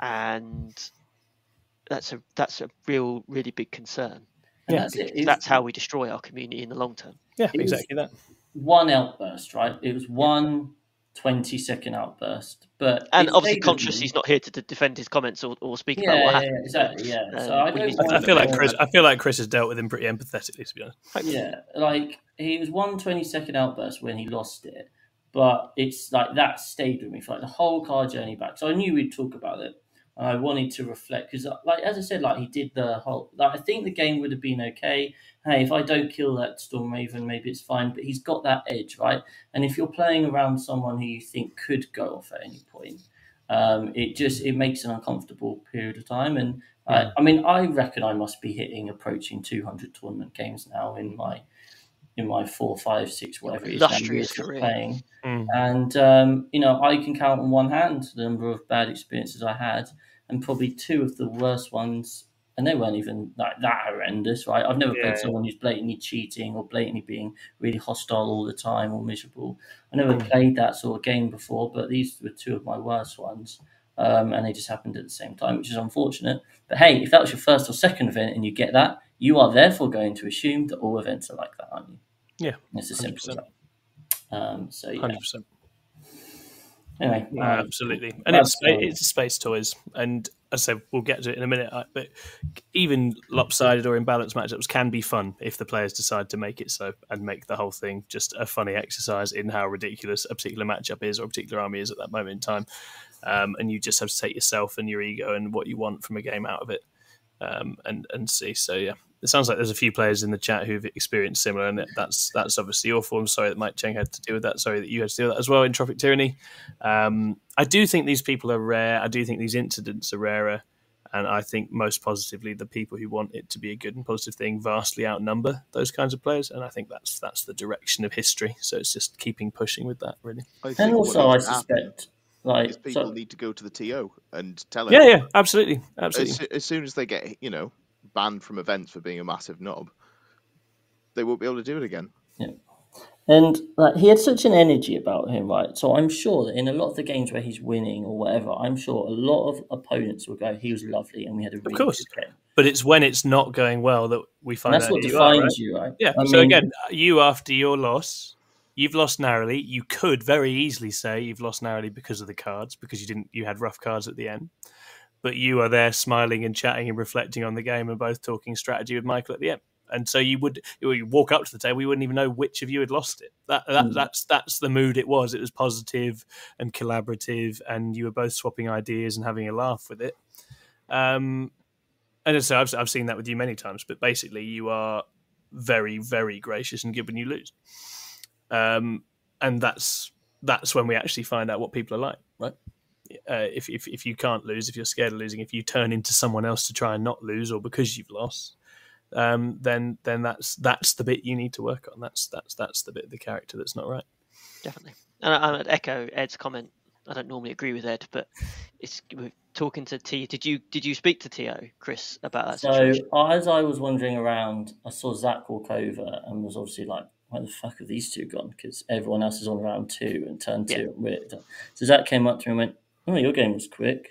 and that's a that's a real, really big concern. And Yeah, that's it. It's That's how we destroy our community in the long term. Yeah, It exactly that. one outburst, right? It was one 20 second outburst, but And obviously, stayed with conscious he's not here to, to defend his comments or, or speak Yeah, about what yeah, happened. yeah, exactly. Yeah. Um, so I don't. I, I feel like to- Chris. I feel like Chris has dealt with him pretty empathetically, to be honest. Yeah, like he was one 20 second outburst when he lost it, but it's like that stayed with me for like the whole car journey back. So I knew we'd talk about it. And I wanted to reflect because, like as I said, like he did the whole. Like I think the game would have been okay. Hey, if I don't kill that Storm Raven, maybe it's fine. But he's got that edge, right? And if you're playing around someone who you think could go off at any point, um, it just it makes an uncomfortable period of time. And I, I mean, I reckon I must be hitting approaching 200 tournament games now in my in my four, five, six, whatever it is now, Illustrious of career. playing. Mm. And um, you know, I can count on one hand the number of bad experiences I had, and probably two of the worst ones. And they weren't even like that horrendous, right? I've never Yeah. played someone who's blatantly cheating or blatantly being really hostile all the time or miserable. I never Mm. played that sort of game before, but these were two of my worst ones. Um, and they just happened at the same time, which is unfortunate. But hey, if that was your first or second event and you get that, you are therefore going to assume that all events are like that, aren't you? Yeah, It's as simple as 100%. that. Um, so yeah. Hundred percent. Anyway, No, um, absolutely, and it's it's space toys, and as I said, we'll get to it in a minute. But even lopsided or imbalanced matchups can be fun if the players decide to make it so and make the whole thing just a funny exercise in how ridiculous a particular matchup is or a particular army is at that moment in time. Um, and you just have to take yourself and your ego and what you want from a game out of it, um, and and see. So yeah, it sounds like there's a few players in the chat who've experienced similar, and that's that's obviously awful. I'm sorry that Mike Cheng had to deal with that. Sorry that you had to deal with that as well in Tropic Tyranny. Um, I do think these people are rare. I do think these incidents are rarer. And I think most positively, the people who want it to be a good and positive thing vastly outnumber those kinds of players. And I think that's that's the direction of history. So it's just keeping pushing with that, really. I think and also, I needs to happen suspect, like, people so, need to go to the TO and tell them. Yeah, yeah, absolutely, absolutely. soo- as soon as they get, you know, banned from events for being a massive knob, they won't be able to do it again. Yeah. And like he had such an energy about him, right? So I'm sure that in a lot of the games where he's winning or whatever, I'm sure a lot of opponents will go, "He was lovely, and we had a really of course. good game." But it's when it's not going well that we And find that's out what who you are, defines right? you, right? Yeah. I so mean- again, you after your loss, you've lost narrowly. You could very easily say you've lost narrowly because of the cards, because you didn't you had rough cards at the end. But you are there smiling and chatting and reflecting on the game and both talking strategy with Michael at the end. And so you would you walk up to the table, we wouldn't even know which of you had lost it. That, that Mm. that's that's the mood it was. It was positive and collaborative, and you were both swapping ideas and having a laugh with it. Um, and so I've, I've seen that with you many times, but basically you are very, very gracious and good when you lose. Um, and that's that's when we actually find out what people are like, right? Uh, if, if if you can't lose, if you're scared of losing, if you turn into someone else to try and not lose, or because you've lost, um, then then that's that's the bit you need to work on. That's that's that's the bit of the character that's not right. definitely. And I, I'd echo Ed's comment. I don't normally agree with Ed, but it's we're talking to T. Did you did you speak to Tio, Chris, about that So situation? as I was wandering around, I saw Zach walk over and was obviously like, "Where the fuck have these two gone?" Because everyone else is on round two and turn two. Yeah. And we're, done. so Zach came up to me and went, "Oh, your game was quick."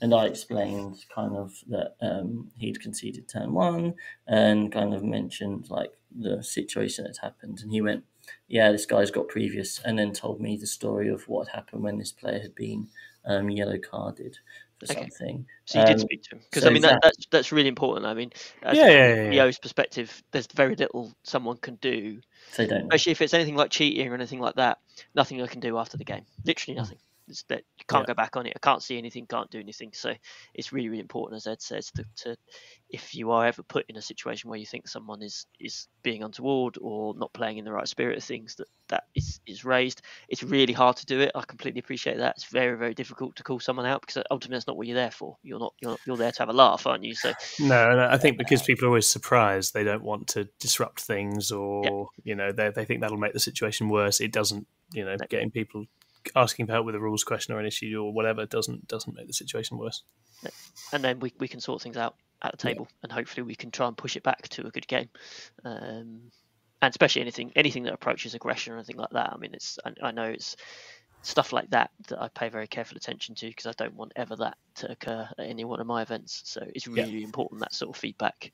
And I explained kind of that um, he'd conceded turn one and kind of mentioned like the situation that happened. And he went, Yeah, this guy's got previous, and then told me the story of what happened when this player had been um, yellow carded for Okay. something. So you did um, speak to him because so I mean that, that's that's really important. I mean, Yeah, from yeah, yeah, perspective, there's very little someone can do, They don't especially if it's anything like cheating or anything like that. Nothing I can do after the game. Literally Mm. nothing. That you can't Yeah. go back on it. I can't see anything. Can't do anything. So it's really really important, as Ed says, to, to if you are ever put in a situation where you think someone is is being untoward or not playing in the right spirit of things, that that is is raised. It's really hard to do it. I completely appreciate that. It's very very difficult to call someone out because ultimately that's not what you're there for. You're not you're, you're there to have a laugh, aren't you? So No, no, I think because uh, people are always surprised, they don't want to disrupt things, or you know, they they think that'll make the situation worse. It doesn't. You know, getting people asking for help with a rules question or an issue or whatever doesn't doesn't make the situation worse. and then we, we can sort things out at the Yeah. table and hopefully we can try and push it back to a good game um, and especially anything anything that approaches aggression or anything like that i mean it's i, I know it's stuff like that that i pay very careful attention to because i don't want ever that to occur at any one of my events so it's Yeah. really important that sort of feedback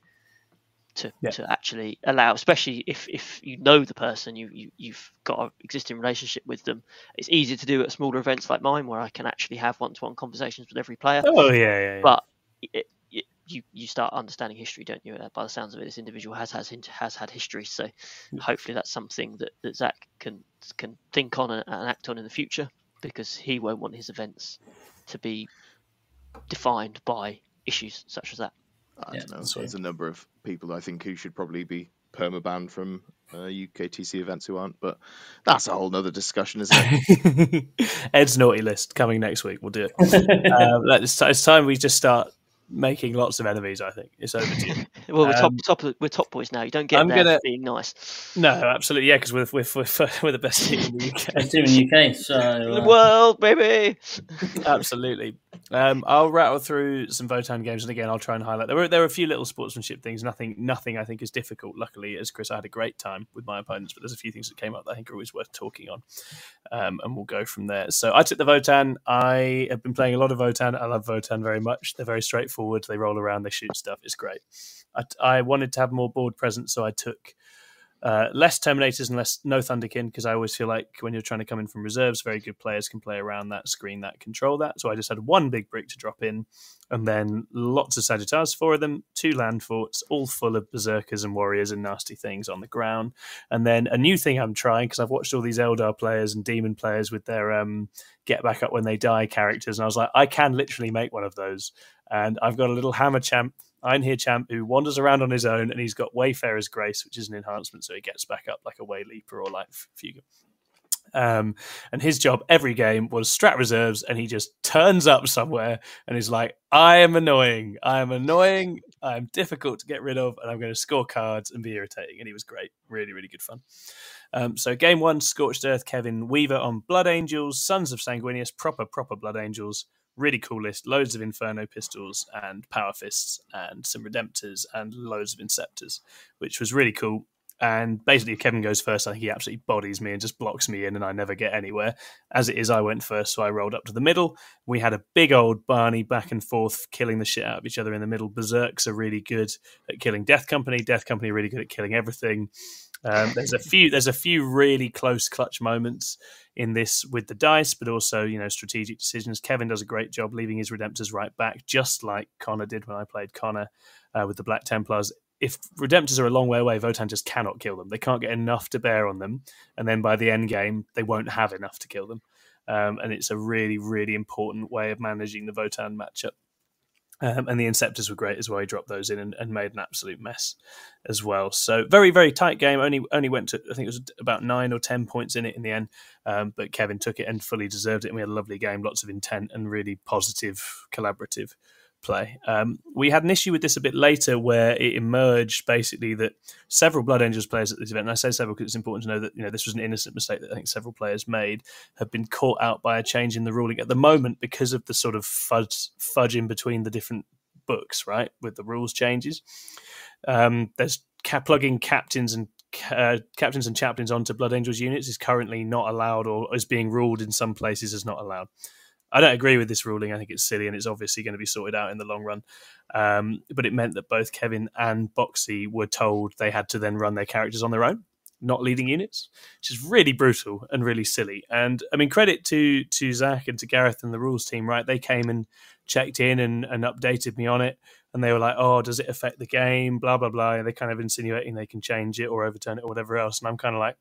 to, Yeah. to actually allow, especially if, if you know the person, you, you you've got an existing relationship with them. It's easier to do at smaller events like mine, where I can actually have one-to-one conversations with every player. Oh yeah, yeah. yeah. But it, it, you you start understanding history, don't you? Uh, By the sounds of it, this individual has has has had history, so hopefully that's something that, that Zach can can think on and, and act on in the future, because he won't want his events to be defined by issues such as that. I Yeah, don't know. There's a number of people I think who should probably be permabanned from uh, UKTC events who aren't, but that's a whole nother discussion, isn't it? Ed's naughty list coming next week. We'll do it. um, it's, it's time we just start making lots of enemies. I think it's over to you. Well, we're top Um, top of, we're top boys now. You don't get I'm there gonna- for being nice. No, absolutely, yeah, because we're, we're, we're, we're the best team in the UK. Best team in the UK. So The uh, world, baby. Absolutely. Um, I'll rattle through some Votann games, and again, I'll try and highlight. There were there were a few little sportsmanship things. Nothing, nothing I think is difficult. Luckily, as Chris, I had a great time with my opponents, but there's a few things that came up that I think are always worth talking on, um, and we'll go from there. So I took the Votann. I have been playing a lot of Votann. I love Votann very much. They're very straightforward. Forward, they roll around, they shoot stuff. It's great. I, I wanted to have more board presence, so I took uh, less Terminators and less no Thunderkyn because I always feel like when you're trying to come in from reserves, very good players can play around that screen that control that. So I just had one big brick to drop in, and then lots of Sagitaurs, four of them, two land forts, all full of berserkers and warriors and nasty things on the ground. And then a new thing I'm trying because I've watched all these Eldar players and Demon players with their um, get back up when they die characters, and I was like, I can literally make one of those. And I've got a little hammer champ Einhyr champ who wanders around on his own and he's got Wayfarer's Grace, which is an enhancement, so he gets back up like a Way Leaper or like Fuegan. Um, and his job every game was strat reserves, and he just turns up somewhere and is like, I am annoying. I am annoying. I am difficult to get rid of, and I'm going to score cards and be irritating. And he was great. Really, really good fun. Um, so, game one Scorched Earth, Kevin Weaver on Blood Angels, Sons of Sanguinius, proper, proper Blood Angels really cool list loads of inferno pistols and power fists and some redemptors and loads of inceptors which was really cool and basically if kevin goes first i think he absolutely bodies me and just blocks me in and i never get anywhere. As it is i went first so i rolled up to the middle. We had a big old barney back and forth killing the shit out of each other in the middle. Berserks are really good at killing death company. Death company really good at killing everything. Um, there's a few there's a few really close clutch moments in this with the dice, but also you know strategic decisions. Kevin does a great job leaving his redemptors right back, just like Connor did when I played Connor uh, with the Black Templars. If redemptors are a long way away, Votann just cannot kill them. They can't get enough to bear on them, and then by the end game, they won't have enough to kill them. Um, and it's a really, really important way of managing the Votann matchup. Um, and the Inceptors were great as well. He dropped those in and, and made an absolute mess as well. So very, very tight game. Only only went to I think it was about nine or ten points in it in the end. Um, but Kevin took it and fully deserved it. And we had a lovely game, lots of intent and really positive, collaborative play. Um, we had an issue with this a bit later where it emerged basically that several Blood Angels players at this event, and I say several because it's important to know that you know this was an innocent mistake that I think several players made, have been caught out by a change in the ruling at the moment because of the sort of fudge, fudge in between the different books, right, with the rules changes. Um, there's ca- plugging captains and uh, captains and chaplains onto Blood Angels units is currently not allowed or is being ruled in some places as not allowed. I don't agree with this ruling. I think it's silly and it's obviously going to be sorted out in the long run. Um, but it meant that both Kevin and Boxy were told they had to then run their characters on their own, not leading units, which is really brutal and really silly. And I mean, credit to to Zach and to Gareth and the rules team, right? They came and checked in and, and updated me on it. And they were like, oh, does it affect the game? Blah, blah, blah. And they kind of insinuating they can change it or overturn it or whatever else. And I'm kind of like,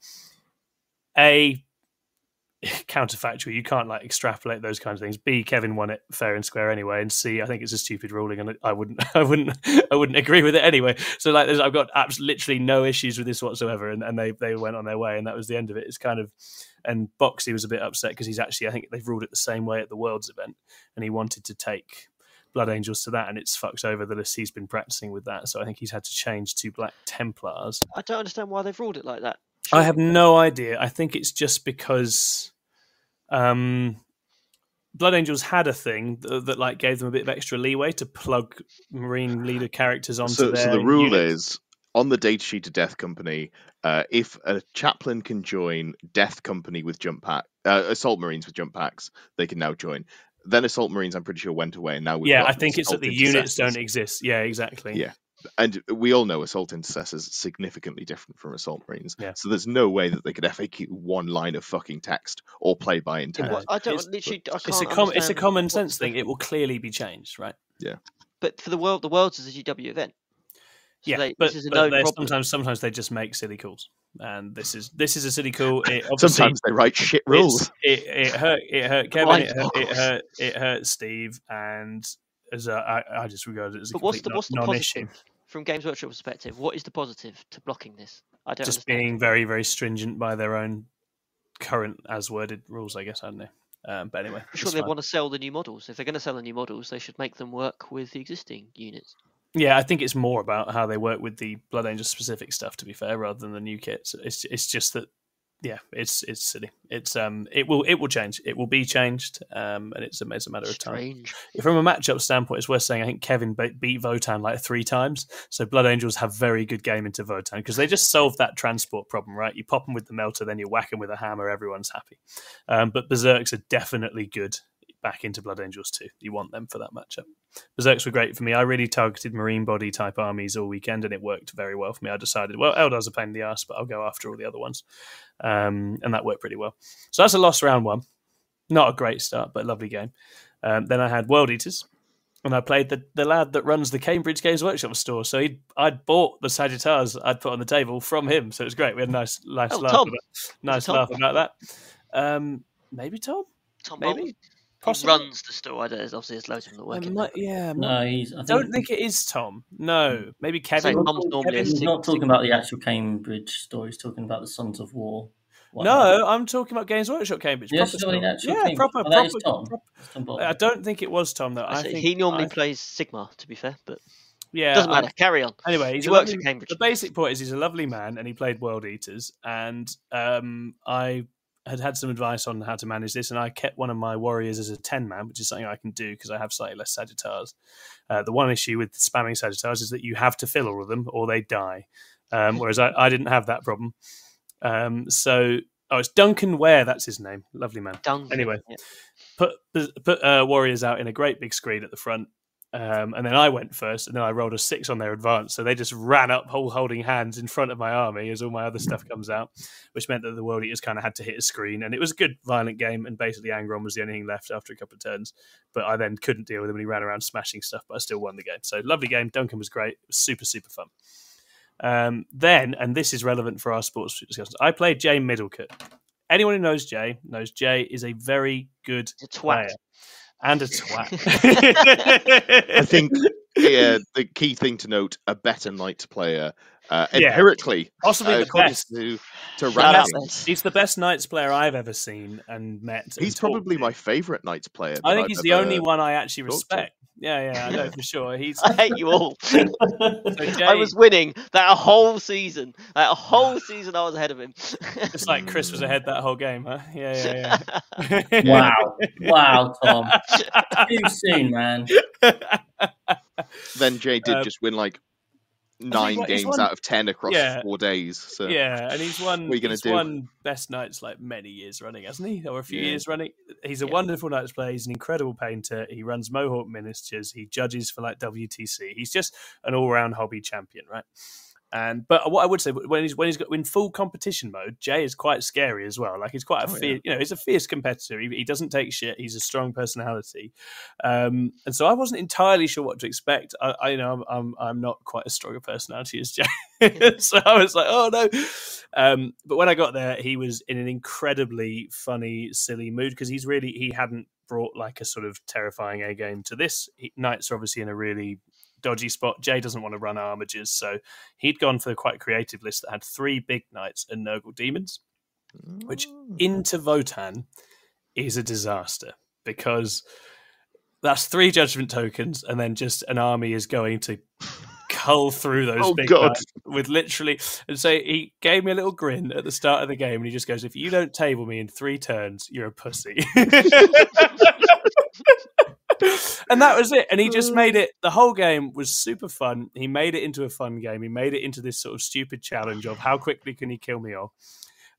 A, counterfactual. You can't like extrapolate those kinds of things. B, Kevin won it fair and square anyway, and C, I think it's a stupid ruling, and I wouldn't, I wouldn't, I wouldn't agree with it anyway. So like, there's, I've got abs- literally no issues with this whatsoever, and, and they they went on their way, and that was the end of it. It's kind of, and Boxy was a bit upset because he's actually, I think they've ruled it the same way at the Worlds event, and he wanted to take Blood Angels to that, and it's fucked over the list he's been practicing with that. So I think he's had to change to Black Templars. I don't understand why they've ruled it like that. I have no idea. I think it's just because um, Blood Angels had a thing that, that like gave them a bit of extra leeway to plug Marine leader characters onto So, their so the rule units. is on the data sheet of Death Company, uh, if a chaplain can join Death Company with jump pack, uh, Assault Marines with jump packs, they can now join. Then Assault Marines, I'm pretty sure, went away, and now we've yeah, I think it's that the units don't exist. Yeah, exactly. Yeah. And we all know assault intercessors is significantly different from assault marines. Yeah. So there's no way that they could FAQ one line of fucking text or play by intent. Well, I don't It's- literally. I can't It's a com- it's a common what's sense thing. It will clearly be changed, right? Yeah. But for the world, the world's is a GW event. So yeah, they, but, this is a but known sometimes sometimes they just make silly calls, and this is this is a silly call. It Sometimes they write shit rules. It, it hurt. It hurt Kevin. It hurt, it hurt. It hurt Steve, and as a, I, I just regard it as a But what's complete the what's the non- non-issue. positive from Games Workshop perspective? What is the positive to blocking this? I don't Just understand. being very very stringent by their own current as worded rules. I guess I don't know. Um, but anyway, I'm sure they fine. want to sell the new models. If they're going to sell the new models, they should make them work with the existing units. Yeah, I think it's more about how they work with the Blood Angel specific stuff. To be fair, rather than the new kits, it's it's just that. Yeah, it's it's silly. It's um, it will it will change. It will be changed. Um, and it's a, it's a matter of time. From a matchup standpoint, it's worth saying I think Kevin be- beat Votann like three times. So Blood Angels have very good game into Votann because they just solved that transport problem, right? You pop them with the melter, then you whack them with a hammer, everyone's happy. Um, but Berserks are definitely good back into Blood Angels too. You want them for that matchup. Berserks were great for me. I really targeted marine body type armies all weekend, and it worked very well for me. I decided, well, Eldar's a pain in the ass, but I'll go after all the other ones, um, and that worked pretty well. So that's a lost round one. Not a great start, but a lovely game. Um, then I had World Eaters, and I played the, the lad that runs the Cambridge Games Workshop store. So he I'd bought the Sagitaurs I'd put on the table from him. So it was great. We had a nice, nice Oh, laugh. Tom. About, nice Tom? laugh about that. Um, maybe Tom. Tom Maybe. He Possibly. runs the store. I don't, obviously, there's loads of them that I work in might- there. yeah, I'm No, he's. I, I don't think it is Tom. No, maybe Kevin. Say Tom's normally a Kevin- he's not talking about the actual Cambridge story. He's talking about the Sons of War. one. No, I'm talking about Games Workshop Cambridge. Yes, proper somebody store. actual yeah, Cambridge. proper, Oh, that proper, is Tom. proper- It's Tom Bolton. I don't think it was Tom though. I I think he normally I- plays Sigmar, to be fair, but yeah, doesn't I- matter. Carry on. Anyway, he's He a works lovely- at Cambridge. The basic point is he's a lovely man, and he played World Eaters. And um, I had had some advice on how to manage this, and I kept one of my warriors as a ten man, which is something I can do because I have slightly less Sagitaurs. Uh, the one issue with spamming Sagitaurs is that you have to fill all of them, or they die. Um, whereas I, I didn't have that problem. Um, so, oh, it's Duncan Ware. That's his name. Lovely man Duncan. Anyway. yeah. put put uh, warriors out in a great big screen at the front, um, and then I went first, and then I rolled a six on their advance, so they just ran up, whole holding hands in front of my army as all my other stuff comes out, which meant that the world eaters kind of had to hit a screen, and it was a good violent game, and basically Angron was the only thing left after a couple of turns, but I then couldn't deal with him when he ran around smashing stuff, but I still won the game. So lovely game. Duncan was great. Was super super fun. Um, then, and this is relevant for our sports discussions, I played Jay Middlecote. Anyone who knows Jay knows Jay is a very good player and a twat. I think yeah, the key thing to note: a better knight player, uh, Yeah. empirically, possibly uh, the according best. to to Shout out rankings. He's the best Knights player I've ever seen and met. He's talked probably to. my favourite knights player. I think I've he's the only one I actually talked to. respect. Yeah, yeah, I know for sure. He's I hate you all. so I was winning that whole season. That whole season, I was ahead of him. just like Chris was ahead that whole game, huh? Yeah, yeah, yeah. Wow, wow, Tom. Too soon, man. Then Jay did Um, just win like nine he's games won- out of ten across Yeah. four days. So Yeah, and he's won. What are you gonna do? won best knights like many years running, hasn't he? Or a few Yeah. years running. He's a Yeah. wonderful knights player. He's an incredible painter. He runs Mohawk Miniatures. He judges for like WTC. He's just an all-round hobby champion, right? And but what I would say when he's when he's got in full competition mode, Jay is quite scary as well. Like he's quite a Oh, yeah. fierce, you know, he's a fierce competitor. He, he doesn't take shit. He's a strong personality, um, and so I wasn't entirely sure what to expect. I, I you know I'm, I'm I'm not quite as strong a personality as Jay, so I was like, oh no. Um, but when I got there, he was in an incredibly funny, silly mood because he's really he hadn't brought like a sort of terrifying A game to this. He, Knights are obviously in a really dodgy spot. Jay doesn't want to run Armigers, so he'd gone for a quite creative list that had three big knights and Nurgle demons, which ah. into Votann is a disaster because that's three judgment tokens, and then just an army is going to cull through those Oh, big God. with literally. And so he gave me a little grin at the start of the game, and he just goes, "If you don't table me in three turns, you're a pussy." and that was it. And he just made it. The whole game was super fun. He made it into a fun game. He made it into this sort of stupid challenge of how quickly can he kill me off.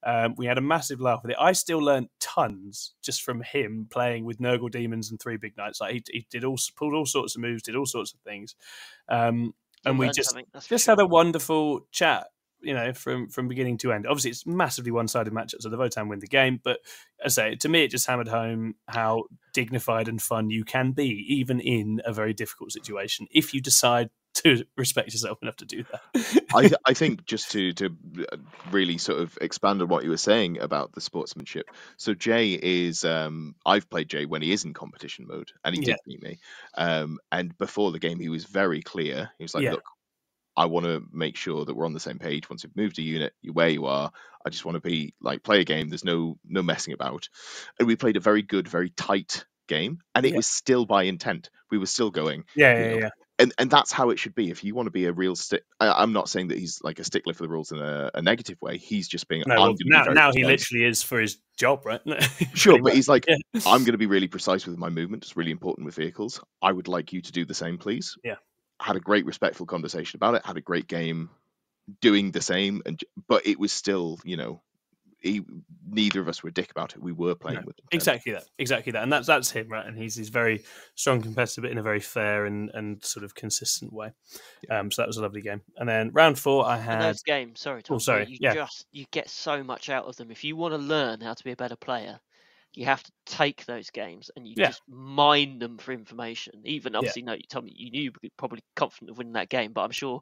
Um, we had a massive laugh with it. I still learned tons just from him playing with Nurgle demons and three big knights. Like he, he did all pulled all sorts of moves, did all sorts of things. Um, and we just something, that's for just sure. had a wonderful chat. You know, from from beginning to end. Obviously, it's massively one sided matchup, so the Votann win the game. But as I say, to me, it just hammered home how dignified and fun you can be, even in a very difficult situation, if you decide to respect yourself enough to do that. I, I think just to to uh, really sort of expand on what you were saying about the sportsmanship. So Jay is um, I've played Jay when he is in competition mode, and he Yeah. did beat me. Um, and before the game, he was very clear. He was like, Yeah. "Look, I want to make sure that we're on the same page. Once you've moved a unit, you're where you are. I just want to be like play a game. There's no no messing about." And we played a very good, very tight game, and it Yeah. was still by intent. We were still going yeah, yeah, know, yeah. and and that's how it should be. If you want to be a real stick, I, I'm not saying that he's like a stickler for the rules in a, a negative way. He's just being. No, well, gonna be now now he literally is for his job, right? Sure, but he's like, Yeah. I'm going to be really precise with my movement. It's really important with vehicles. I would like you to do the same, please. Yeah. Had a great, respectful conversation about it. Had a great game, doing the same, and but it was still, you know, he, neither of us were a dick about it. We were playing No, with them. exactly that, exactly that, and that's that's him, right? And he's he's very strong competitor, but in a very fair and and sort of consistent way. Um, so that was a lovely game. And then round four, I And had those games, sorry, Tom, sorry, you yeah. just you get so much out of them. If you want to learn how to be a better player, you have to take those games and you Yeah. just mine them for information. Even obviously, no, you told me you knew you probably confident of winning that game, but I'm sure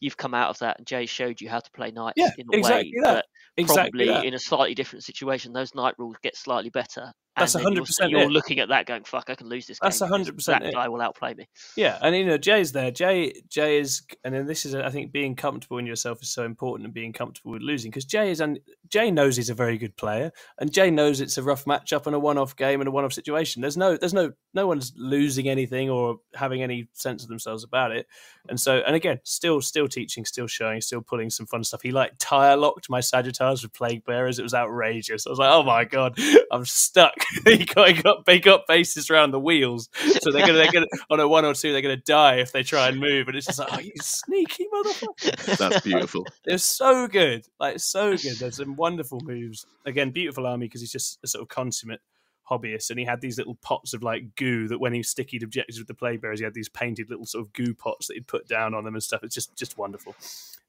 you've come out of that and Jay showed you how to play knights Yeah, in a exactly way that. that exactly probably that. in a slightly different situation, those knight rules get slightly better. That's and then you're- 100% You're looking at that going, "Fuck, I can lose this." That's game 100% That it. guy will outplay me. Yeah, and you know Jay's there. Jay, Jay is, and then this is, I think, being comfortable in yourself is so important, and being comfortable with losing because Jay is, and Jay knows he's a very good player, and Jay knows it's a rough matchup and a one-off game and a one-off situation. There's no, there's no, no one's losing anything or having any sense of themselves about it, and so, and again, still, still teaching, still showing, still pulling some fun stuff. He like tire locked my Sagitaurs with plague bearers. It was outrageous. I was like, oh my god, I'm stuck. he got, he got, they got bases around the wheels so they're gonna they're gonna on a one or two they're gonna die if they try and move and it's just like oh you sneaky motherfucker That's beautiful. they're so good like so good there's some wonderful moves again beautiful army because he's just a sort of consummate hobbyist and he had these little pots of like goo that when he stickied objectives with the play bearers he had these painted little sort of goo pots that he'd put down on them and stuff it's just just wonderful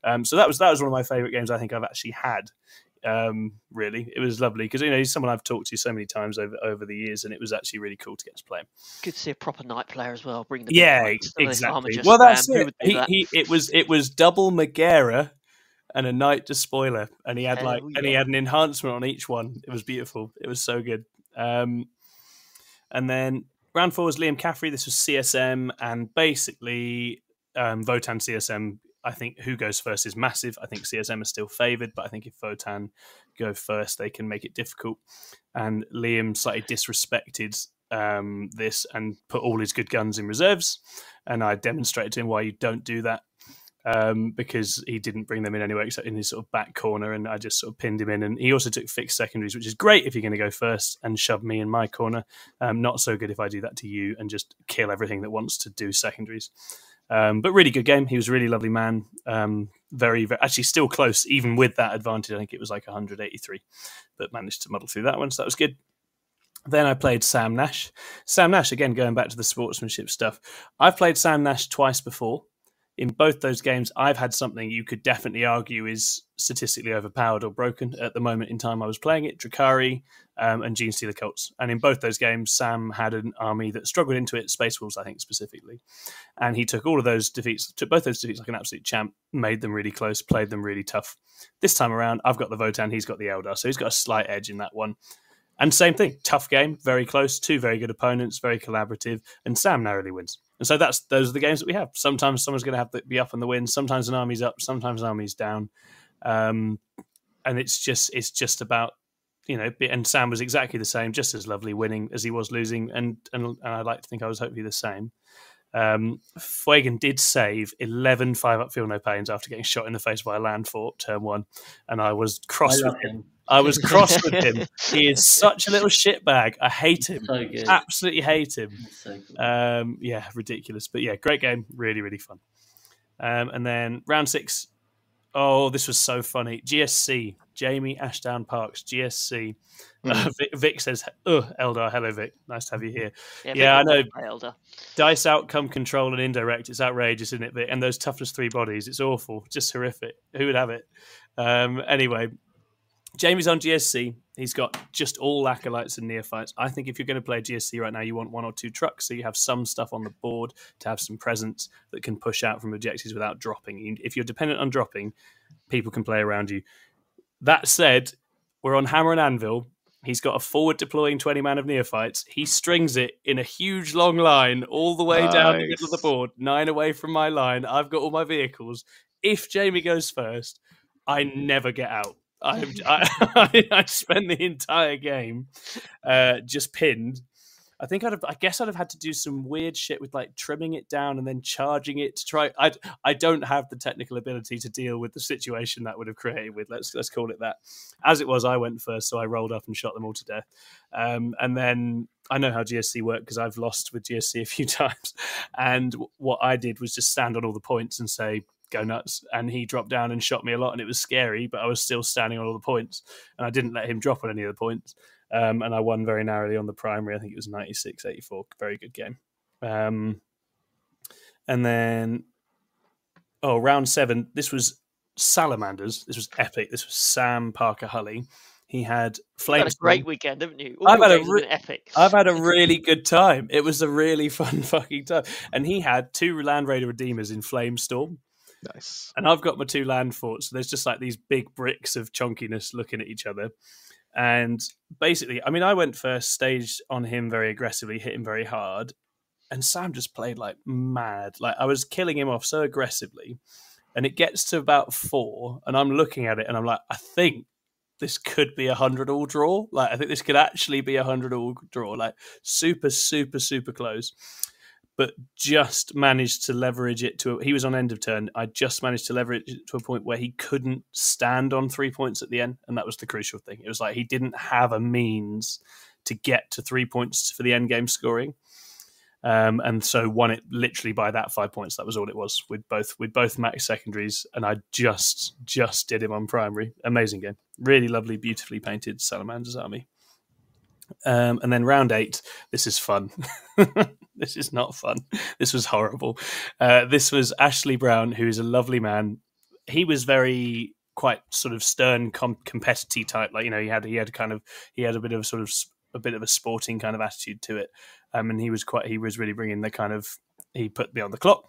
um, so that was that was one of my favorite games I think I've actually had um, really it was lovely because you know he's someone I've talked to so many times over over the years and it was actually really cool to get to play him Good to see a proper knight player as well. Bring the yeah, knights, some of this armor exactly. Well, that's spam. It. He, that? he, it was it was double Megara and a knight despoiler, and he had like Hell and he had an enhancement on each one. It was beautiful. It was so good. Um, and then round four was Liam Caffrey. This was CSM, and basically um, Votann CSM. I think who goes first is massive. I think CSM is still favoured, but I think if Votann go first, they can make it difficult. And Liam slightly disrespected um, this and put all his good guns in reserves. And I demonstrated to him why you don't do that um, because he didn't bring them in anyway, except in his sort of back corner. And I just sort of pinned him in. And he also took fixed secondaries, which is great if you're going to go first and shove me in my corner. Um, not so good if I do that to you and just kill everything that wants to do secondaries. Um, but really good game. He was a really lovely man. Um, very, very, actually still close, even with that advantage. I think it was like 183, but managed to muddle through that one. So that was good. Then I played Sam Nash. Sam Nash, again, going back to the sportsmanship stuff. I've played Sam Nash twice before. In both those games, I've had something you could definitely argue is statistically overpowered or broken at the moment in time I was playing it Drukhari um, and Genestealer Cults. And in both those games, Sam had an army that struggled into it, Space Wolves, I think, specifically. And he took all of those defeats, took both those defeats like an absolute champ, made them really close, played them really tough. This time around, I've got the Votann, he's got the Eldar, so he's got a slight edge in that one. And same thing, tough game, very close, two very good opponents, very collaborative, and Sam narrowly wins. And so that's those are the games that we have. Sometimes someone's going to have to be up on the win. Sometimes an army's up. Sometimes an army's down. Um, and it's just it's just about you know. And Sam was exactly the same, just as lovely winning as he was losing. And and, and I'd like to think I was hopefully the same. Um, Fuegan did save 11 five up feel no pains after getting shot in the face by a land fort turn one, and I was cross I with him. him. I was cross with him. He is such a little shitbag. I hate him. So. Absolutely hate him. So. Um, yeah, ridiculous. But yeah, great game. Really, really fun. Um, and then round six, Oh, this was so funny. GSC, Jamie Ashdown Parks, GSC. Uh, Mm. Vic, Vic says, "Oh, Eldar, hello, Vic. Nice to have you here." Yeah, Yeah, I know. Eldar. Dice outcome control and indirect. It's outrageous, isn't it? Vic? And those toughness three bodies. It's awful. Just horrific. Who would have it? Um, anyway, Jamie's on GSC. He's got just all acolytes and neophytes. I think if you're going to play GSC right now, you want one or two trucks, so you have some stuff on the board to have some presence that can push out from objectives without dropping. If you're dependent on dropping, people can play around you. That said, we're on Hammer and Anvil. He's got a forward deploying 20 man of neophytes. He strings it in a huge long line all the way down the middle of the board, nine away from my line. I've got all my vehicles. If Jamie goes first, I never get out. I'm, I, I spend the entire game uh, just pinned. I think I'd have, I guess I'd have had to do some weird shit with like trimming it down and then charging it to try. I I don't have the technical ability to deal with the situation that would have created with. Let's let's call it that. As it was, I went first, so I rolled up and shot them all to death. Um, and then I know how GSC work because I've lost with GSC a few times. And what I did was just stand on all the points and say, go nuts. And he dropped down and shot me a lot, and it was scary, but I was still standing on all the points. And I didn't let him drop on any of the points. Um, and I won very narrowly on the primary. I think it was 96 84. Very good game. Um, and then, oh, round seven. This was Salamanders. This was epic. This was Sam Parker Hully. He had flames. had a great weekend, haven't you? All I've had a re- epic. I've had a really good time. It was a really fun fucking time. And he had two Land Raider Redeemers in Flamestorm. Nice. And I've got my two land forts. So there's just like these big bricks of chunkiness looking at each other. And basically, I mean, I went first, staged on him very aggressively, hit him very hard. And Sam just played like mad. Like I was killing him off so aggressively. And it gets to about four. And I'm looking at it and I'm like, I think this could be a hundred all draw. Like I think this could actually be a hundred all draw. Like super, super, super close. But just managed to leverage it to. He was on end of turn. I just managed to leverage it to a point where he couldn't stand on three points at the end, and that was the crucial thing. It was like he didn't have a means to get to three points for the end game scoring. Um, and so won it literally by that five points. That was all it was with both with both max secondaries, and I just just did him on primary. Amazing game, really lovely, beautifully painted Salamander's army. Um, and then round eight, this is fun. this is not fun. This was horrible. Uh, this was Ashley Brown, who is a lovely man. He was very quite sort of stern, com- competitive type. Like you know, he had he had kind of he had a bit of sort of a bit of a sporting kind of attitude to it. Um, and he was quite he was really bringing the kind of he put me on the clock.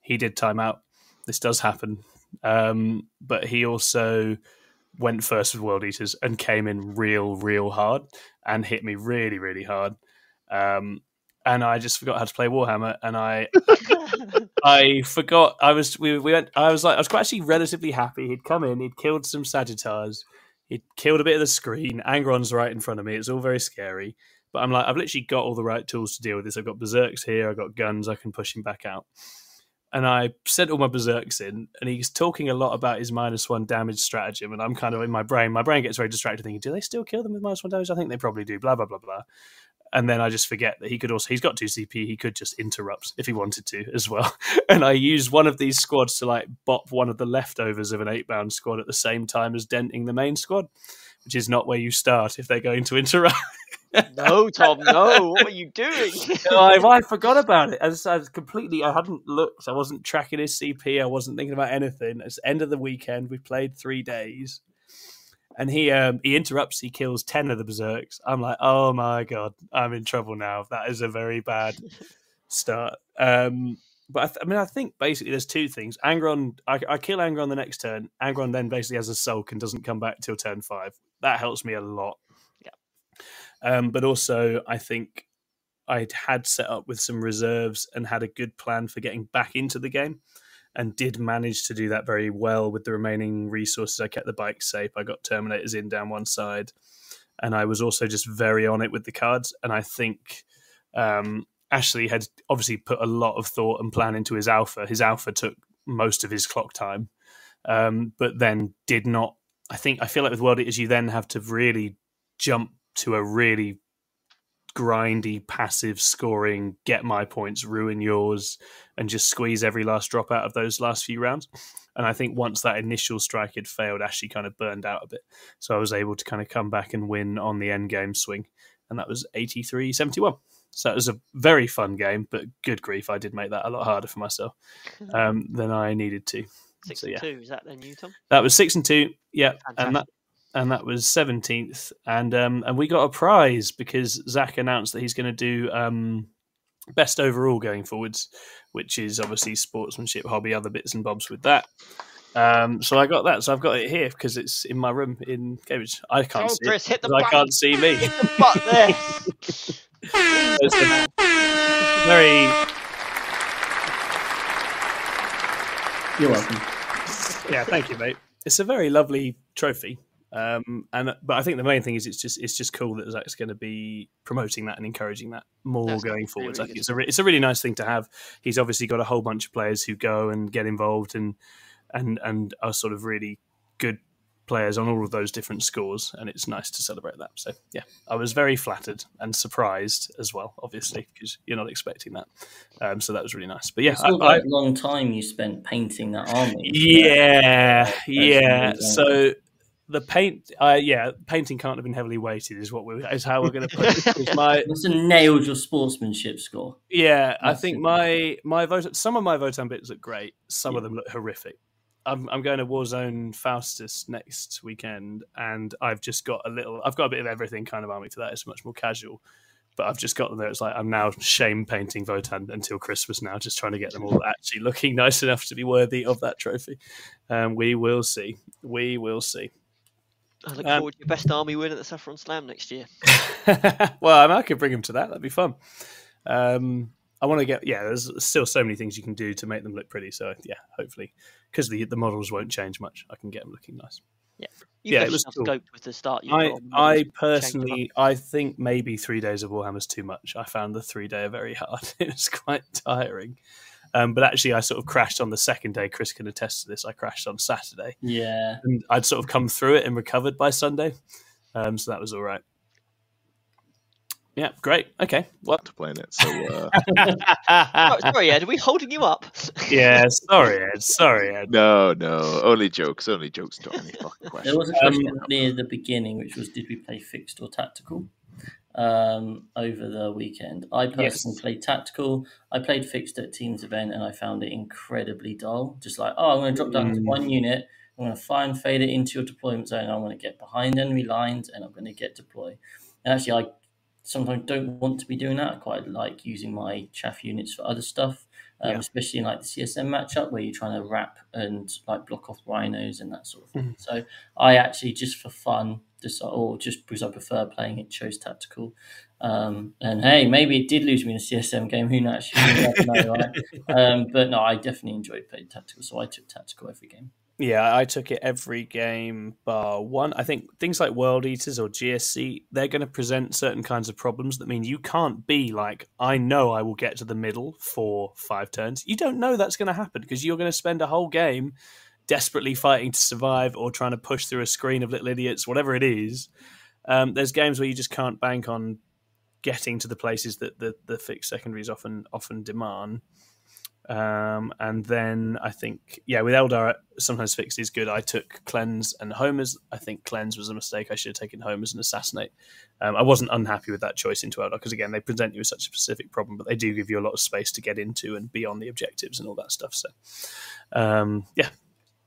He did time out. This does happen, um, but he also went first with World Eaters and came in real, real hard and hit me really, really hard. Um, and I just forgot how to play Warhammer, and I I forgot I was we, we went I was like I was quite actually relatively happy. He'd come in, he'd killed some Sagitaurs, he'd killed a bit of the screen. Angron's right in front of me. It's all very scary. But I'm like, I've literally got all the right tools to deal with this. I've got berserks here, I've got guns, I can push him back out. And I sent all my berserks in, and he's talking a lot about his minus one damage stratagem. And I'm kind of in my brain, my brain gets very distracted thinking, do they still kill them with minus one damage? I think they probably do, blah, blah, blah, blah and then I just forget that he could also he's got two CP. He could just interrupt if he wanted to as well. And I used one of these squads to like bop one of the leftovers of an eight bound squad at the same time as denting the main squad, which is not where you start if they're going to interrupt. no, Tom, no. What are you doing? I, I forgot about it. As I was completely, I hadn't looked. I wasn't tracking his CP. I wasn't thinking about anything. It's end of the weekend. We played three days, and he um, he interrupts. He kills ten of the berserks. I'm like, oh my god, I'm in trouble now. That is a very bad start. Um, but I, th- I mean, I think basically there's two things. Angron, I, I kill Angron the next turn. Angron then basically has a sulk and doesn't come back till turn five. That helps me a lot. Yeah. Um, but also, I think I had set up with some reserves and had a good plan for getting back into the game, and did manage to do that very well with the remaining resources. I kept the bike safe. I got Terminators in down one side, and I was also just very on it with the cards. And I think um, Ashley had obviously put a lot of thought and plan into his alpha. His alpha took most of his clock time, um, but then did not. I think I feel like with World Eaters, you then have to really jump to a really grindy, passive scoring, get my points, ruin yours, and just squeeze every last drop out of those last few rounds. And I think once that initial strike had failed, Ashley kind of burned out a bit. So I was able to kind of come back and win on the end game swing. And that was 83 71. So it was a very fun game, but good grief, I did make that a lot harder for myself um, than I needed to. Six So, and yeah. two. Is that then you, Tom? That was six and two. Yeah, and that Fantastic. And that was seventeenth, and um, and we got a prize because Zach announced that he's going to do um, best overall going forwards, which is obviously sportsmanship, hobby, other bits and bobs with that. Um, so I got that. So I've got it here because it's in my room in Cambridge. I can't Oh, see Chris, it. hit the 'cause I can't see me. Hit the butt there. It's very You're welcome. yeah, thank you, mate. It's a very lovely trophy, um, and but I think the main thing is it's just it's just cool that Zach's going to be promoting that and encouraging that more That's going really, forwards. really I think it's a re- it's a really nice thing to have. He's obviously got a whole bunch of players who go and get involved and and and are sort of really good players on all of those different scores, and it's nice to celebrate that. So yeah, I was very flattered and surprised as well, obviously because you're not expecting that. Um, so that was really nice. But yeah, It's not I- I- long time you spent painting that army. yeah, yeah. amazing. So the paint, uh, yeah, painting can't have been heavily weighted, is what we is how we're going to put it. 'Cause my, It's a nailed your sportsmanship score. yeah, I think it. my my vote. Some of my Votann bits look great. Some of them look horrific. I'm I'm going to Warzone Faustus next weekend, and I've just got a little. I've got a bit of everything kind of army for that. It's much more casual. But I've just got them there. It's like I'm now shame painting Votann until Christmas now, just trying to get them all actually looking nice enough to be worthy of that trophy. Um, we will see. We will see. I look Um, forward to your best army win at the Saffron Slam next year. well, I, mean, I could bring him to that. That'd be fun. Um, I want to get yeah. There's still so many things you can do to make them look pretty. So yeah, hopefully, because the the models won't change much, I can get them looking nice. Yeah, You've Yeah, it was cool. with the start. I I models, change them up. personally I think maybe three days of Warhammer's too much. I found the three day very hard. it was quite tiring. Um, but actually, I sort of crashed on the second day. Chris can attest to this. I crashed on Saturday, Yeah. and I'd sort of come through it and recovered by Sunday, um, so that was all right. Yeah, great. Okay, well, to playing it. So uh, Oh, sorry, Ed. Are we holding you up? yeah, sorry, Ed. Sorry, Ed. no, no, only jokes, only jokes. Don't any fucking questions. There was a question near the beginning, which was, did we play fixed or tactical um, over the weekend? I personally Yes. played tactical. I played fixed at Teams event, and I found it incredibly dull. Just like, oh, I'm going to drop down to Mm. one unit. I'm going to fire and fade it into your deployment zone. I'm going to get behind enemy lines, and I'm going to get deploy. And actually, I sometimes don't want to be doing that. I quite like using my chaff units for other stuff, um, Yeah. especially in like the CSM matchup where you're trying to wrap and like block off rhinos and that sort of thing. So I actually just for fun, just or just because I prefer playing it, chose tactical. Um, and hey, maybe it did lose me in a CSM game. Who knows? You never know, right? um, but no, I definitely enjoyed playing tactical, so I took tactical every game. Yeah, I took it every game bar one. I think things like World Eaters or GSC, they're going to present certain kinds of problems that mean you can't be like, I know I will get to the middle for five turns. You don't know that's going to happen because you're going to spend a whole game desperately fighting to survive or trying to push through a screen of little idiots, whatever it is. Um, there's games where you just can't bank on getting to the places that the, the fixed secondaries often often demand. Um, and then I think, yeah, with Eldar, sometimes fixed is good. I took cleanse and homers. I think cleanse was a mistake. I should have taken homers and assassinate. Um, I wasn't unhappy with that choice into Eldar because again, they present you with such a specific problem, but they do give you a lot of space to get into and be on the objectives and all that stuff. So, um, yeah,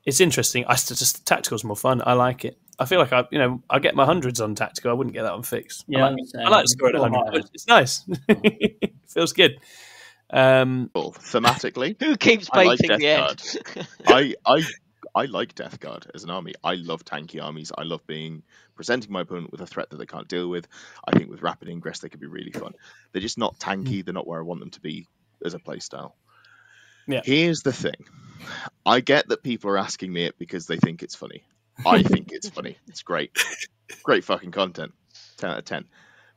it's interesting. I still just tactical's more fun. I like it. I feel like I, you know, I get my hundreds on tactical. I wouldn't get that on fixed. Yeah, I like, the same. I like to score at 100. It's nice. Feels good. Um, Well, thematically, Who keeps I like baiting the Death Ed? I I I like Death Guard as an army. I love tanky armies. I love being presenting my opponent with a threat that they can't deal with. I think with rapid ingress they could be really fun. They're just not tanky. They're not where I want them to be as a playstyle. Yeah. Here's the thing. I get that people are asking me it because they think it's funny. I think it's funny. It's great. Great fucking content. 10 out of 10.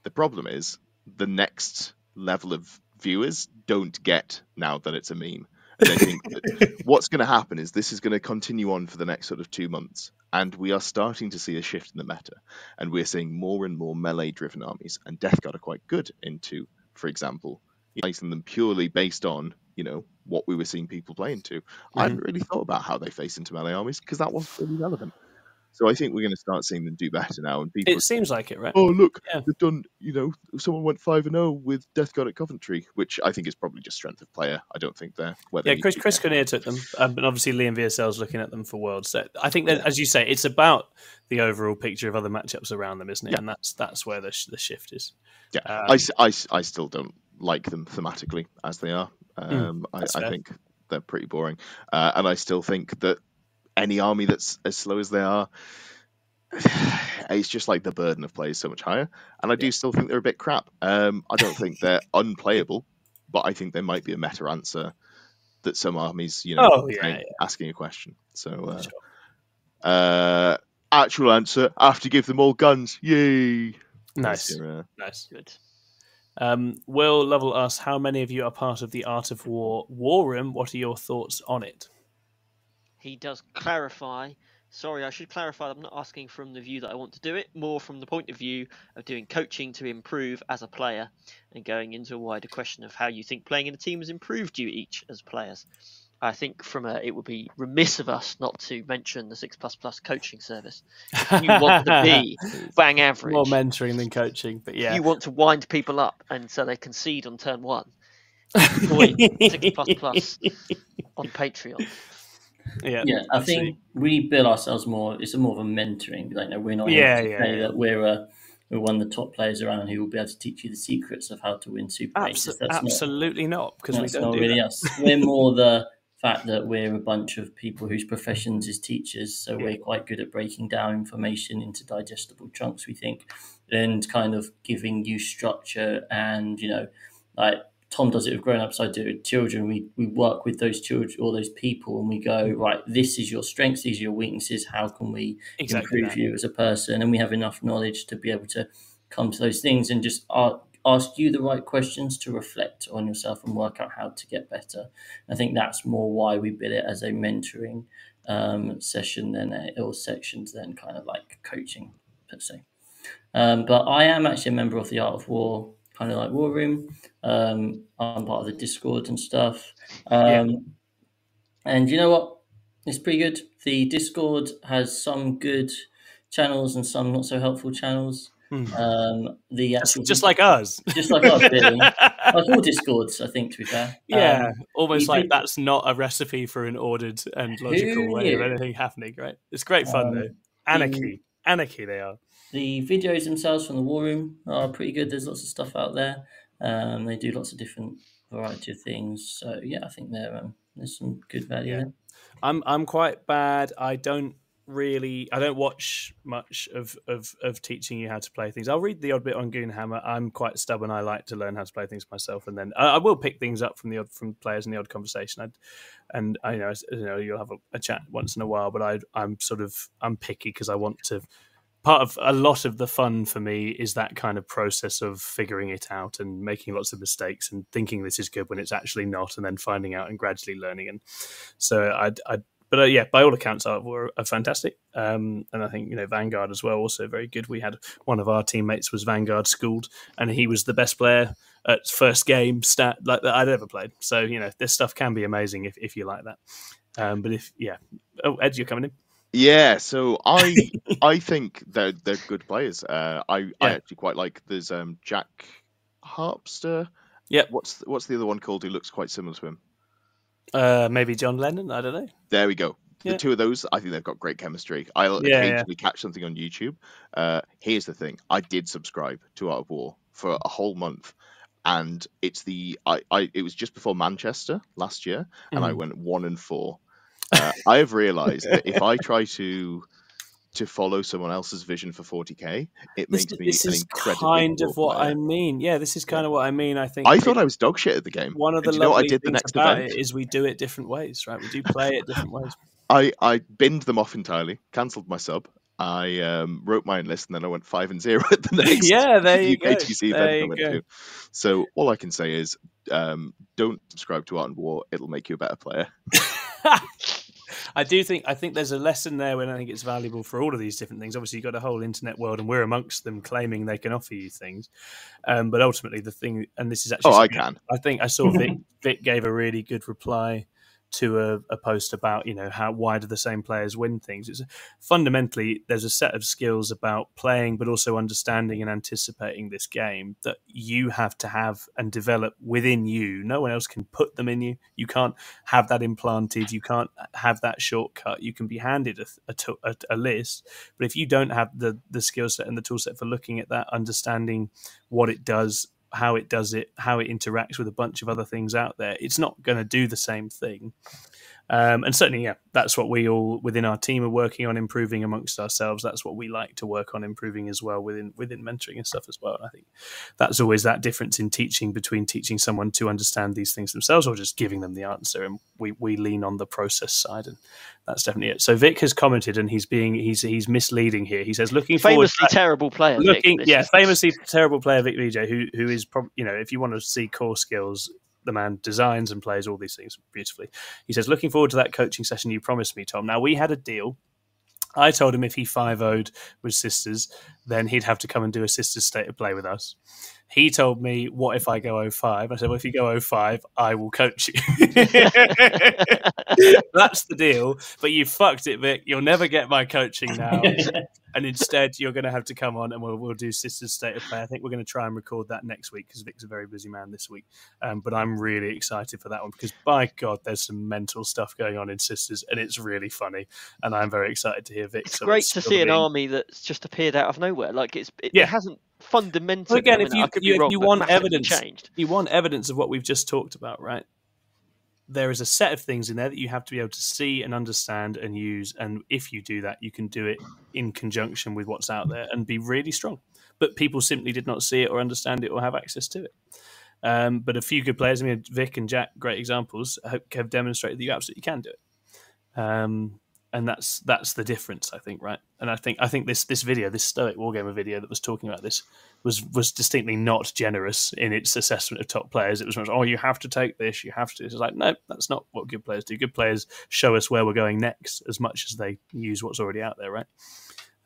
The problem is the next level of viewers don't get now that it's a meme. And they think what's going to happen is this is going to continue on for the next sort of two months. and we are starting to see a shift in the meta, and we're seeing more and more melee-driven armies, and Death Guard are quite good into, for example, placing them purely based on you know what we were seeing people play into. I hadn't really thought about how they face into melee armies because that wasn't really relevant. So I think we're going to start seeing them do better now, and people. It seems like it, right? Oh look, Yeah. they've done. You know, someone went five and zero with Death Guard at Coventry, which I think is probably just strength of player. I don't think they're. Yeah, Chris Chris. Kinnear took them, um, and obviously Liam VSL's looking at them for Worlds. So I think that, as you say, it's about the overall picture of other matchups around them, isn't it? Yeah. And that's that's where the, sh- the shift is. Yeah, Um, I, I I still don't like them thematically as they are. Um, I, Hmm, I think they're pretty boring, uh, and I still think that any army that's as slow as they are, it's just like the burden of play is so much higher. And I do still think they're a bit crap. Um, I don't think they're unplayable, but I think they might be a meta answer that some armies, you know, Oh, yeah, yeah. asking a question. So, uh, Sure. uh, actual answer: I have to give them all guns. Yay! Nice, uh, nice. Good. Um, Will Lovell asks, "How many of you are part of the Art of War War Room? What are your thoughts on it?" He does clarify. Sorry, I should clarify. I'm not asking from the view that I want to do it, more from the point of view of doing coaching to improve as a player and going into a wider question of how you think playing in a team has improved you each as players. I think from a, it would be remiss of us not to mention the six plus plus coaching service. If you want to be bang average. more mentoring than coaching, but yeah, You want to wind people up, and so they concede on turn one. Join six plus plus on Patreon. yeah, Yeah, I think we bill ourselves more. It's a more of a mentoring. Like, no, we're not Yeah, here to yeah, say yeah. that we're uh, we're one of the top players around who will be able to teach you the secrets of how to win Super Abso- Races. That's absolutely not, because we that's don't not do really that. us. We're more the fact that we're a bunch of people whose professions is teachers, so we're quite good at breaking down information into digestible chunks. We think, and kind of giving you structure, and you know, like Tom does it with grown ups. I do it with children. We we work with those children, all those people, and we go mm-hmm. right. This is your strengths. These are your weaknesses. How can we Exactly. improve that. you as a person? And we have enough knowledge to be able to come to those things and just a- ask you the right questions to reflect on yourself and work out how to get better. I think that's more why we bid it as a mentoring um, session than a, or sections than kind of like coaching per se. Um, but I am actually a member of the Art of War, kind of like War Room. Um, I'm part of the Discord and stuff. Um, Yeah. And you know what? It's pretty good. The Discord has some good channels and some not so helpful channels. Hmm. Um, the Just, actual just like us. just like us, really. like all Discords, I think. To be fair, Yeah, Um, almost like that's not a recipe for an ordered and logical way of anything happening, right? It's great fun Um, though. Anarchy, anarchy, they are. the videos themselves from the War Room are pretty good. There's lots of stuff out there. Um, they do lots of different variety of things. So yeah, I think there um, there's some good value Yeah. there. I'm I'm quite bad. I don't really I don't watch much of, of of teaching you how to play things. I'll read the odd bit on Goonhammer. I'm quite stubborn. I like to learn how to play things myself, and then I, I will pick things up from the odd from players in the odd conversation. I'd, and I you know you know you'll have a, a chat once in a while, but I I'm sort of I'm picky because I want to. Part of a lot of the fun for me is that kind of process of figuring it out and making lots of mistakes and thinking this is good when it's actually not, and then finding out and gradually learning. And so I, I but uh, yeah, by all accounts, are, were are fantastic. Um, and I think you know Vanguard as well, also very good. We had one of our teammates was Vanguard schooled, and he was the best player at first game stat like that I'd ever played. So you know this stuff can be amazing if, if you like that. Um, but if yeah, oh Ed, you're coming in. Yeah, so I I think they're they're good players. Uh, I I actually quite like. There's um Jack Harpster. Yeah, What's what's the other one called who looks quite similar to him? Uh, maybe John Lennon. I don't know. There we go. The Yeah. two of those, I think they've got great chemistry. I'll Yeah, yeah. catch something on YouTube. Uh, here's the thing: I did subscribe to Art of War for a whole month, and it's the I, I it was just before Manchester last year, and I Mhm. went one and four. Uh, I have realised that if I try to to follow someone else's vision for 40k, it This, makes me this an is kind of what player. I mean. Yeah, this is kind of what I mean. I think I thought I was dog shit at the game. one of the And do you know I lovely did the next about event? it is we do it different ways, right? We do play it different ways. I I binned them off entirely, cancelled my sub. I um, wrote my enlist, and then I went five and zero at the next yeah, there you go. Event There you go. So all I can say is, um, don't subscribe to Art of War. It'll make you a better player. I do think I think there's a lesson there when I think it's valuable for all of these different things. Obviously, you've got a whole internet world, and we're amongst them claiming they can offer you things. Um, but ultimately, the thing, and this is actually, oh, I can. I think I saw Vic. Vic gave a really good reply to a, a, post about you know how why do the same players win things? It's fundamentally there's a set of skills about playing but also understanding and anticipating this game that you have to have and develop within you. No one else can put them in you. You can't have that implanted. You can't have that shortcut. You can be handed a, a, a list but if you don't have the the skill set and the tool set for looking at that understanding what it does how it does it, how it interacts with a bunch of other things out there, it's not going to do the same thing. Um, and certainly, yeah, that's what we all within our team are working on improving amongst ourselves. That's what we like to work on improving as well within within mentoring and stuff as well. And I think that's always that difference in teaching between teaching someone to understand these things themselves or just giving them the answer. And we we lean on the process side, and that's definitely it. So Vic has commented, and he's being he's he's misleading here. He says looking famously forward, terrible player. Looking, Vic, yeah, famously terrible player Vic VJ, who who is probably you know if you want to see core skills the man designs and plays all these things beautifully. He says, looking forward to that coaching session you promised me, Tom. Now, we had a deal. I told him if he 5 0'd with Sisters, then he'd have to come and do a Sisters state of play with us. He told me, What if I go 05? I said, Well, if you go 05, I will coach you. That's the deal. But you fucked it, Vic. You'll never get my coaching now. and instead you're going to have to come on and we'll, we'll do Sisters State of Play. I think we're going to try and record that next week because Vic's a very busy man this week. Um, but I'm really excited for that one because by God, there's some mental stuff going on in Sisters and it's really funny. And I'm very excited to hear Vic. It's great to see an army that's just appeared out of nowhere. Like it's it, yeah. it hasn't fundamentally. Well, again, if you, you, wrong, you want evidence, changed. you want evidence of what we've just talked about, right? there is a set of things in there that you have to be able to see and understand and use. And if you do that, you can do it in conjunction with what's out there and be really strong. But people simply did not see it or understand it or have access to it. Um, but a few good players, I mean, Vic and Jack, great examples, have demonstrated that you absolutely can do it. Um, and that's that's the difference, I think, right? And I think I think this this video, this Stoic Wargamer video that was talking about this, was was distinctly not generous in its assessment of top players. It was much, oh, you have to take this, you have to. It's like, no, that's not what good players do. Good players show us where we're going next, as much as they use what's already out there, right?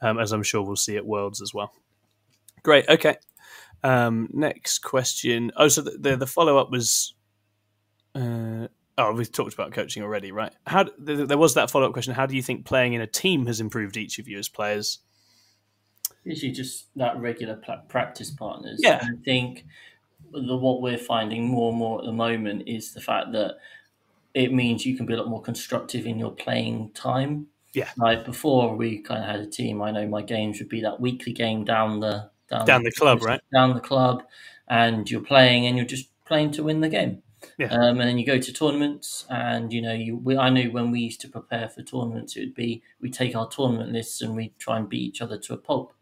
Um, as I'm sure we'll see at Worlds as well. Great. Okay. Um, next question. Oh, so the the, the follow up was. Uh, Oh, we've talked about coaching already, right? How there was that follow up question. How do you think playing in a team has improved each of you as players? Usually, just that regular practice partners. Yeah, I think the, what we're finding more and more at the moment is the fact that it means you can be a lot more constructive in your playing time. Yeah, like before we kind of had a team. I know my games would be that weekly game down the down, down the club, right? Down the club, and you're playing, and you're just playing to win the game. Yeah. Um, and then you go to tournaments, and you know, you we, I knew when we used to prepare for tournaments, it would be we take our tournament lists and we try and beat each other to a pulp.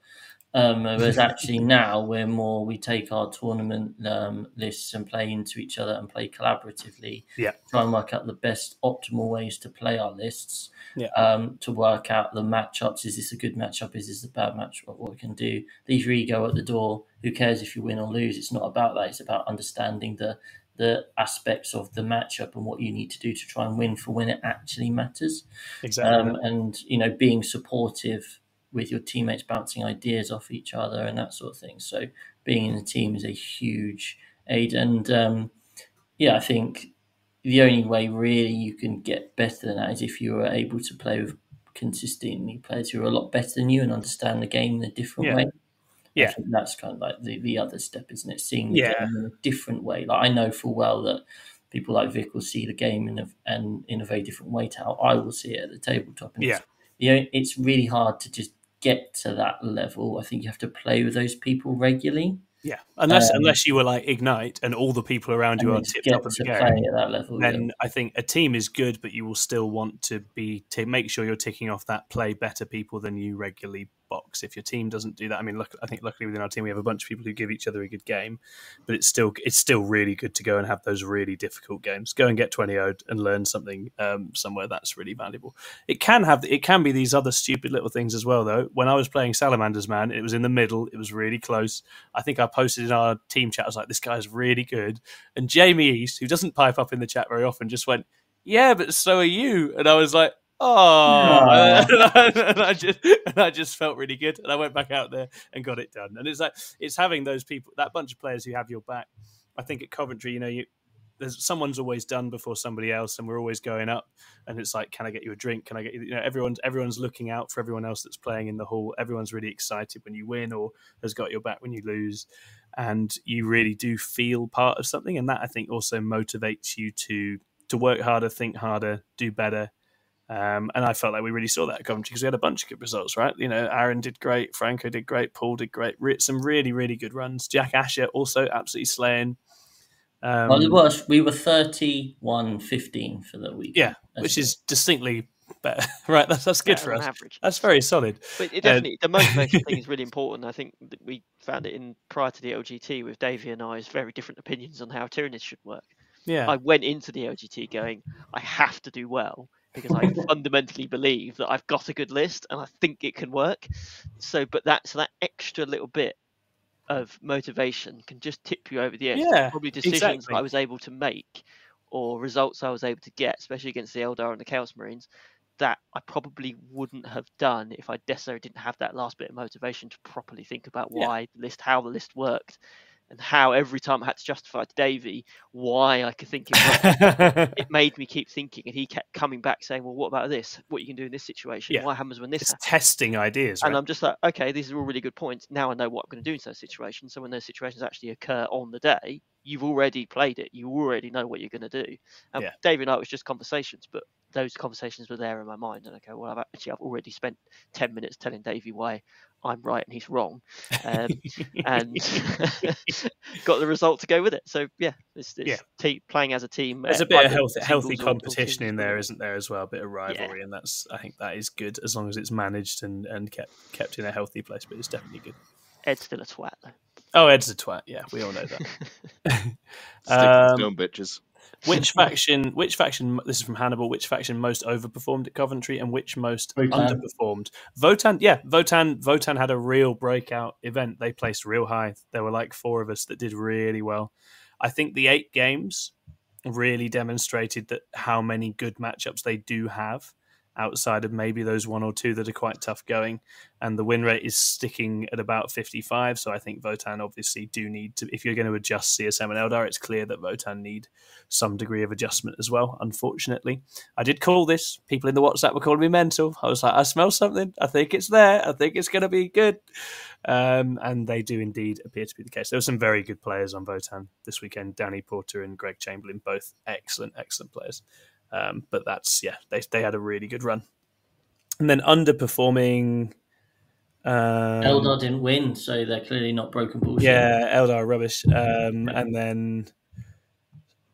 Um, whereas actually now we're more we take our tournament um, lists and play into each other and play collaboratively. Yeah, try and work out the best optimal ways to play our lists. Yeah, um, to work out the matchups. Is this a good matchup? Is this a bad matchup? What we can do? These really go at the door. Who cares if you win or lose? It's not about that. It's about understanding the the aspects of the matchup and what you need to do to try and win for when it actually matters. Exactly. Um, and, you know, being supportive with your teammates, bouncing ideas off each other and that sort of thing. So being in a team is a huge aid. And um, yeah, I think the only way really you can get better than that is if you are able to play with consistently players who are a lot better than you and understand the game in a different yeah. way. Yeah, that's kind of like the, the other step, isn't it? Seeing the yeah. game in a different way. Like I know full well that people like Vic will see the game in a and in a very different way to how I will see it at the tabletop. And yeah, it's, you know, it's really hard to just get to that level. I think you have to play with those people regularly. Yeah, unless um, unless you were like Ignite and all the people around you are tipped up to play at that level, then yeah. I think a team is good, but you will still want to be to make sure you're ticking off that play better people than you regularly box. If your team doesn't do that, I mean, look, I think luckily within our team we have a bunch of people who give each other a good game, but it's still it's still really good to go and have those really difficult games. Go and get twenty odd and learn something um, somewhere that's really valuable. It can have it can be these other stupid little things as well, though. When I was playing Salamanders, man, it was in the middle. It was really close. I think I posted in our team chat. I was like, "This guy's really good," and Jamie East, who doesn't pipe up in the chat very often, just went, "Yeah, but so are you," and I was like oh, Aw. and I just and I just felt really good, and I went back out there and got it done. And it's like it's having those people, that bunch of players who have your back. I think at Coventry, you know, you there's someone's always done before somebody else, and we're always going up. And it's like, can I get you a drink? Can I get you? You know, everyone's everyone's looking out for everyone else that's playing in the hall. Everyone's really excited when you win, or has got your back when you lose, and you really do feel part of something. And that I think also motivates you to to work harder, think harder, do better. Um, and I felt like we really saw that at Coventry because we had a bunch of good results, right? You know, Aaron did great, Franco did great, Paul did great, some really, really good runs. Jack Asher also absolutely slaying. Um, Well, it was. We were 31 15 for the week. yeah, which is distinctly better, right? That's that's good better for on us. average. That's very solid. But it Uh, definitely, the motivation thing is really important. I think that we found it in prior to the LGT with Davey and I's very different opinions on how Tyranids should work. Yeah, I went into the LGT going, I have to do well because I fundamentally believe that I've got a good list and I think it can work. So, but that so that extra little bit of motivation can just tip you over the edge. Yeah, Probably decisions exactly. I was able to make or results I was able to get, especially against the Eldar and the Chaos Marines, that I probably wouldn't have done if I necessarily didn't have that last bit of motivation to properly think about Yeah. why the list, how the list worked, and how every time I had to justify to Davey why I could think it it made me keep thinking, and he kept coming back saying, "Well, what about this? What you can do in this situation? Yeah. What happens when this it's testing ideas, And right? I'm just like, okay, these are all really good points. Now I know what I'm going to do in those situations. So when those situations actually occur on the day, you've already played it. You already know what you're going to do. And Yeah. David and I it was just conversations, but those conversations were there in my mind. And I go, well, I've actually I've already spent ten minutes telling Davey why I'm right and he's wrong, um, and got the result to go with it. So yeah, it's, it's Yeah. te- playing as a team. There's uh, a bit of either healthy, healthy singles or- or competition in is there, brilliant. isn't there, as well? A bit of rivalry, and that's I think that is good as long as it's managed and, and kept kept in a healthy place. But it's definitely good. Ed's still a twat though. Oh, Ed's a twat. Yeah, we all know that. Stick to Um, the stone bitches. Which faction? Which faction? This is from Hannibal. Which faction most overperformed at Coventry, and which most Votann. underperformed? Votann. Yeah, Votann. Votann had a real breakout event. They placed real high. There were like four of us that did really well. I think the eight games really demonstrated that how many good matchups they do have outside of maybe those one or two that are quite tough going. And the win rate is sticking at about 55 so i think votann obviously do need to if you're going to adjust csm and eldar it's clear that votann need some degree of adjustment as well unfortunately. I did call this people in the whatsapp were calling me mental. I was like i smell something. I think it's there. I think it's going to be good. Um, and they do indeed appear to be the case. There were some very good players on votann this weekend. Danny porter and greg chamberlain both excellent excellent players um, but that's yeah, they they had a really good run. And then underperforming. Um, Eldar didn't win, so they're clearly not broken bullshit. yeah, Eldar rubbish. Um, and then,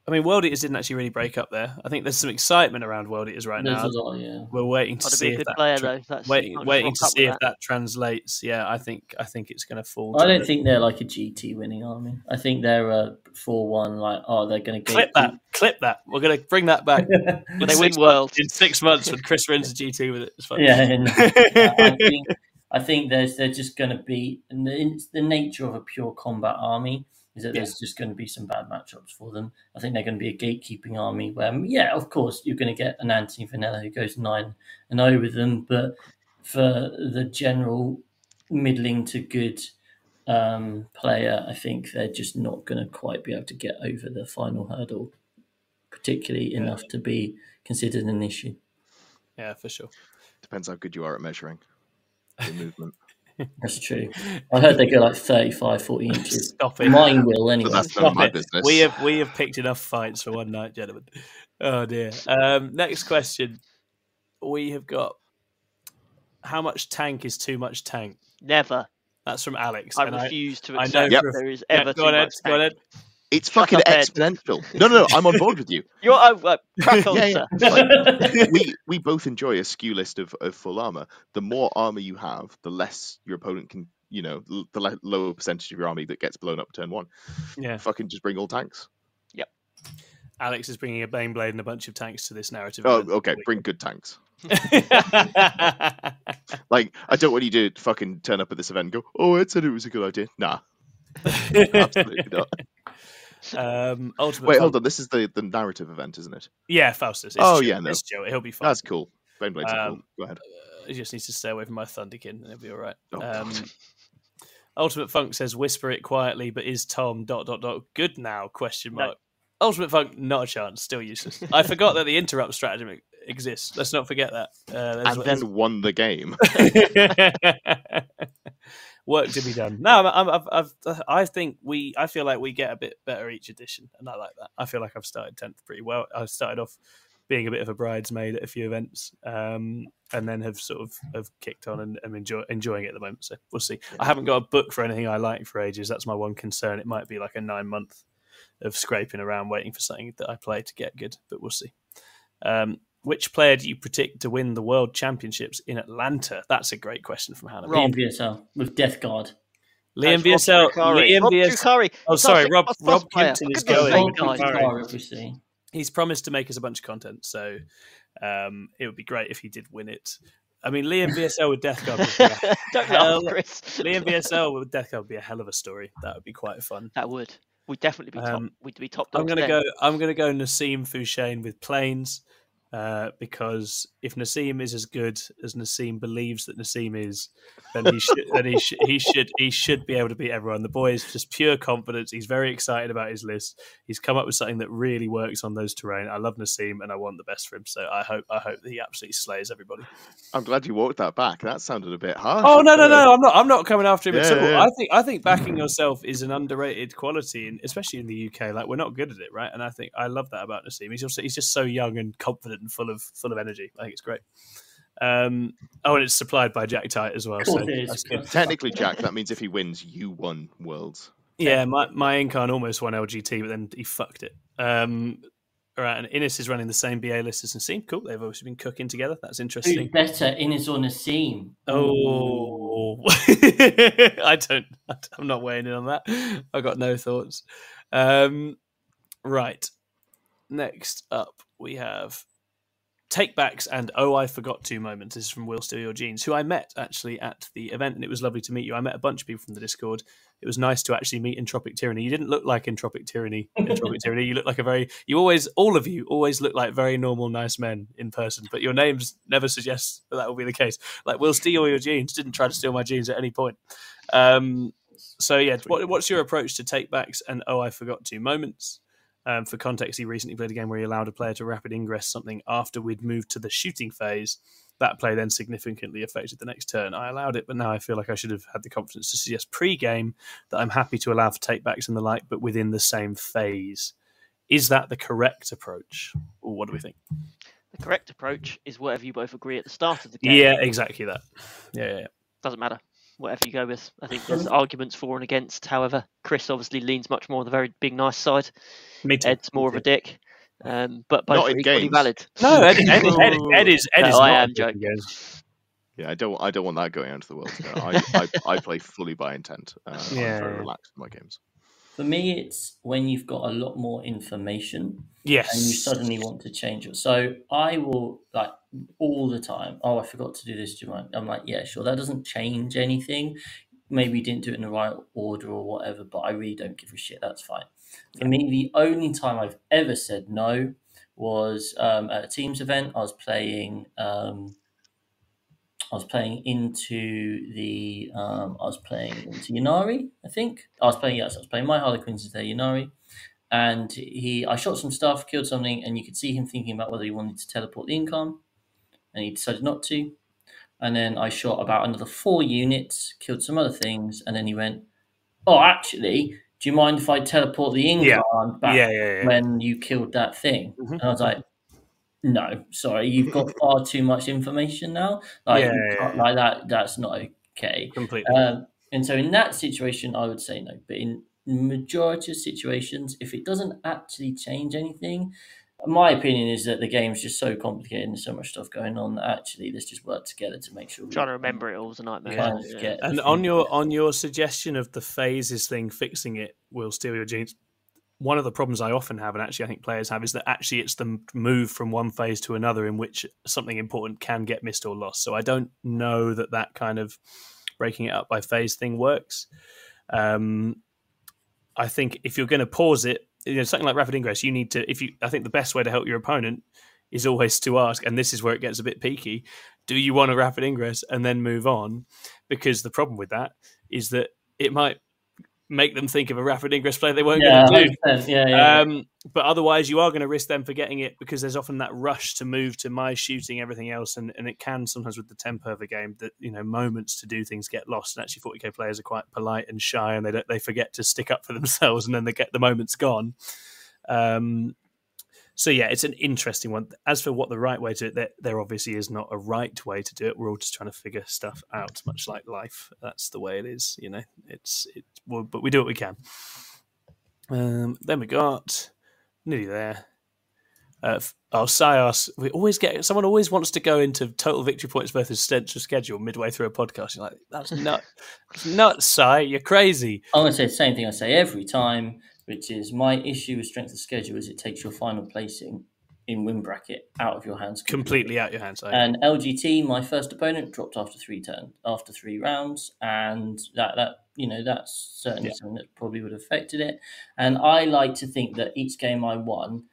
I mean, World Eaters didn't actually really break up there. I think there's some excitement around World Eaters right There's now. a lot, yeah. We're waiting to Got to see if that player tra- That's waiting waiting to see if that translates. Yeah, I think I think it's going to fall. I don't think they're like a GT winning army. I think they're a 4 1, like, oh, they're going to clip that. Clip that. We're going to bring that back When they win world, in six months when Chris wins a GT with it. It's fun. yeah. and- I think, I think there's they're just going to be, and the, the nature of a pure combat army is that Yeah. there's just going to be some bad matchups for them. I think they're going to be a gatekeeping army where, yeah, of course, you're going to get an Anthony Vanilla who goes 9 and 0 with them, but for the general middling to good um, player, I think they're just not going to quite be able to get over the final hurdle, particularly Yeah. enough to be considered an issue. yeah, for sure. Depends how good you are at measuring the movement. That's true. I heard they go like 35, 40 inches. Stop it. Mine will anyway. But that's none Stop of my it. business. We have we have picked enough fights for one night, gentlemen. Oh dear. Um, next question. We have got how much tank is too much tank? never. That's from Alex. I and refuse to I accept know for- there is yeah, ever go too on, Ed, much go on, tank. Ed. It's Shut fucking up, Ed. exponential. No, no, no. I'm on board with you. You're oh, uh, crack on, Yeah, yeah. sir. Like, we we both enjoy a skew list of, of full armor. The more armor you have, the less your opponent can. You know, the le- lower percentage of your army that gets blown up turn one. Yeah. Fucking just bring all tanks. Yep. Alex is bringing a Baneblade and a bunch of tanks to this narrative. Oh, okay. Bring good tanks. Like, I don't want you to fucking turn up at this event and go, "Oh, Ed said it was a good idea." Nah, absolutely not. Um, ultimate. Wait, Fun- hold on. This is the the narrative event, isn't it? Yeah, Faustus. It's Oh, chill. yeah, no. it's chill. He'll be fine. That's cool. Baneblades are cool. Um, Go ahead. He just needs to stay away from my Thunderkyn, and it'll be all right. Oh, um, Ultimate Funk says, "Whisper it quietly, but is Tom dot dot dot good now?" Question mark. Ultimate Funk, not a chance. Still useless. I forgot that the interrupt strategy exists. Let's not forget that. Uh, and then won the game. work to be done. No, I'm, I've, I've, I think we. I feel like we get a bit better each edition, and I like that. I feel like I've started tenth pretty well. I started off being a bit of a bridesmaid at a few events, um, and then have sort of have kicked on and am enjoy, enjoying it at the moment. So we'll see. I haven't got a book for anything I like for ages. That's my one concern. It might be like a nine month of scraping around waiting for something that I play to get good, but we'll see. Um, which player do you predict to win the World Championships in Atlanta? That's a great question from Hannah. Rob. Liam VSL with Death Guard. Liam That's VSL. Drukhari. Liam Rob VSL. Drukhari. Oh, sorry, Rob. Rob. Kimpton is going. sake, with guys. Drukhari. Guard, obviously. He's promised to make us a bunch of content, so um, it would be great if he did win it. I mean, Liam VSL with Death Guard. Would be a, Don't Hell- laugh, Chris. Liam VSL with Death Guard would be a hell of a story. That would be quite fun. That would. We'd definitely be top. Um, We'd be top I'm gonna go. I'm gonna go Nassim Fouchain with planes, uh, because if Nassim is as good as Nassim believes that Nassim is, then he should. then he should. He should. He should be able to beat everyone. The boy is just pure confidence. He's very excited about his list. He's come up with something that really works on those terrain. I love Nassim, and I want the best for him. So I hope. I hope that he absolutely slays everybody. I'm glad you walked that back. That sounded a bit harsh. Oh no, no, no! I'm not. I'm not coming after him at Yeah, all. yeah. I think. I think backing yourself is an underrated quality, and especially in the UK. Like we're not good at it, right? And I think I love that about Nassim. He's also he's just so young and confident and full of full of energy. I think it's great. Um, oh, and it's supplied by Jack Tight as well. So course it is. that's good. Technically, Jack, that means if he wins, you won Worlds. Yeah, my my Incarn almost won LGT, but then he fucked it. Um, all right, and Innes is running the same BA list as Nassim. Cool. They've obviously been cooking together. That's Who's interesting. better, Innes or Nassim? Oh, I don't. I'm not weighing in on that. I've got no thoughts. Um, right. Next up, we have takebacks and oh, I forgot two moments. This is from Will Steal Your Jeans, who I met actually at the event, and it was lovely to meet you. I met a bunch of people from the Discord. It was nice to actually meet Entropic Tyranny. You didn't look like Entropic Tyranny. Entropic Tyranny. You look like a very. You always, all of you, always look like very normal, nice men in person. But your names never suggest that that will be the case. Like Will Steal Your Jeans didn't try to steal my jeans at any point. Um, so yeah, what, what's your approach to takebacks and oh, I forgot two moments? Um, for context, he recently played a game where he allowed a player to rapid ingress something after we'd moved to the shooting phase. That play then significantly affected the next turn. I allowed it, but now I feel like I should have had the confidence to suggest pre-game that I'm happy to allow for takebacks and the like, but within the same phase. Is that the correct approach? Or what do we think? The correct approach is whatever you both agree at the start of the game. Yeah, exactly that. Yeah, yeah, yeah. Doesn't matter. Whatever you go with. I think there's arguments for and against. However, Chris obviously leans much more on the very big nice side. Me too. Ed's more of a dick. Um, but both Not are in equally games. valid. No, Ed, Ed, Ed, Ed is Ed No, is I am joking. again. Yeah, I don't. I don't want that going out to the world. I, I, I play fully by intent. Uh, Yeah, I'm very relaxed in my games. For me, it's when you've got a lot more information Yes. and you suddenly want to change it. So I will like all the time. Oh, I forgot to do this. Do you mind? I'm like, yeah, sure. That doesn't change anything. Maybe you didn't do it in the right order or whatever, but I really don't give a shit. That's fine. For me, the only time I've ever said no was um, at a Teams event. I was playing. Um, I was playing into the. Um, I was playing into Ynnari. I think I was playing. Yes, I was playing my Harlequins into Ynnari and he I shot some stuff, killed something, and you could see him thinking about whether he wanted to teleport the Yncarne, and he decided not to. And then I shot about another four units, killed some other things, and then he went, "Oh, actually, do you mind if I teleport the Yncarne Yeah. back yeah, yeah, when you killed that thing?" Mhm. And I was like. No, sorry, you've got far too much information now. Like, Yeah, yeah, yeah. like that. That's not okay. Completely. Um, and so in that situation, I would say no. But in majority of situations, if it doesn't actually change anything, my opinion is that the game's just so complicated and so much stuff going on that actually let's just work together to make sure we Trying to remember it all is a nightmare. kind isn't of it? And on your on your suggestion of the phases thing, fixing it will steal your Jeans. One of the problems I often have, and actually I think players have, is that actually it's the move from one phase to another in which something important can get missed or lost. So I don't know that that kind of breaking it up by phase thing works. Um, I think if you're going to pause it, you know, something like rapid ingress, you need to. If you, I think the best way to help your opponent is always to ask, and this is where it gets a bit peaky: Do you want a rapid ingress and then move on? Because the problem with that is that it might make them think of a rapid ingress play they weren't Yeah, going to do. yeah, yeah. Um, but otherwise, you are going to risk them forgetting it because there's often that rush to move to my shooting, everything else, and, and it can sometimes with the tempo of a game that you know moments to do things get lost. And actually, 40k players are quite polite and shy, and they don't, they forget to stick up for themselves, and then they get the moments gone. Um, so yeah, it's an interesting one. As for what the right way to do it, there, there obviously is not a right way to do it. We're all just trying to figure stuff out, much like life. That's the way it is, you know. It's it, well, but we do what we can. Um, then we got nearly there. Uh, oh, Sios. We always get someone always wants to go into total victory points versus central schedule midway through a podcast. You're like, that's that's nuts, Si. You're crazy. I'm going to say the same thing I say every time, which is my issue with strength of schedule is it takes your final placing in win bracket out of your hands Completely out of your hands. I And LGT, my first opponent, dropped after three turn after three rounds, and that that you know that's certainly Yeah. something that probably would have affected it. And I like to think that each game I won,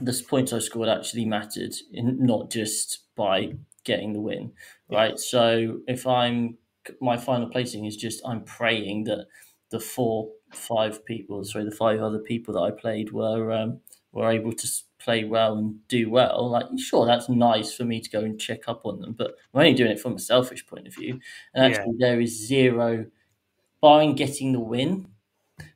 the points I scored actually mattered, in, not just by getting the win, right? So if I'm my final placing is just I'm praying that the four five people, sorry, the five other people that I played were um, were able to play well and do well. Like, sure, that's nice for me to go and check up on them, but I'm only doing it from a selfish point of view. And Yeah. actually, there is zero, barring getting the win,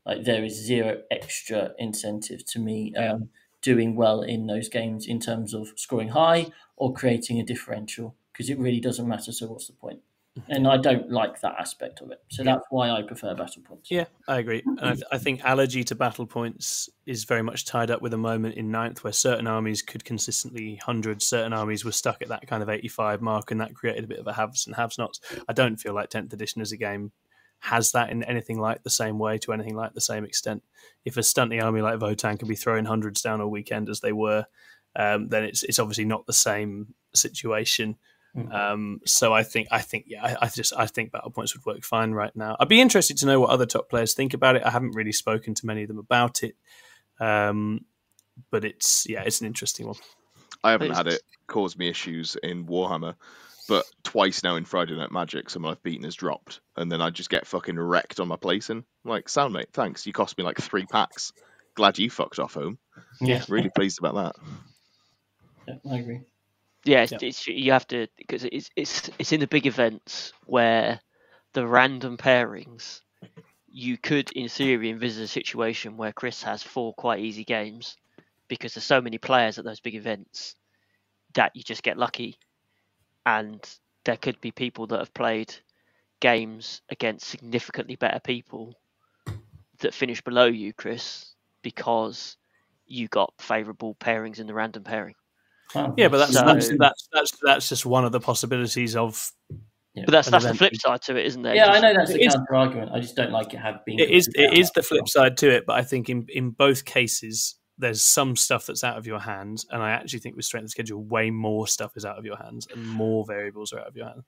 like there is zero extra incentive to me um, doing well in those games in terms of scoring high or creating a differential because it really doesn't matter. So what's the point? And I don't like that aspect of it. So that's why I prefer battle points. Yeah, I agree. And I, th- I think allergy to battle points is very much tied up with a moment in ninth where certain armies could consistently hundred, certain armies were stuck at that kind of 85 mark, and that created a bit of a haves and have nots. I don't feel like 10th edition as a game has that in anything like the same way to anything like the same extent. If a stunty army like Votann can be throwing hundreds down all weekend as they were, um, then it's it's obviously not the same situation. Mhm. Um, so I think I think yeah, I, I just I think battle points would work fine right now. I'd be interested to know what other top players think about it. I haven't really spoken to many of them about it, um, but it's yeah, it's an interesting one. I haven't had it cause me issues in Warhammer, but twice now in Friday Night Magic, someone I've beaten has dropped, and then I just get fucking wrecked on my placing. I'm like, sound mate, thanks. You cost me like three packs. Glad you fucked off home. Yeah, Really pleased about that. yeah I agree. Yeah, it's, Yeah. it's you have to because it's it's it's in the big events where the random pairings. You could, in theory, envisage a situation where Chris has four quite easy games because there's so many players at those big events that you just get lucky, and there could be people that have played games against significantly better people that finish below you, Chris, because you got favourable pairings in the random pairing. Wow. Yeah, but that's So- that's, that's that's that's just one of the possibilities of Yeah. But that's an that's the flip side to it, isn't there? Yeah, I know that's the counter argument. I just don't like it have been. it is it completely is out. the flip side to it. But I think in in both cases, there's some stuff that's out of your hands, and I actually think with strength of schedule, way more stuff is out of your hands, and more variables are out of your hands.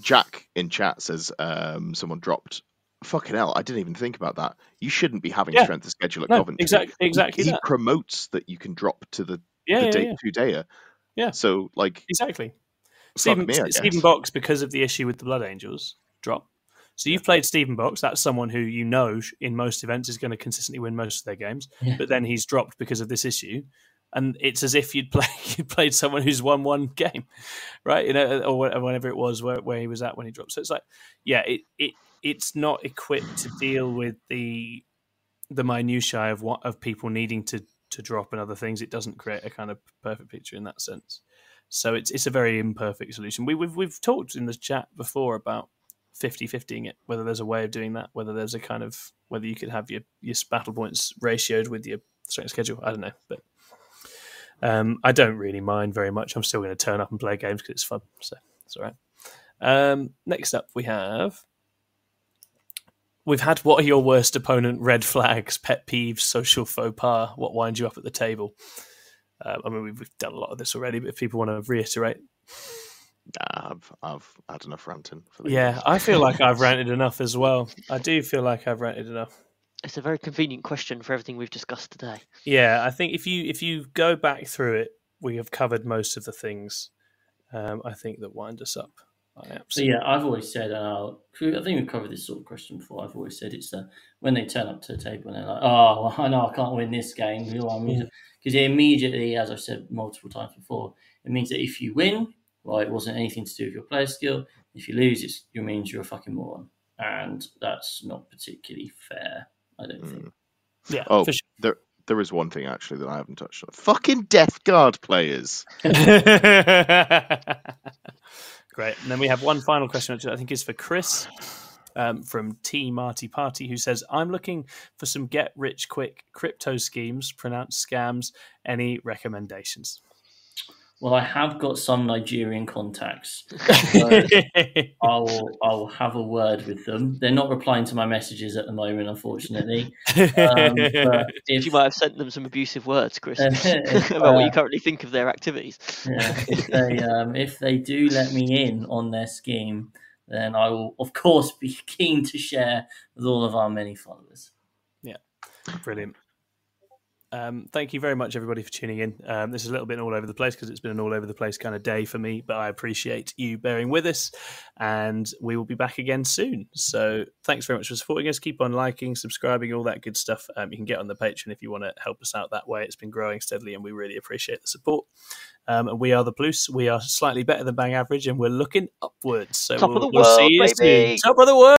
Jack in chat says um, someone dropped. Fucking hell, I didn't even think about that. You shouldn't be having Yeah. strength of schedule at No, Coventry. exactly, exactly he that. promotes that you can drop to the, Yeah, the yeah, day, yeah, two. Uh, yeah. So like exactly. Stephen, me, Stephen. Box, because of the issue with the Blood Angels, drop. So you've played Stephen Box. That's someone who you know in most events is going to consistently win most of their games. Yeah. But then he's dropped because of this issue, and it's as if you'd play you played someone who's won one game, right? You know, or wh- whenever it was where, where he was at when he dropped. So it's like, yeah, it it it's not equipped to deal with the the minutiae of what of people needing to to drop and other things. It doesn't create a kind of perfect picture in that sense. So it's it's a very imperfect solution. We, we've we've talked in the chat before about 50-50ing it, whether there's a way of doing that, whether there's a kind of whether you could have your your battle points ratioed with your strength schedule. I don't know, but um, I don't really mind very much. I'm still going to turn up and play games because it's fun, so it's all right. Um, next up, we have we've had what are your worst opponent red flags, pet peeves, social faux pas, what winds you up at the table. Uh, I mean, we've, we've done a lot of this already, but if people want to reiterate, Nah, I've I've had enough ranting. For the yeah, I feel like I've ranted enough as well. I do feel like I've ranted enough. It's a very convenient question for everything we've discussed today. Yeah, I think if you if you go back through it we have covered most of the things um, I think that wind us up. I So absolutely. yeah, I've always said, and I'll, I think we've covered this sort of question before. I've always said it's the when they turn up to the table and they're like, "Oh, well, I know I can't win this game," because immediately, as I've said multiple times before, it means that if you win, well, it wasn't anything to do with your player skill. If you lose, it's, it means you're a fucking moron, and that's not particularly fair. I don't think. Hmm. Yeah, Oh, for sure. there there is one thing actually that I haven't touched on. Fucking Death Guard players. Great. And then we have one final question, which I think is for Chris um, from T Marty Party, who says, I'm looking for some get rich quick crypto schemes, pronounced scams. Any recommendations? Well, I have got some Nigerian contacts. So I'll I'll have a word with them. They're not replying to my messages at the moment, unfortunately. Um, but if, You might have sent them some abusive words, Chris, If, about what uh, you currently think of their activities. yeah, if they um, if they do let me in on their scheme, then I will of course be keen to share with all of our many followers. Yeah, brilliant. Um, thank you very much, everybody, for tuning in. Um, this is a little bit all over the place because it's been an all over the place kind of day for me, but I appreciate you bearing with us, and we will be back again soon. So, thanks very much for supporting us. Keep on liking, subscribing, all that good stuff. Um, you can get on the Patreon if you want to help us out that way. It's been growing steadily, and we really appreciate the support. Um, and we are the Blues. We are slightly better than bang average, and we're looking upwards. So, Top we'll, the we'll see you baby. soon. Top of the world.